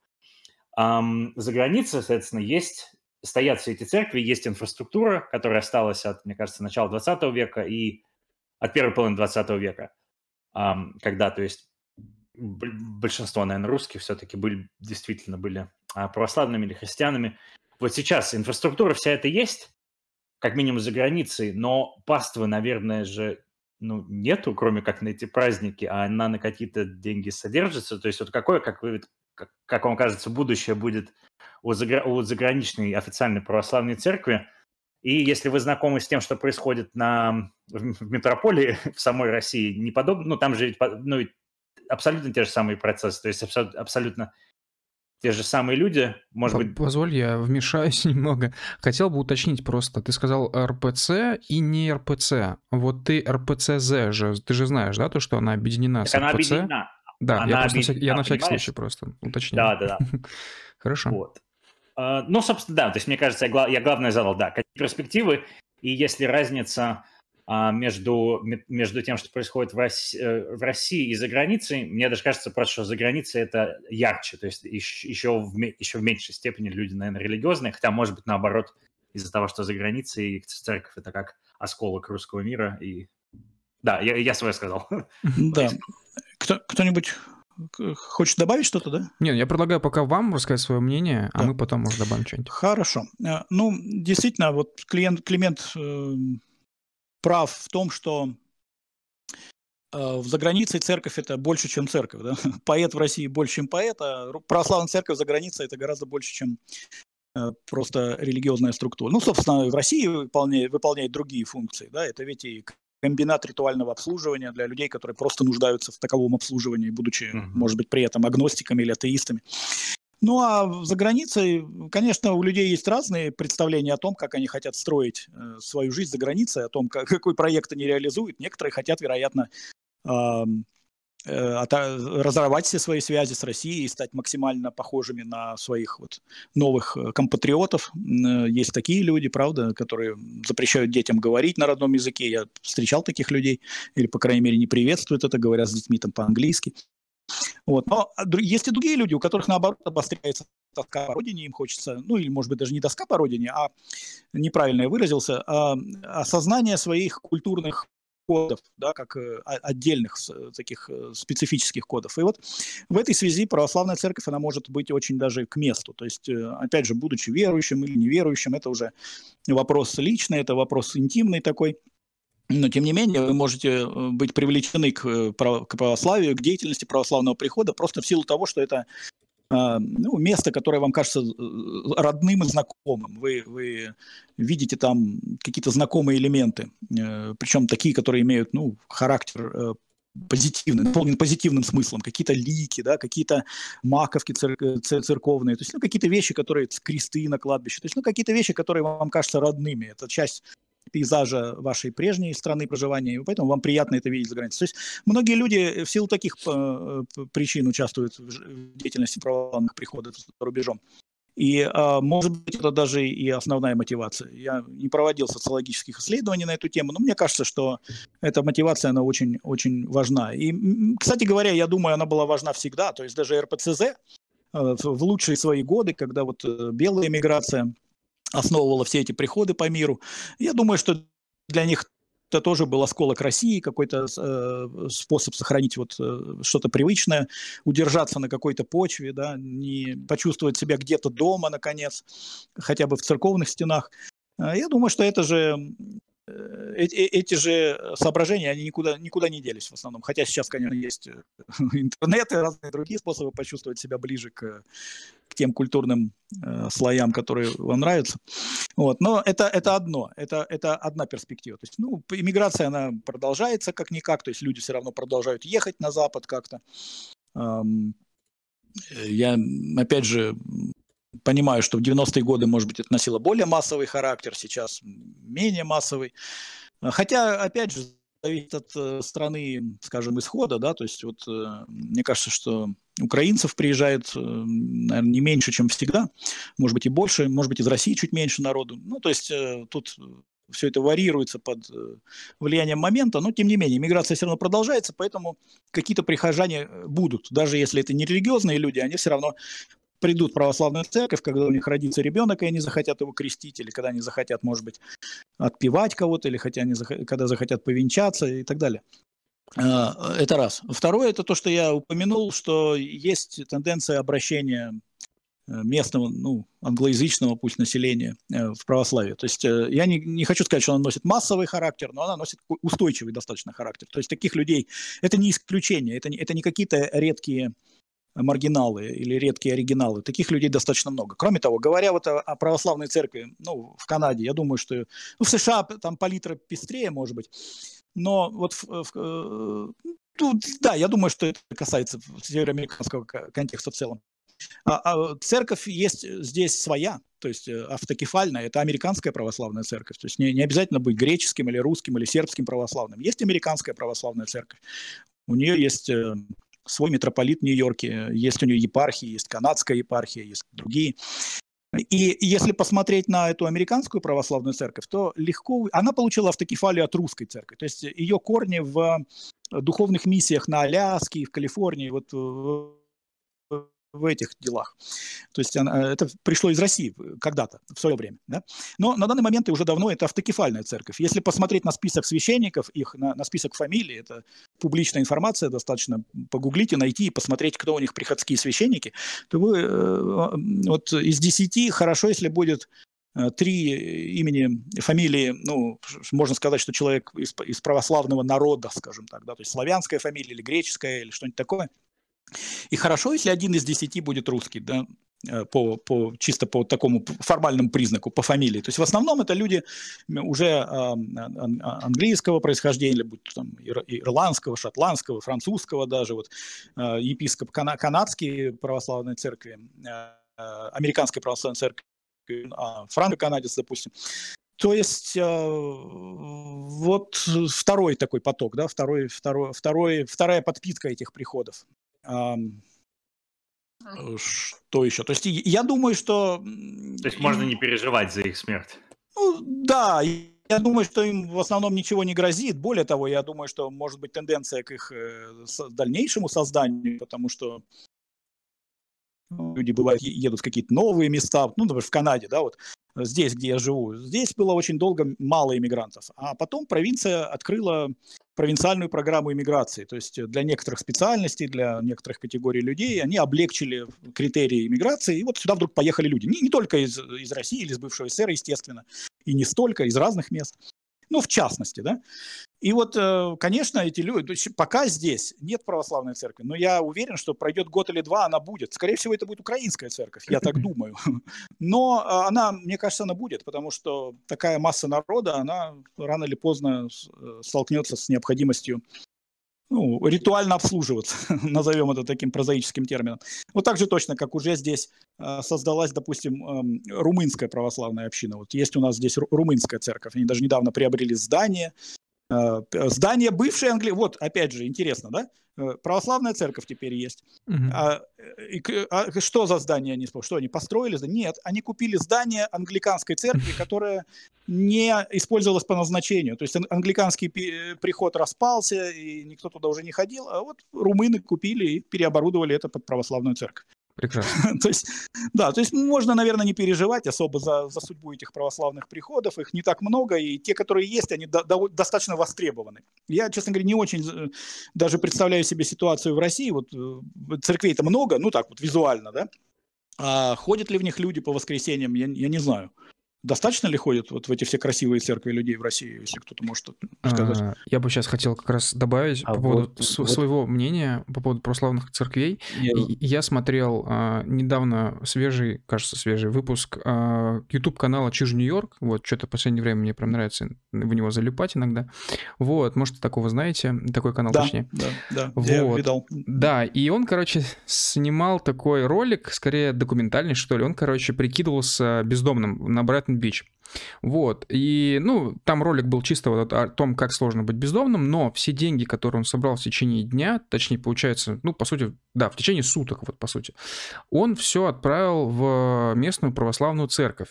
Speaker 2: Um, за границей, соответственно, есть, стоят все эти церкви, есть инфраструктура, которая осталась от, мне кажется, начала 20 века и от первой половины 20 века, um, когда, то есть, большинство, наверное, русских все-таки были, действительно были а, православными или христианами. Вот сейчас инфраструктура вся это есть, как минимум за границей, но паствы, наверное, же ну, нету, кроме как на эти праздники, а она на какие-то деньги содержится. То есть вот какое, как, вы, как, вам кажется, будущее будет у, загра... у заграничной официальной православной церкви? И если вы знакомы с тем, что происходит на, в метрополии в самой России, не подобно, ну, там же ну, абсолютно те же самые процессы, то есть абсолютно те же самые люди, может быть...
Speaker 1: Позволь, я вмешаюсь немного. Хотел бы уточнить просто. Ты сказал РПЦ и не РПЦ. Вот ты РПЦЗ же, ты же знаешь, да, то, что она объединена так с
Speaker 2: она РПЦ? объединена.
Speaker 1: Да, она я, просто объединена, я на всякий понимаешь? случай просто уточнил.
Speaker 2: Да, да, да.
Speaker 1: Хорошо.
Speaker 2: Вот. Uh, ну, собственно, да, то есть, мне кажется, я, главное задал, да, какие перспективы, и если разница а, между, между тем, что происходит в России, э, в России и за границей, мне даже кажется просто, что за границей это ярче, то есть еще в, еще в меньшей степени люди, наверное, религиозные, хотя, может быть, наоборот, из-за того, что за границей церковь – это как осколок русского мира, и да, я, я свое сказал.
Speaker 4: Да. Кто, кто-нибудь Хочешь добавить что-то, да?
Speaker 1: Нет, я предлагаю пока вам рассказать свое мнение, а да. мы потом, может, добавим что-нибудь.
Speaker 4: Хорошо. Э, ну, действительно, вот клиент, Климент э, прав в том, что э, в заграницей церковь это больше, чем церковь. Да? Поэт в России больше, чем поэт, а православная церковь за границей это гораздо больше, чем э, просто религиозная структура. Ну, собственно, в России выполняет, выполняет другие функции. Да? Это ведь и комбинат ритуального обслуживания для людей, которые просто нуждаются в таковом обслуживании, будучи, mm-hmm. может быть, при этом агностиками или атеистами. Ну а за границей, конечно, у людей есть разные представления о том, как они хотят строить э, свою жизнь за границей, о том, как, какой проект они реализуют. Некоторые хотят, вероятно, э, разорвать все свои связи с Россией и стать максимально похожими на своих вот новых э, компатриотов. Есть такие люди, правда, которые запрещают детям говорить на родном языке. Я встречал таких людей, или, по крайней мере, не приветствуют это, говорят с детьми там по-английски. Вот. Но есть и другие люди, у которых, наоборот, обостряется тоска по родине, им хочется, ну или, может быть, даже не тоска по родине, а неправильно я выразился, а осознание своих культурных кодов, да, как э, отдельных таких э, специфических кодов. И вот в этой связи православная церковь, она может быть очень даже к месту. То есть, э, опять же, будучи верующим или неверующим, это уже вопрос личный, это вопрос интимный такой. Но, тем не менее, вы можете быть привлечены к, к православию, к деятельности православного прихода просто в силу того, что это а, ну, место, которое вам кажется э, родным и знакомым. Вы, вы видите там какие-то знакомые элементы, э, причем такие, которые имеют ну, характер э, позитивный, наполнен позитивным смыслом, какие-то лики, да, какие-то маковки цер- церковные, то есть ну, какие-то вещи, которые кресты на кладбище, то есть ну, какие-то вещи, которые вам кажутся родными. Это часть пейзажа вашей прежней страны проживания, и поэтому вам приятно это видеть за границей. То есть многие люди в силу таких э, причин участвуют в деятельности православных приходов за рубежом. И, а, может быть, это даже и основная мотивация. Я не проводил социологических исследований на эту тему, но мне кажется, что эта мотивация, она очень, очень важна. И, кстати говоря, я думаю, она была важна всегда. То есть даже РПЦЗ э, в лучшие свои годы, когда вот э, белая миграция основывала все эти приходы по миру. Я думаю, что для них это тоже был осколок России, какой-то э, способ сохранить вот э, что-то привычное, удержаться на какой-то почве, да, не почувствовать себя где-то дома, наконец, хотя бы в церковных стенах. А я думаю, что это же Э, эти же соображения, они никуда, никуда не делись в основном. Хотя сейчас, конечно, есть э, интернет и разные другие способы почувствовать себя ближе к тем культурным э, слоям, которые вам нравятся. Вот. Но это, это одно, это, это одна перспектива. То есть, ну, иммиграция, она продолжается как-никак, то есть люди все равно продолжают ехать на Запад как-то. Эм, я, опять же, Понимаю, что в 90-е годы, может быть, это носило более массовый характер, сейчас менее массовый. Хотя, опять же, зависит от э, страны, скажем, исхода, да, то есть вот э, мне кажется, что украинцев приезжает, э, наверное, не меньше, чем всегда, может быть и больше, может быть из России чуть меньше народу, ну, то есть тут все это варьируется под влиянием момента, но тем не менее, миграция все равно продолжается, поэтому какие-то прихожане будут, даже если это не религиозные люди, они все равно придут в православную церковь, когда у них родится ребенок, и они захотят его крестить, или когда они захотят, может быть, отпевать кого-то, или хотя они, когда захотят повенчаться и так далее. А, это раз. Второе, это то, что я упомянул, что есть тенденция обращения э, местного, ну, англоязычного пусть населения э, в православие. То есть э, я не, не хочу сказать, что она носит массовый характер, но она носит устойчивый достаточно характер. То есть таких людей, это не исключение, это не, это не какие-то редкие маргиналы или редкие оригиналы. Таких людей достаточно много. Кроме того, говоря вот о, о православной церкви, ну, в Канаде, я думаю, что ну, в США там палитра пестрее, может быть, но вот в, в, тут, да, я думаю, что это касается североамериканского контекста в целом. А, а церковь есть здесь своя, то есть э, автокефальная, это американская православная церковь. То есть не, не обязательно быть греческим или русским или сербским православным. Есть американская православная церковь. У нее есть э, свой митрополит в Нью-Йорке, есть у нее епархии, есть канадская епархия, есть другие. И если посмотреть на эту американскую православную церковь, то легко... Она получила автокефалию от русской церкви. То есть ее корни в духовных миссиях на Аляске, в Калифорнии, вот в этих делах. То есть она, это пришло из России когда-то, в свое время. Да? Но на данный момент и уже давно это автокефальная церковь. Если посмотреть на список священников, их на, на список фамилий, это публичная информация, достаточно погуглить и найти и посмотреть, кто у них приходские священники, то вы э, вот из десяти хорошо, если будет э, три имени, фамилии, ну, можно сказать, что человек из, из православного народа, скажем так, да, то есть славянская фамилия или греческая или что-нибудь такое – и хорошо, если один из десяти будет русский, да, э, по, по, чисто по такому формальному признаку, по фамилии. То есть в основном это люди уже э, английского происхождения, будь там ирландского, шотландского, французского даже. Вот, э, епископ кана- канадской православной церкви, э, американской православной церкви, э, франко-канадец, допустим. То есть э, вот второй такой поток, да, второй, второй, второй, вторая подпитка этих приходов. Что еще? То есть я думаю, что...
Speaker 2: То есть можно не переживать за их смерть?
Speaker 4: Ну, да, я думаю, что им в основном ничего не грозит. Более того, я думаю, что может быть тенденция к их э, дальнейшему созданию, потому что люди бывают едут в какие-то новые места, ну, например, в Канаде, да, вот здесь, где я живу, здесь было очень долго мало иммигрантов, а потом провинция открыла провинциальную программу иммиграции, то есть для некоторых специальностей, для некоторых категорий людей они облегчили критерии иммиграции, и вот сюда вдруг поехали люди. Не, не только из, из России или из бывшего СССР, естественно, и не столько, из разных мест ну, в частности, да. И вот, э, конечно, эти люди, пока здесь нет православной церкви, но я уверен, что пройдет год или два, она будет. Скорее всего, это будет украинская церковь, я так думаю. Но э, она, мне кажется, она будет, потому что такая масса народа, она рано или поздно э, столкнется с необходимостью ну, ритуально обслуживаться, назовем это таким прозаическим термином. Вот так же точно, как уже здесь э, создалась, допустим, румынская православная община. Вот есть у нас здесь румынская церковь. Они даже недавно приобрели здание, здание бывшей Англии, вот опять же интересно, да? Э, православная церковь теперь есть. Uh-huh. А, и, а что за здание они, что они построили? Нет, они купили здание англиканской церкви, которое не использовалось по назначению. То есть англиканский приход распался, и никто туда уже не ходил, а вот румыны купили и переоборудовали это под православную церковь.
Speaker 1: Прекрасно.
Speaker 4: то есть, да, то есть можно, наверное, не переживать особо за, за судьбу этих православных приходов. Их не так много, и те, которые есть, они до, до, достаточно востребованы. Я, честно говоря, не очень э, даже представляю себе ситуацию в России. Вот э, церквей-то много, ну так вот визуально, да. А ходят ли в них люди по воскресеньям, я, я не знаю. Достаточно ли ходят вот в эти все красивые церкви людей в России, если кто-то может сказать? А,
Speaker 1: я бы сейчас хотел как раз добавить а по поводу вот, с- вот... своего мнения по поводу православных церквей. Я, я смотрел а, недавно свежий, кажется, свежий выпуск а, YouTube-канала Чиж Нью-Йорк. Вот, что-то в последнее время мне прям нравится в него залипать иногда. Вот, может, такого знаете, такой канал
Speaker 4: да,
Speaker 1: точнее.
Speaker 4: Да, да,
Speaker 1: вот. я видал. Да, и он, короче, снимал такой ролик, скорее документальный, что ли. Он, короче, прикидывался бездомным на Брайтон Бич. Вот, и, ну, там ролик был чисто вот о том, как сложно быть бездомным, но все деньги, которые он собрал в течение дня, точнее, получается, ну, по сути, да, в течение суток, вот, по сути, он все отправил в местную православную церковь.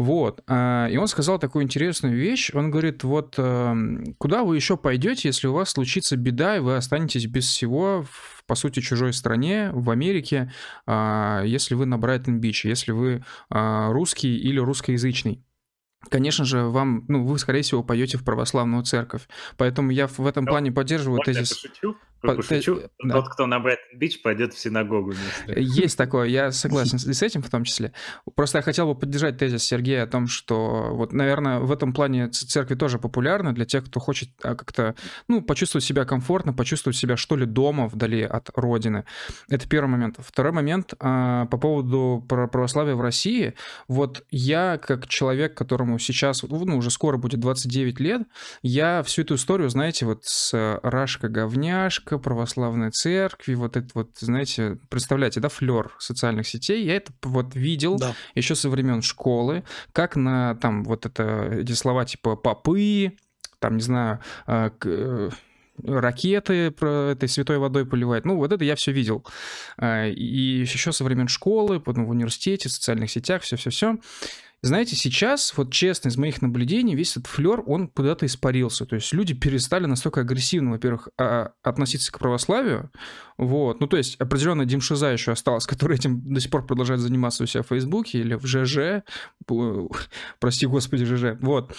Speaker 1: Вот. А, и он сказал такую интересную вещь. Он говорит, вот эм, куда вы еще пойдете, если у вас случится беда, и вы останетесь без всего в, по сути, чужой стране, в Америке, а, если вы на Брайтон-Бич, если вы а, русский или русскоязычный. Конечно же, вам, ну, вы, скорее всего, пойдете в православную церковь. Поэтому я в этом плане поддерживаю тезис...
Speaker 2: Я пошучу? Пошучу. Да. Тот, кто на Брайтон-Бич, пойдет в синагогу
Speaker 1: вместо. Есть такое, я согласен с этим в том числе. Просто я хотел бы поддержать тезис Сергея о том, что вот, наверное, в этом плане церкви тоже популярны для тех, кто хочет а, как-то, ну, почувствовать себя комфортно, почувствовать себя, что ли, дома, вдали от родины. Это первый момент. Второй момент а, по поводу православия в России. Вот я, как человек, которому сейчас, ну, уже скоро будет 29 лет, я всю эту историю, знаете, вот с Рашка-говняшка, Батюшка, православной церкви, вот это вот, знаете, представляете, да, флер социальных сетей, я это вот видел да. еще со времен школы, как на там вот это, эти слова типа попы, там, не знаю, а, э, ракеты про этой святой водой поливать. Ну, вот это я все видел. А, и еще со времен школы, потом в университете, в социальных сетях, все-все-все. Знаете, сейчас, вот честно, из моих наблюдений, весь этот флер, он куда-то испарился. То есть люди перестали настолько агрессивно, во-первых, а, относиться к православию. Вот. Ну, то есть определенная Димшиза еще осталась, которая этим до сих пор продолжает заниматься у себя в Фейсбуке или в ЖЖ. Прости господи, ЖЖ. Вот.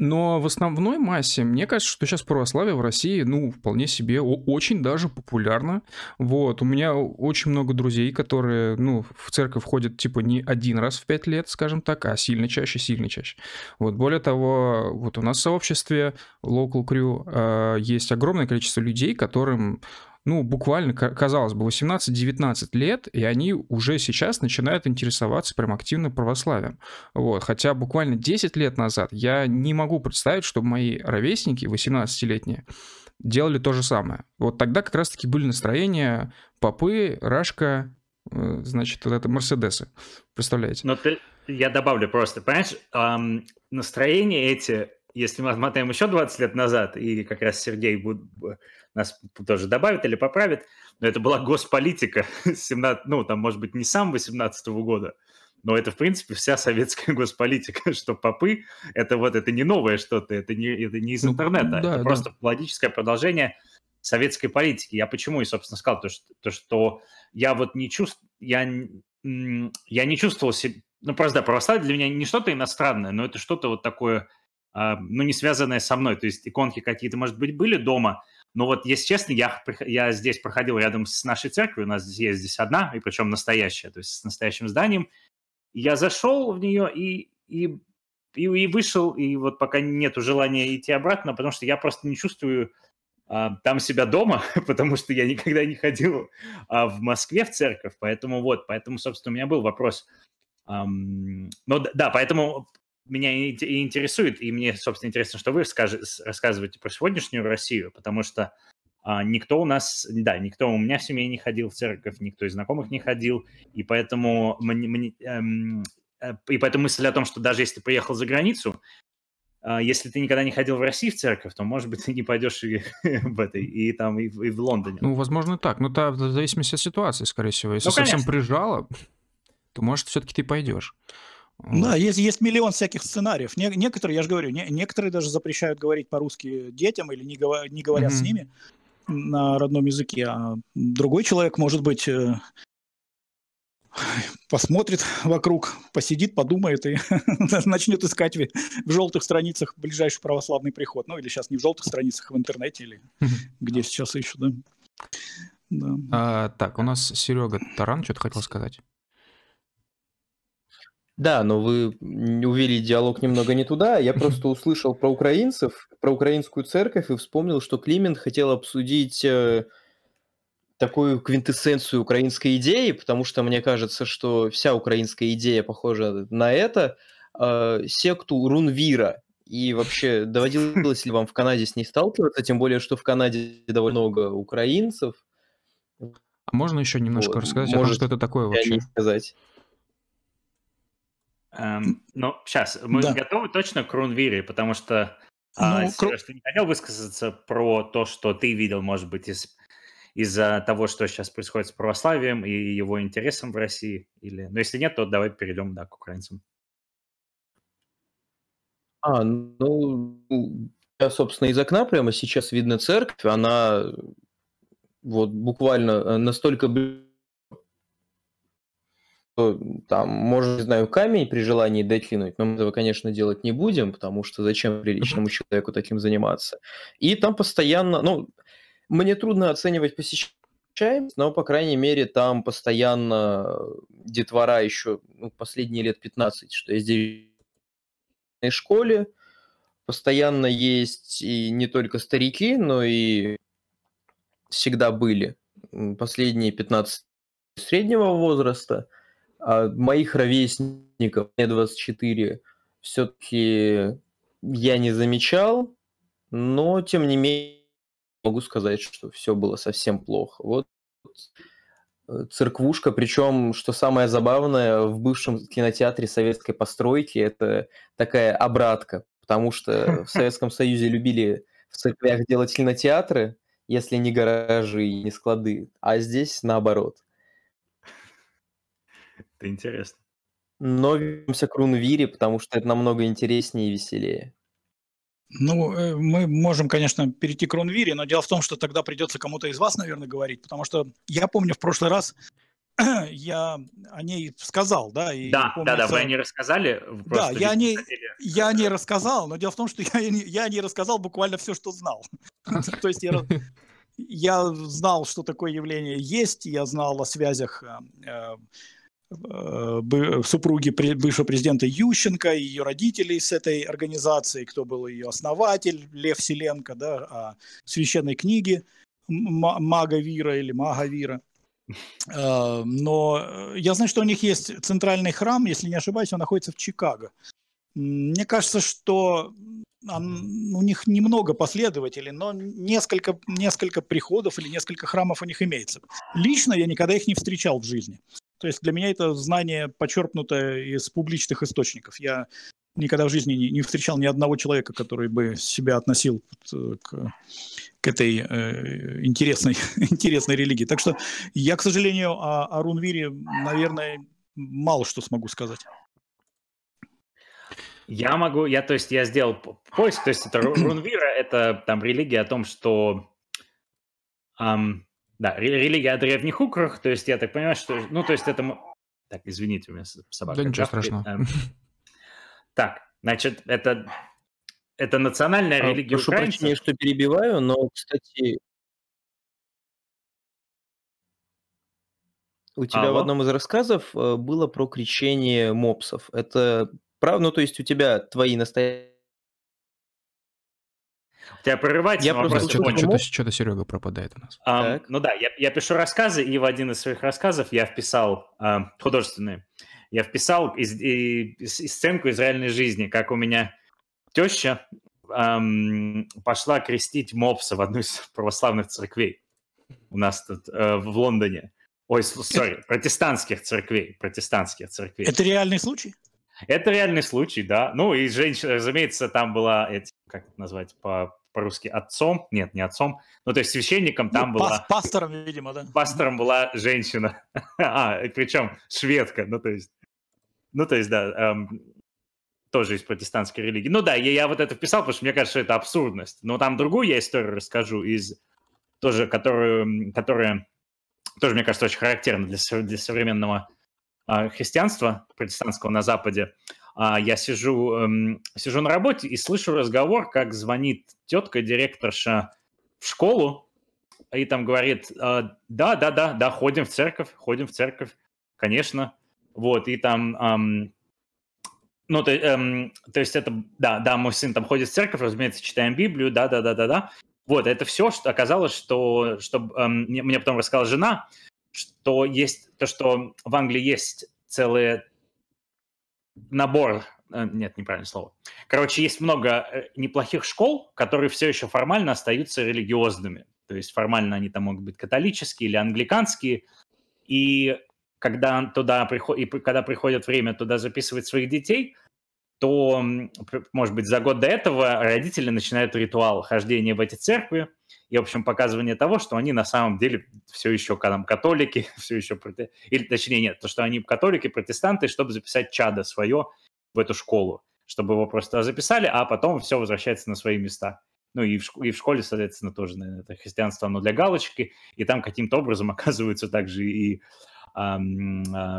Speaker 1: Но в основной массе, мне кажется, что сейчас православие в России, ну, вполне себе очень даже популярно. Вот, у меня очень много друзей, которые, ну, в церковь ходят, типа, не один раз в пять лет, скажем так, а сильно чаще, сильно чаще. Вот, более того, вот у нас в сообществе Local Crew э, есть огромное количество людей, которым ну, буквально, казалось бы, 18-19 лет, и они уже сейчас начинают интересоваться прям активно православием. Вот. Хотя буквально 10 лет назад я не могу представить, чтобы мои ровесники, 18-летние, делали то же самое. Вот тогда как раз-таки были настроения попы, Рашка, э, значит, вот это Мерседесы. Представляете?
Speaker 2: Но ты, я добавлю просто, понимаешь, эм, настроения эти, если мы отмотаем еще 20 лет назад, и как раз Сергей будет нас тоже добавит или поправит, но это была госполитика 17, ну, там, может быть, не сам 18 -го года, но это, в принципе, вся советская госполитика, что попы, это вот, это не новое что-то, это не, это не из ну, интернета, ну, да, это да. просто логическое продолжение советской политики. Я почему и, собственно, сказал то, что, то, что я вот не чувствую, я, я не чувствовал себя, ну, просто, да, православие для меня не что-то иностранное, но это что-то вот такое, ну, не связанное со мной. То есть иконки какие-то, может быть, были дома, но вот, если честно, я, я здесь проходил рядом с нашей церковью, у нас здесь есть здесь одна, и причем настоящая, то есть с настоящим зданием. Я зашел в нее и, и, и, и вышел, и вот пока нету желания идти обратно, потому что я просто не чувствую а, там себя дома, потому что я никогда не ходил а, в Москве в церковь, поэтому вот, поэтому, собственно, у меня был вопрос. Um, ну да, поэтому меня и интересует, и мне, собственно, интересно, что вы рассказываете про сегодняшнюю Россию, потому что а, никто у нас, да, никто у меня в семье не ходил в церковь, никто из знакомых не ходил, и поэтому, мне, мне, эм, э, и поэтому мысль о том, что даже если ты приехал за границу, э, если ты никогда не ходил в России в церковь, то, может быть, ты не пойдешь и в этой, и там, и в, и в Лондоне.
Speaker 1: Ну, возможно, так. Но это в зависимости от ситуации, скорее всего. Если ну, совсем прижало, то, может, все-таки ты пойдешь.
Speaker 4: Да, есть, есть миллион всяких сценариев. Не, некоторые, я же говорю, не, некоторые даже запрещают говорить по-русски детям или не, говор, не говорят mm-hmm. с ними на родном языке, а другой человек, может быть, э, посмотрит вокруг, посидит, подумает и начнет искать в, желтых страницах ближайший православный приход. Ну, или сейчас не в желтых страницах, в интернете, или где сейчас ищут, да.
Speaker 1: да. А, так, у нас Серега Таран что-то хотел сказать.
Speaker 3: Да, но вы увели диалог немного не туда. Я просто услышал про украинцев, про украинскую церковь и вспомнил, что Климент хотел обсудить э, такую квинтэссенцию украинской идеи, потому что мне кажется, что вся украинская идея похожа на это, э, секту Рунвира. И вообще, доводилось ли вам в Канаде с ней сталкиваться, тем более, что в Канаде довольно много украинцев.
Speaker 1: А можно еще немножко вот. рассказать Может, о том, что это такое вообще?
Speaker 3: сказать.
Speaker 2: Эм, ну, сейчас, мы да. готовы точно к Рунвире, потому что, а, ну, а, Сереж, ты не хотел высказаться про то, что ты видел, может быть, из, из-за того, что сейчас происходит с православием и его интересом в России? Или... Но если нет, то давай перейдем да, к украинцам.
Speaker 3: А, ну, я, собственно, из окна прямо сейчас видно церковь, она вот буквально э, настолько там, можно, не знаю, камень при желании доклинуть, но мы этого, конечно, делать не будем, потому что зачем приличному человеку таким заниматься. И там постоянно, ну, мне трудно оценивать посещаемость, но, по крайней мере, там постоянно детвора еще ну, последние лет 15, что я здесь в школе, постоянно есть и не только старики, но и всегда были. Последние 15 среднего возраста – а моих ровесников, мне 24, все-таки я не замечал, но тем не менее могу сказать, что все было совсем плохо. Вот э, церквушка, причем, что самое забавное, в бывшем кинотеатре советской постройки это такая обратка, потому что в Советском Союзе любили в церквях делать кинотеатры, если не гаражи и не склады, а здесь наоборот –
Speaker 2: это интересно.
Speaker 3: Но вернемся к Рунвире, потому что это намного интереснее и веселее.
Speaker 4: Ну, э, мы можем, конечно, перейти к Рунвире, но дело в том, что тогда придется кому-то из вас, наверное, говорить, потому что я помню в прошлый раз я о ней сказал, да.
Speaker 2: И да, помнится... да, да, вы о ней рассказали.
Speaker 4: Да, я о ней, я о ней рассказал, но дело в том, что я, я о ней рассказал буквально все, что знал. То есть я, я знал, что такое явление есть, я знал о связях э, э, супруги бывшего президента Ющенко, ее родителей с этой организацией, кто был ее основатель, Лев Селенко, да, о священной книге Мага Вира или Мага Вира. Э, но я знаю, что у них есть центральный храм, если не ошибаюсь, он находится в Чикаго. Мне кажется, что у них немного последователей, но несколько, несколько приходов или несколько храмов у них имеется. Лично я никогда их не встречал в жизни. То есть для меня это знание подчеркнутое из публичных источников. Я никогда в жизни не, не встречал ни одного человека, который бы себя относил к, к этой э, интересной, интересной религии. Так что я, к сожалению, о, о Рунвире, наверное, мало что смогу сказать.
Speaker 2: Я могу, я, то есть, я сделал поиск, то есть, это Рунвира, это там религия о том, что, эм, да, религия о древних украх, то есть, я так понимаю, что, ну, то есть, это, так, извините, у меня собака.
Speaker 1: Да ничего страшного. Эм,
Speaker 2: так, значит, это, это национальная а, религия
Speaker 3: Прошу украинцев. прощения, что перебиваю, но, кстати, у тебя Алло? в одном из рассказов э, было про кричение мопсов. Это правда? Ну, то есть у тебя твои настоящие
Speaker 2: Тебя прорывать.
Speaker 1: Я просто что-то, что-то, что-то Серега пропадает у нас.
Speaker 2: Um, ну да, я, я пишу рассказы, и в один из своих рассказов я вписал um, художественные я вписал из, из, из сценку из реальной жизни, как у меня теща эм, пошла крестить мопса в одну из православных церквей у нас тут э, в Лондоне. Ой, сори, протестантских церквей, протестантских церквей.
Speaker 4: Это реальный случай?
Speaker 2: Это реальный случай, да. Ну и женщина, разумеется, там была, как это назвать по по-русски отцом, нет, не отцом, ну, то есть священником там ну, была...
Speaker 4: Пастором, видимо, да.
Speaker 2: Пастором была женщина, а, причем шведка, ну, то есть ну, то есть, да, эм, тоже из протестантской религии. Ну да, я, я вот это вписал, потому что мне кажется, что это абсурдность. Но там другую я историю расскажу из тоже, которую, которая тоже, мне кажется, очень характерна для, для современного э, христианства протестантского на Западе. Я сижу, эм, сижу на работе и слышу разговор, как звонит тетка, директорша в школу, и там говорит, «А, да, да, да, да, ходим в церковь, ходим в церковь, конечно, вот, и там, ну, то, эм, то есть это, да, да, мой сын там ходит в церковь, разумеется, читаем Библию, да, да, да, да, да. Вот, это все, что оказалось, что, что эм, мне, потом рассказала жена, что есть, то, что в Англии есть целый набор, э, нет, неправильное слово. Короче, есть много э, неплохих школ, которые все еще формально остаются религиозными. То есть формально они там могут быть католические или англиканские. И когда туда приходит, и когда приходит время туда записывать своих детей, то, может быть, за год до этого родители начинают ритуал хождения в эти церкви и, в общем, показывание того, что они на самом деле все еще там, католики, все еще, или точнее нет, то, что они католики, протестанты, чтобы записать чадо свое в эту школу, чтобы его просто записали, а потом все возвращается на свои места. Ну и в, и в школе, соответственно, тоже, наверное, это христианство, оно для галочки, и там каким-то образом оказываются также и а,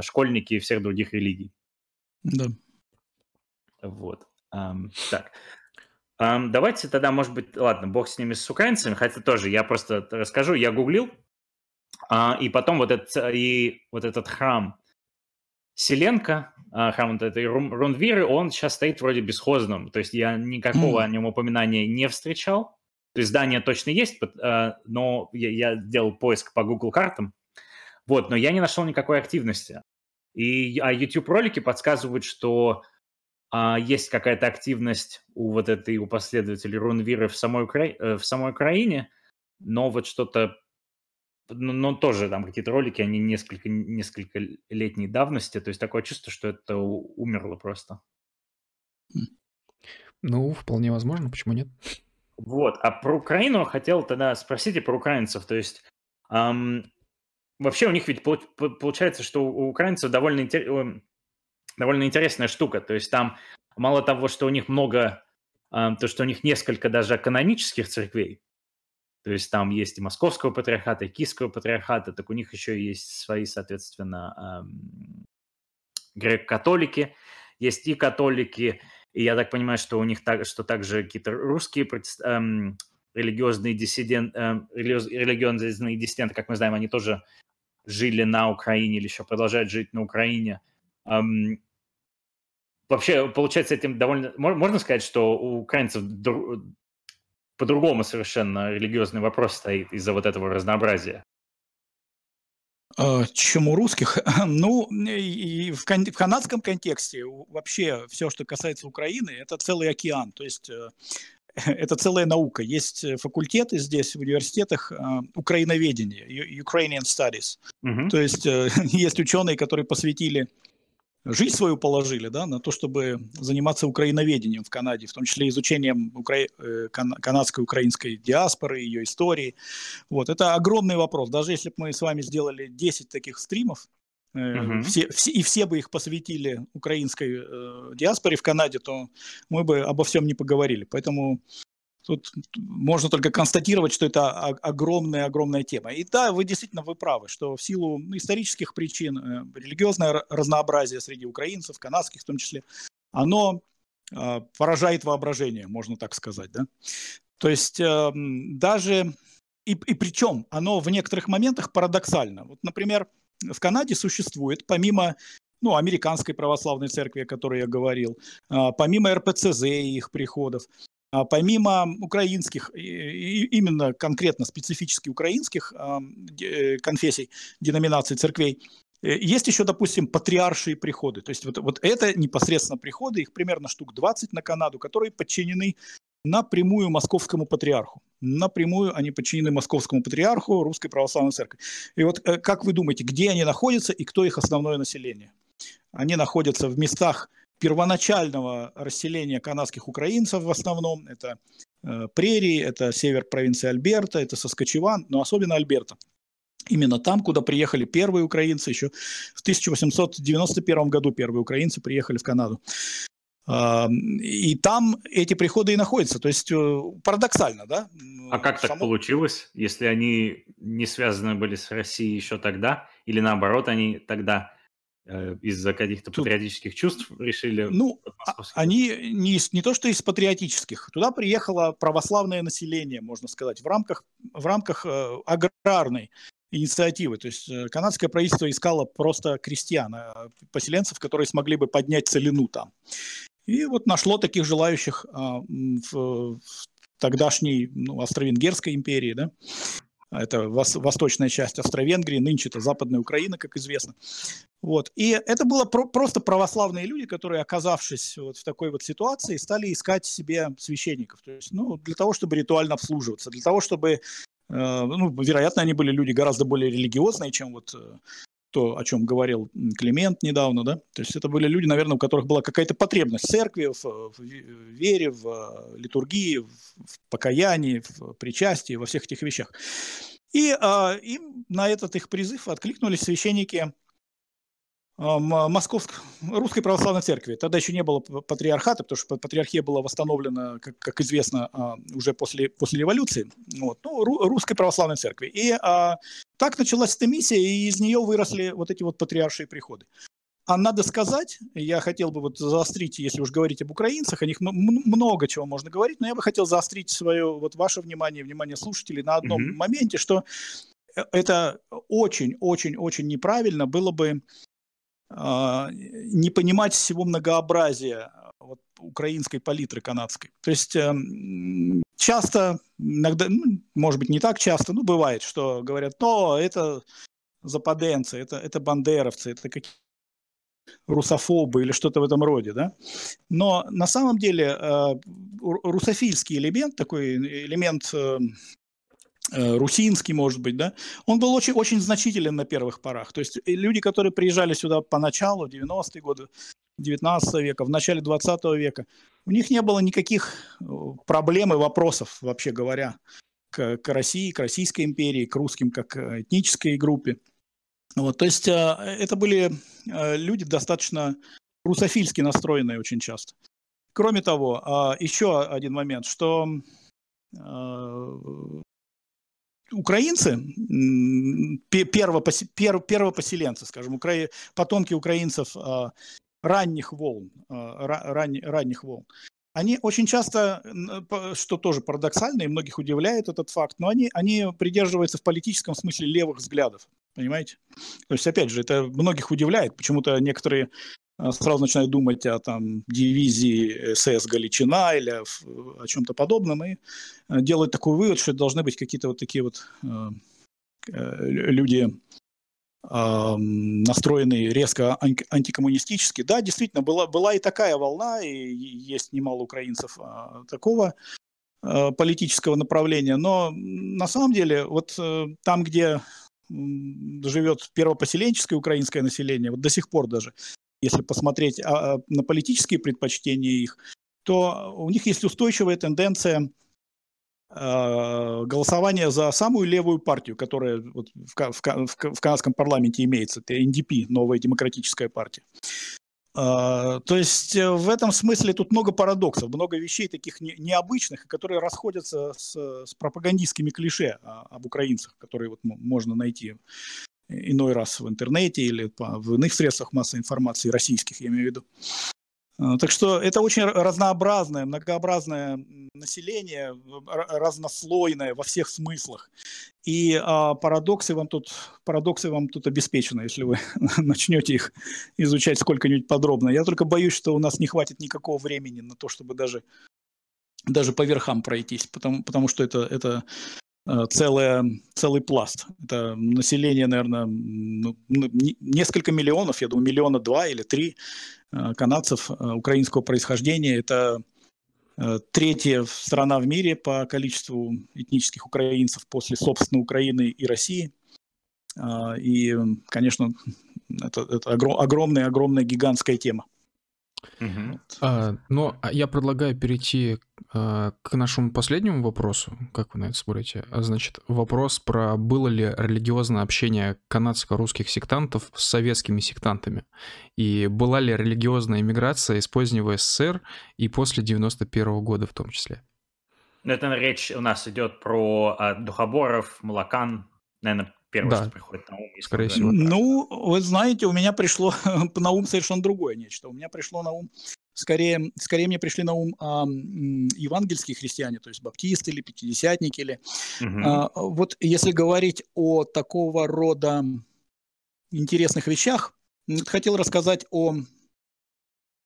Speaker 2: школьники всех других религий.
Speaker 4: Да.
Speaker 2: Вот. Так. Давайте тогда, может быть, ладно, бог с ними, с украинцами, хотя тоже я просто расскажу, я гуглил, а, и потом вот этот, и вот этот храм Селенко, а, храм вот этой Рунвиры, он сейчас стоит вроде бесхозным, то есть я никакого о нем упоминания не встречал, то есть здание точно есть, но я, я делал поиск по Google картам, вот, но я не нашел никакой активности. И а YouTube-ролики подсказывают, что а, есть какая-то активность у вот этой, у последователей Рунвиры в самой, Укра... Э, в самой Украине, но вот что-то, ну, ну, тоже там какие-то ролики, они несколько, несколько летней давности, то есть такое чувство, что это умерло просто.
Speaker 1: Ну, вполне возможно, почему нет?
Speaker 2: Вот, а про Украину хотел тогда спросить и про украинцев, то есть эм, Вообще у них ведь получается, что у украинцев довольно интер... довольно интересная штука. То есть там мало того, что у них много, то, что у них несколько даже канонических церквей, то есть там есть и московского патриархата, и киевского патриархата, так у них еще есть свои, соответственно, греко-католики, есть и католики, и я так понимаю, что у них так, что также какие-то русские эм, религиозные диссиденты, эм, религиозные диссиденты, как мы знаем, они тоже жили на Украине или еще продолжают жить на Украине. Вообще, получается, этим довольно... Можно сказать, что у украинцев по-другому совершенно религиозный вопрос стоит из-за вот этого разнообразия?
Speaker 4: А, чем у русских? Ну, и в, кан- в канадском контексте вообще все, что касается Украины, это целый океан. То есть э, это целая наука. Есть факультеты здесь, в университетах, э, украиноведения, Ukrainian Studies. Uh-huh. То есть э, есть ученые, которые посвятили жизнь свою положили да, на то, чтобы заниматься украиноведением в Канаде, в том числе изучением укра... Э, кан... канадской украинской диаспоры, ее истории. Вот. Это огромный вопрос. Даже если бы мы с вами сделали 10 таких стримов, Uh-huh. Все, все, и все бы их посвятили украинской э, диаспоре в Канаде, то мы бы обо всем не поговорили. Поэтому Тут можно только констатировать, что это огромная-огромная тема. И да, вы действительно вы правы, что в силу ну, исторических причин, э, религиозное разнообразие среди украинцев, канадских в том числе, оно э, поражает воображение, можно так сказать. Да? То есть э, даже, и, и причем оно в некоторых моментах парадоксально. Вот, например, в Канаде существует, помимо ну, американской православной церкви, о которой я говорил, помимо РПЦЗ и их приходов, помимо украинских, именно конкретно специфически украинских э, конфессий, деноминаций, церквей, э, есть еще, допустим, патриаршие приходы. То есть вот, вот это непосредственно приходы, их примерно штук 20 на Канаду, которые подчинены напрямую московскому патриарху. Напрямую они подчинены московскому патриарху Русской Православной Церкви. И вот э, как вы думаете, где они находятся и кто их основное население? Они находятся в местах, первоначального расселения канадских украинцев в основном. Это э, прерии, это север провинции Альберта, это Соскочеван, но особенно Альберта. Именно там, куда приехали первые украинцы, еще в 1891 году первые украинцы приехали в Канаду. И там эти приходы и находятся. То есть э, парадоксально, да?
Speaker 2: А как Само... так получилось, если они не связаны были с Россией еще тогда, или наоборот, они тогда из-за каких-то Тут, патриотических чувств решили...
Speaker 4: Ну, а, они не, не то, что из патриотических. Туда приехало православное население, можно сказать, в рамках, в рамках э, аграрной инициативы. То есть э, канадское правительство искало просто крестьян, э, поселенцев, которые смогли бы поднять целину там. И вот нашло таких желающих э, в, в тогдашней ну, Австро-Венгерской империи, да, это восточная часть Австро-Венгрии, нынче это Западная Украина, как известно. Вот. И это было про- просто православные люди, которые, оказавшись вот в такой вот ситуации, стали искать себе священников. То есть, ну, для того, чтобы ритуально обслуживаться, для того, чтобы, э, ну, вероятно, они были люди гораздо более религиозные, чем вот э, то, о чем говорил Климент недавно, да, то есть это были люди, наверное, у которых была какая-то потребность в церкви, в, в вере, в э, литургии, в, в покаянии, в причастии, во всех этих вещах. И а, им на этот их призыв откликнулись священники Московской Русской Православной Церкви. Тогда еще не было патриархата, потому что патриархия была восстановлена, как, как известно, а, уже после, после революции. Вот. Ну, Русской Православной Церкви. И а, так началась эта миссия, и из нее выросли вот эти вот патриаршие приходы. А надо сказать, я хотел бы вот заострить, если уж говорить об украинцах, о них много чего можно говорить, но я бы хотел заострить свое, вот ваше внимание, внимание слушателей на одном mm-hmm. моменте, что э, это очень-очень-очень неправильно было бы а, не понимать всего многообразия вот, украинской палитры канадской. То есть эм, часто, иногда, ну, может быть, не так часто, но бывает, что говорят, но это западенцы, это, это бандеровцы, это какие русофобы или что-то в этом роде, да. Но на самом деле э, русофильский элемент, такой элемент э, Э, русинский, может быть, да, он был очень, очень значителен на первых порах. То есть э, люди, которые приезжали сюда поначалу, в 90-е годы 19 века, в начале 20 века, у них не было никаких э, проблем и вопросов, вообще говоря, к, к России, к Российской империи, к русским как этнической группе. Вот, то есть это были люди достаточно русофильски настроенные очень часто. Кроме того, а, еще один момент, что украинцы, первопоселенцы, скажем, потомки украинцев а, ранних волн, ранних волн, они очень часто, что тоже парадоксально, и многих удивляет этот факт, но они, они придерживаются в политическом смысле левых взглядов. Понимаете? То есть, опять же, это многих удивляет. Почему-то некоторые а, сразу начинают думать о там, дивизии СС Галичина или о, чем-то подобном и а, делают такой вывод, что должны быть какие-то вот такие вот э, люди, э, настроенные резко антикоммунистически. Да, действительно, была, была и такая волна, и есть немало украинцев э, такого э, политического направления, но на самом деле вот э, там, где живет первопоселенческое украинское население, вот до сих пор даже, если посмотреть а, а, на политические предпочтения их, то у них есть устойчивая тенденция а, голосования за самую левую партию, которая вот в, в, в, в канадском парламенте имеется, это НДП, новая демократическая партия. То есть э, в этом смысле тут много парадоксов, много вещей таких не, необычных, которые расходятся с, с пропагандистскими клише об украинцах, которые вот можно найти иной раз в интернете или по, в иных средствах массовой информации, российских, я имею в виду. А, так что это очень разнообразное, многообразное население, разнослойное во всех смыслах. И а, парадоксы вам тут, парадоксы вам тут обеспечены, если вы начнете их изучать сколько-нибудь подробно. Я только боюсь, что у нас не хватит никакого времени на то, чтобы даже даже по верхам пройтись, потому, потому что это, это Э, целое, целый пласт. Это население, наверное, ну, несколько миллионов, я думаю, миллиона два или три э, канадцев э, украинского происхождения. Это третья страна в мире по количеству этнических украинцев после, собственно, Украины и России. И, конечно, это огромная, огромная, гигантская тема.
Speaker 1: Угу. А, но а я предлагаю перейти а, к нашему последнему вопросу. Как вы на это смотрите? А, значит, вопрос про было ли религиозное общение канадско-русских сектантов с советскими сектантами? И была ли религиозная иммиграция из позднего СССР и после 91 -го года в том числе?
Speaker 2: Ну, это речь у нас идет про а, духоборов, молокан, наверное, первое, да. что приходит на ум.
Speaker 4: Скорее всего. Ну, вы знаете, у меня пришло на ум совершенно другое нечто. У меня пришло на ум скорее, скорее мне пришли на ум а, евангельские христиане, то есть баптисты или пятидесятники или. Угу. А, вот если говорить о такого рода интересных вещах, хотел рассказать о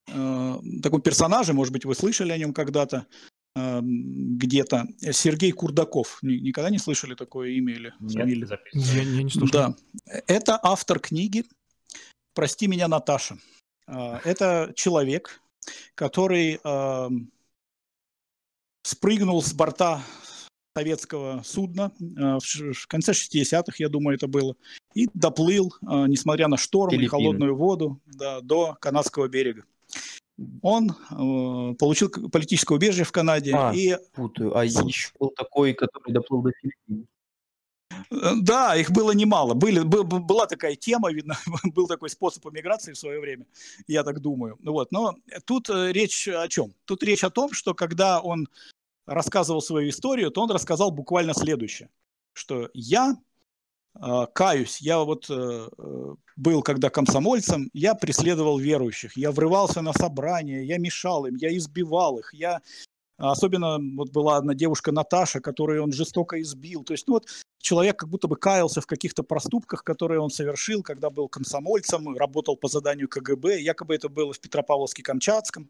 Speaker 4: э, таком персонаже, может быть, вы слышали о нем когда-то, где-то. Сергей Курдаков. Никогда не слышали такое имя или фамилию?
Speaker 1: Я, я не слышал.
Speaker 4: Да. Это автор книги «Прости меня, Наташа». А, это человек, который спрыгнул с борта советского судна э, в конце 60-х, я думаю, это было, и доплыл, э, несмотря на шторм Филиппины. и холодную воду, да, до канадского берега. Он э, получил политическое убежище в Канаде.
Speaker 3: А, и... путаю. А еще был такой, который доплыл до Филиппин.
Speaker 4: Э, да, их было немало. Были, был, была такая тема, видно, был такой способ миграции в свое время, я так думаю. Вот. Но тут э, речь о чем? Тут речь о том, что когда он рассказывал свою историю, то он рассказал буквально следующее, что я каюсь, я вот э, был когда комсомольцем, я преследовал верующих, я врывался на собрания, я мешал им, я избивал их, я Особенно вот была одна девушка Наташа, которую он жестоко избил. То есть, ну вот человек как будто бы каялся в каких-то проступках, которые он совершил, когда был комсомольцем, работал по заданию КГБ. Якобы это было в Петропавловске-Камчатском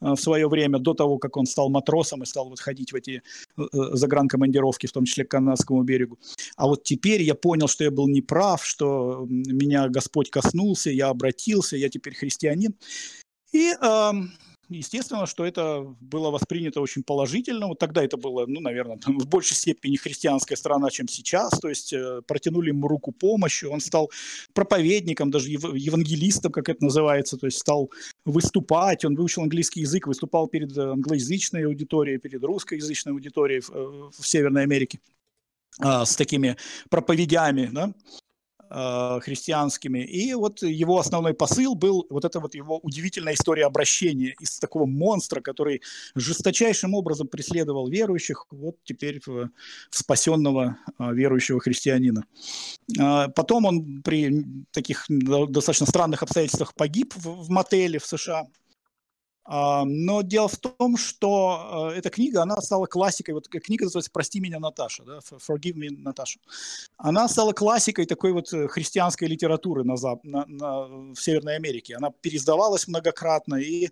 Speaker 4: э, в свое время, до того, как он стал матросом и стал вот ходить в эти э, э, загранкомандировки, в том числе к Канадскому берегу. А вот теперь я понял, что я был неправ, что меня Господь коснулся, я обратился, я теперь христианин. И э, Естественно, что это было воспринято очень положительно. Вот тогда это было, ну, наверное, в большей степени христианская страна, чем сейчас. То есть э, протянули ему руку помощи. Он стал проповедником, даже евангелистом, как это называется. То есть стал выступать. Он выучил английский язык, выступал перед англоязычной аудиторией, перед русскоязычной аудиторией в, э, в Северной Америке а, с такими проповедями. Да? Э, христианскими. И вот его основной посыл был вот эта вот его удивительная история обращения из такого монстра, который жесточайшим образом преследовал верующих, вот теперь в, в спасенного э, верующего христианина. Э, потом он при таких достаточно странных обстоятельствах погиб в, в мотеле в США. А, но дело в том, что э, эта книга, она стала классикой. Вот книга называется «Прости меня, Наташа», да? «Forgive me, Наташа». Она стала классикой такой вот э, христианской литературы на, на, на, в Северной Америке. Она переиздавалась многократно, и э,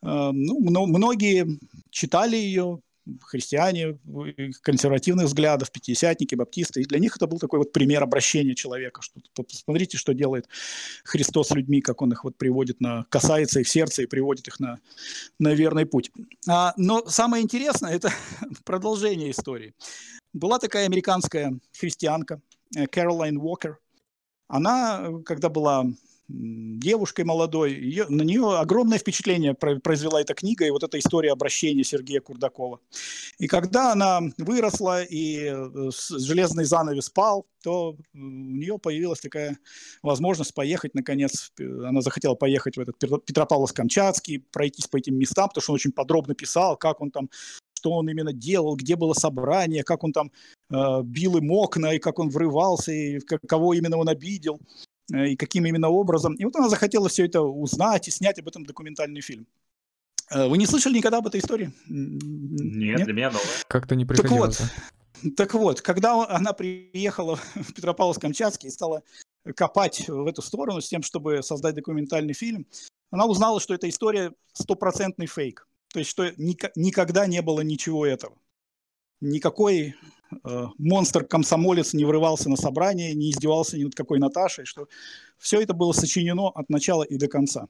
Speaker 4: ну, многие читали ее, христиане консервативных взглядов, пятидесятники, баптисты. И для них это был такой вот пример обращения человека. Что, посмотрите, что делает Христос с людьми, как он их вот приводит на, касается их сердца и приводит их на, на верный путь. А, но самое интересное – это продолжение истории. Была такая американская христианка э, Кэролайн Уокер. Она, когда была девушкой молодой. Ее, на нее огромное впечатление произвела эта книга и вот эта история обращения Сергея Курдакова. И когда она выросла и э, железный занавес пал, то у нее появилась такая возможность поехать, наконец, она захотела поехать в этот Петропавловск-Камчатский, пройтись по этим местам, потому что он очень подробно писал, как он там что он именно делал, где было собрание, как он там э, бил им окна, и как он врывался, и кого именно он обидел. Э, и каким именно образом. И вот она захотела все это узнать и снять об этом документальный фильм. Э, вы не слышали никогда об этой истории?
Speaker 2: Нет, Нет? для меня новое.
Speaker 1: Как-то не приходилось.
Speaker 4: Так вот, так вот, когда она приехала в Петропавловск-Камчатский и стала копать в эту сторону с тем, чтобы создать документальный фильм, она узнала, что эта история стопроцентный фейк. То есть, что никогда не было ничего этого. Никакой монстр-комсомолец не врывался на собрание, не издевался ни над какой Наташей, что все это было сочинено от начала и до конца.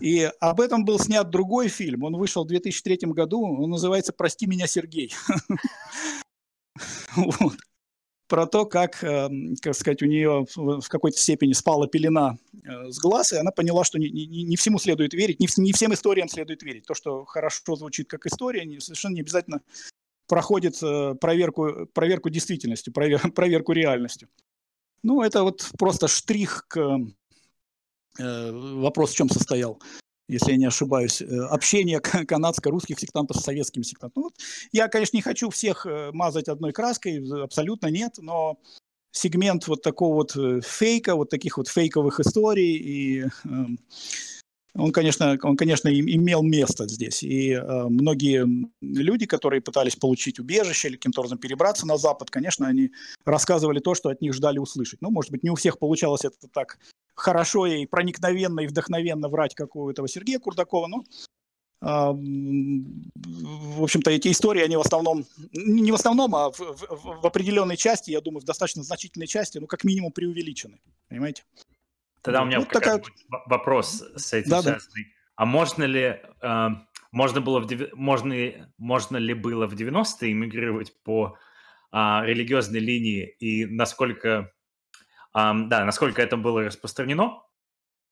Speaker 4: И об этом был снят другой фильм, он вышел в 2003 году, он называется «Прости меня, Сергей». Про то, как, э, как сказать, у нее в какой-то степени спала пелена э, с глаз, и она поняла, что не, не, не всему следует верить, не, не всем историям следует верить. То, что хорошо звучит как история, совершенно не обязательно проходит э, проверку, проверку действительностью, провер, проверку реальностью. Ну, это вот просто штрих к э, вопросу, в чем состоял, если я не ошибаюсь, э, общение канадско-русских сектантов с советскими сектантами. Ну, вот, я, конечно, не хочу всех э, мазать одной краской, абсолютно нет, но сегмент вот такого вот фейка, вот таких вот фейковых историй и э, он, конечно, он, конечно, имел место здесь. И э, многие люди, которые пытались получить убежище или каким-то образом перебраться на Запад, конечно, они рассказывали то, что от них ждали услышать. Ну, может быть, не у всех получалось это так хорошо и проникновенно и вдохновенно врать, как у этого Сергея Курдакова, но Uh, в общем-то, эти истории, они в основном, не в основном, а в, в, в определенной части, я думаю, в достаточно значительной части, ну, как минимум, преувеличены. Понимаете?
Speaker 2: Тогда у меня вот такая... вопрос с этим да, связанный. Да. А можно ли, э, можно, было в, можно, можно ли было в 90-е эмигрировать по э, религиозной линии и насколько, э, да, насколько это было распространено?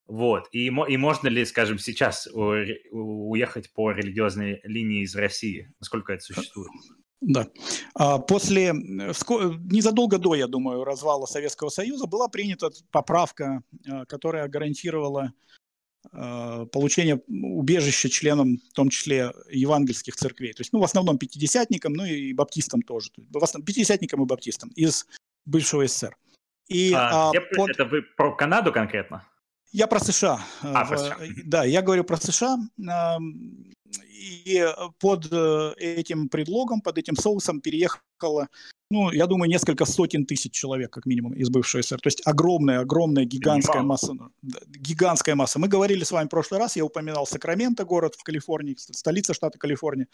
Speaker 2: Вот. И, и можно ли, скажем, сейчас уехать по религиозной линии из России? Насколько это существует?
Speaker 4: Да. А после, незадолго до, я думаю, развала Советского Союза была принята поправка, а, которая гарантировала а, получение убежища членам, в том числе евангельских церквей. То есть, ну, в основном пятидесятникам, ну и баптистам тоже. В основном пятидесятникам и баптистам из бывшего СССР.
Speaker 2: И, а, а, под... Это вы про Канаду конкретно?
Speaker 4: Я про США. А, в, про США. Да, я говорю про США. И э, под э, этим предлогом, под этим соусом переехало, ну, я думаю, несколько сотен тысяч человек, как минимум, из бывшей СССР. То есть огромная, огромная, гигантская масса. Ну, гигантская масса. Мы говорили с вами в прошлый раз, я упоминал Сакраменто, город в Калифорнии, столица штата Калифорния.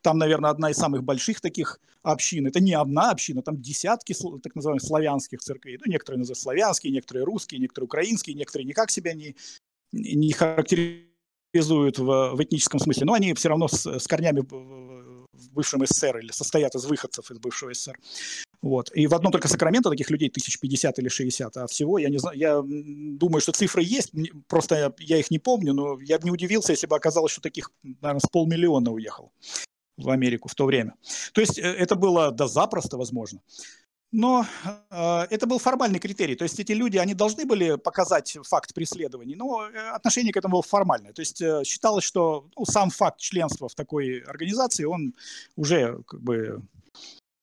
Speaker 4: Там, наверное, одна из самых больших таких общин. Это не одна община, там десятки так называемых славянских церквей. Ну, некоторые называют славянские, некоторые русские, некоторые украинские, некоторые никак себя не, не характеризуют реализуют в, в этническом смысле, но они все равно с, с корнями в бывшем СССР или состоят из выходцев из бывшего СССР. Вот. И в одном только Сакраменто таких людей 1050 или 60, а всего, я не знаю, я думаю, что цифры есть, просто я их не помню, но я бы не удивился, если бы оказалось, что таких, наверное, с полмиллиона уехал в Америку в то время. То есть э, это было да запросто возможно. Но э, это был формальный критерий. То есть эти люди, они должны были показать факт преследований, но э, отношение к этому было формальное. То есть э, считалось, что ну, сам факт членства в такой организации, он уже как бы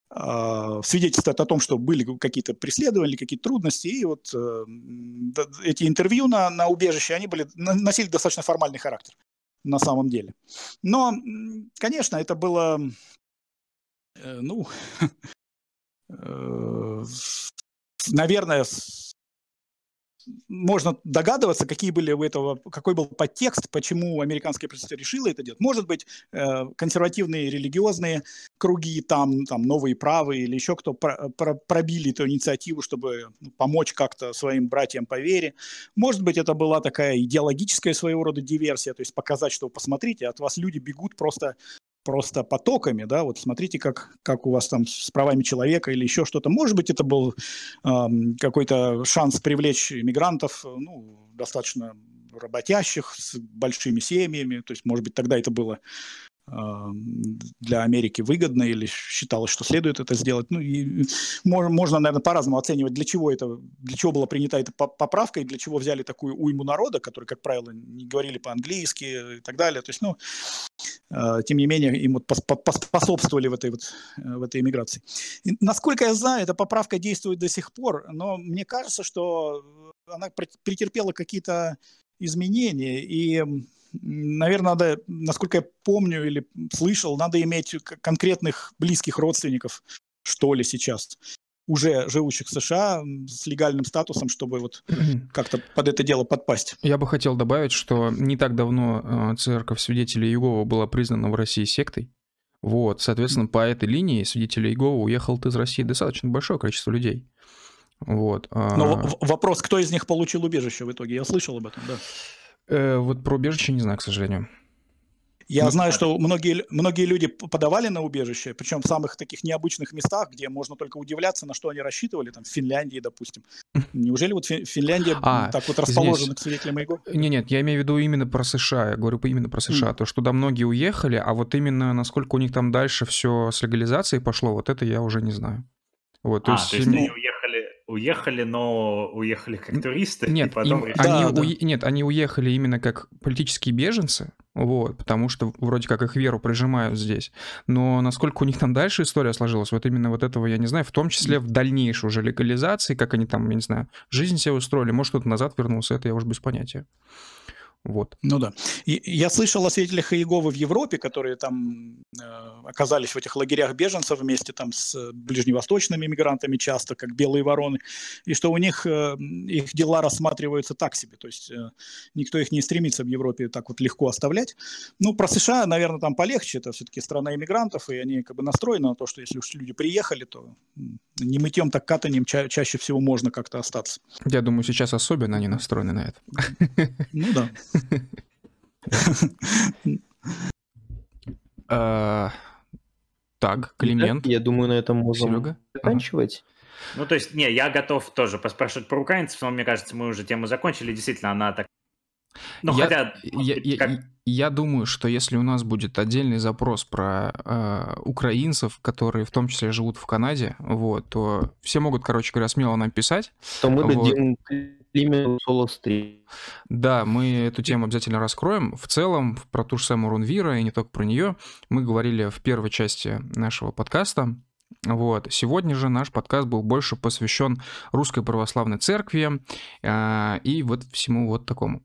Speaker 4: э, свидетельствует о том, что были какие-то преследования, какие-то трудности. И вот э, эти интервью на, на убежище, они были, носили достаточно формальный характер на самом деле. Но, конечно, это было, э, ну, наверное, можно догадываться, какие были у этого, какой был подтекст, почему американское правительство решило это делать. Может быть, э, консервативные религиозные круги, там, там новые правые или еще кто пробили эту инициативу, чтобы ну, помочь как-то своим братьям по вере. Может быть, это была такая идеологическая своего рода диверсия, то есть показать, что посмотрите, от вас люди бегут просто просто потоками, да, вот смотрите, как, как у вас там с правами человека или еще что-то. Может быть, это был э, какой-то шанс привлечь иммигрантов, ну, достаточно работящих, с большими семьями, то есть, может быть, тогда это было для Америки выгодно или считалось, что следует это сделать. Ну, и можно, можно, наверное, по-разному оценивать, для чего это, для чего была принята эта поправка и для чего взяли такую уйму народа, который, как правило, не говорили по-английски и так далее. То есть, ну, э, тем не менее, им вот способствовали в этой вот в этой иммиграции. И, насколько я знаю, эта поправка действует до сих пор, но мне кажется, что она претерпела какие-то изменения и наверное, надо, насколько я помню или слышал, надо иметь конкретных близких родственников, что ли, сейчас уже живущих в США с легальным статусом, чтобы вот как-то под это дело подпасть.
Speaker 1: Я бы хотел добавить, что не так давно э, церковь свидетелей Иеговы была признана в России сектой. Вот, соответственно, по этой линии свидетелей Иеговы уехал из России достаточно большое количество людей. Вот.
Speaker 4: А Но вопрос, кто из них получил убежище в итоге? Я слышал об этом, да.
Speaker 1: Э, вот про убежище не знаю, к сожалению.
Speaker 4: Я ну, знаю, что многие, многие люди подавали на убежище, причем в самых таких необычных местах, где можно только удивляться, на что они рассчитывали, там в Финляндии, допустим. Неужели вот Финляндия а, так вот расположена к свидетелям Иеговы?
Speaker 1: Нет, нет, я имею в виду именно про США, я говорю именно про США, mm. то, что да, многие уехали, а вот именно насколько у них там дальше все с легализацией пошло, вот это я уже не знаю.
Speaker 2: Вот, то а, есть, то есть ну, они уехали, уехали, но уехали как туристы.
Speaker 1: Нет, потом... им, они да, у... нет, они уехали именно как политические беженцы, вот, потому что вроде как их веру прижимают здесь. Но насколько у них там дальше история сложилась, вот именно вот этого я не знаю, в том числе в дальнейшей уже легализации, как они там, я не знаю, жизнь себе устроили, может, кто-то назад вернулся, это я уже без понятия. Вот.
Speaker 4: Ну да. И я слышал о свидетелях Иеговы в Европе, которые там э, оказались в этих лагерях беженцев вместе там с ближневосточными мигрантами часто, как белые вороны, и что у них э, их дела рассматриваются так себе, то есть э, никто их не стремится в Европе так вот легко оставлять. Ну, про США, наверное, там полегче, это все-таки страна иммигрантов, и они как бы настроены на то, что если уж люди приехали, то не мытьем, так катанием ча- чаще всего можно как-то остаться.
Speaker 1: Я думаю, сейчас особенно они настроены на это.
Speaker 4: Ну да.
Speaker 1: А, так, Климент.
Speaker 3: Я думаю, на этом можем заканчивать.
Speaker 2: Ну, то есть, не, я готов тоже поспрашивать про украинцев, но мне кажется, мы уже тему закончили. Действительно, она так
Speaker 1: ну, я, хотя, я, как... я, я думаю, что если у нас будет отдельный запрос про э, украинцев, которые в том числе живут в Канаде, вот, то все могут, короче говоря, смело нам писать.
Speaker 3: То мы вот. дадим именно соло стрим.
Speaker 1: Да, мы эту тему обязательно раскроем. В целом, про ту же самую Рунвира, и не только про нее, мы говорили в первой части нашего подкаста. Вот. Сегодня же наш подкаст был больше посвящен Русской Православной Церкви э, и вот всему вот такому.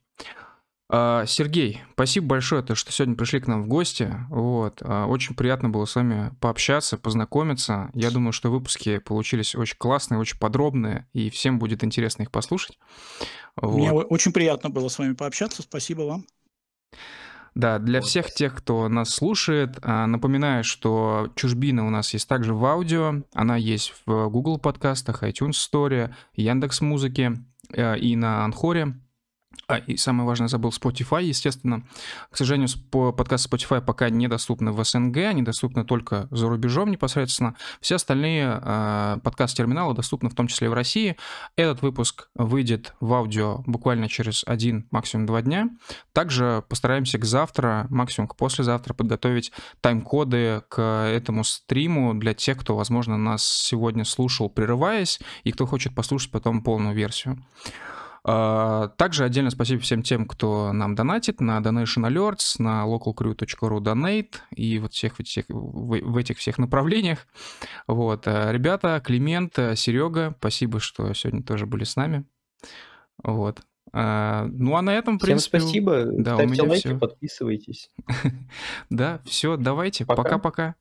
Speaker 1: А, Сергей, спасибо большое, то, что сегодня пришли к нам в гости. Вот. А, очень приятно было с вами пообщаться, познакомиться. Я думаю, что выпуски получились очень классные, очень подробные, и всем будет интересно их послушать.
Speaker 4: Вот. Мне очень приятно было с вами пообщаться. Спасибо вам.
Speaker 1: Да, для всех тех, кто нас слушает, а, напоминаю, что Чужбина у нас есть также в аудио. Она есть в Google подкастах, iTunes Store, Яндекс Музыке и на Анхоре. А, и самое важное, забыл, Spotify, естественно. К сожалению, подкасты Spotify пока недоступны в СНГ, они доступны только за рубежом непосредственно. Все остальные э, подкаст-терминалы доступны в том числе и в России. Этот выпуск выйдет в аудио буквально через один, максимум два дня. Также постараемся к завтра, максимум к послезавтра подготовить тайм-коды к этому стриму для тех, кто, возможно, нас сегодня слушал, прерываясь, и кто хочет послушать потом полную версию. А, также отдельно спасибо всем тем, кто нам донатит на Donation Alerts, на localcrew.ru donate и вот всех, всех в, этих всех направлениях. Вот. А, ребята, Климент, Серега, спасибо, что сегодня тоже были с нами. Вот. А, ну а на этом, в принципе...
Speaker 3: Всем спасибо. Да, Ставьте лайки, все. подписывайтесь.
Speaker 1: да, все, давайте. Пока-пока.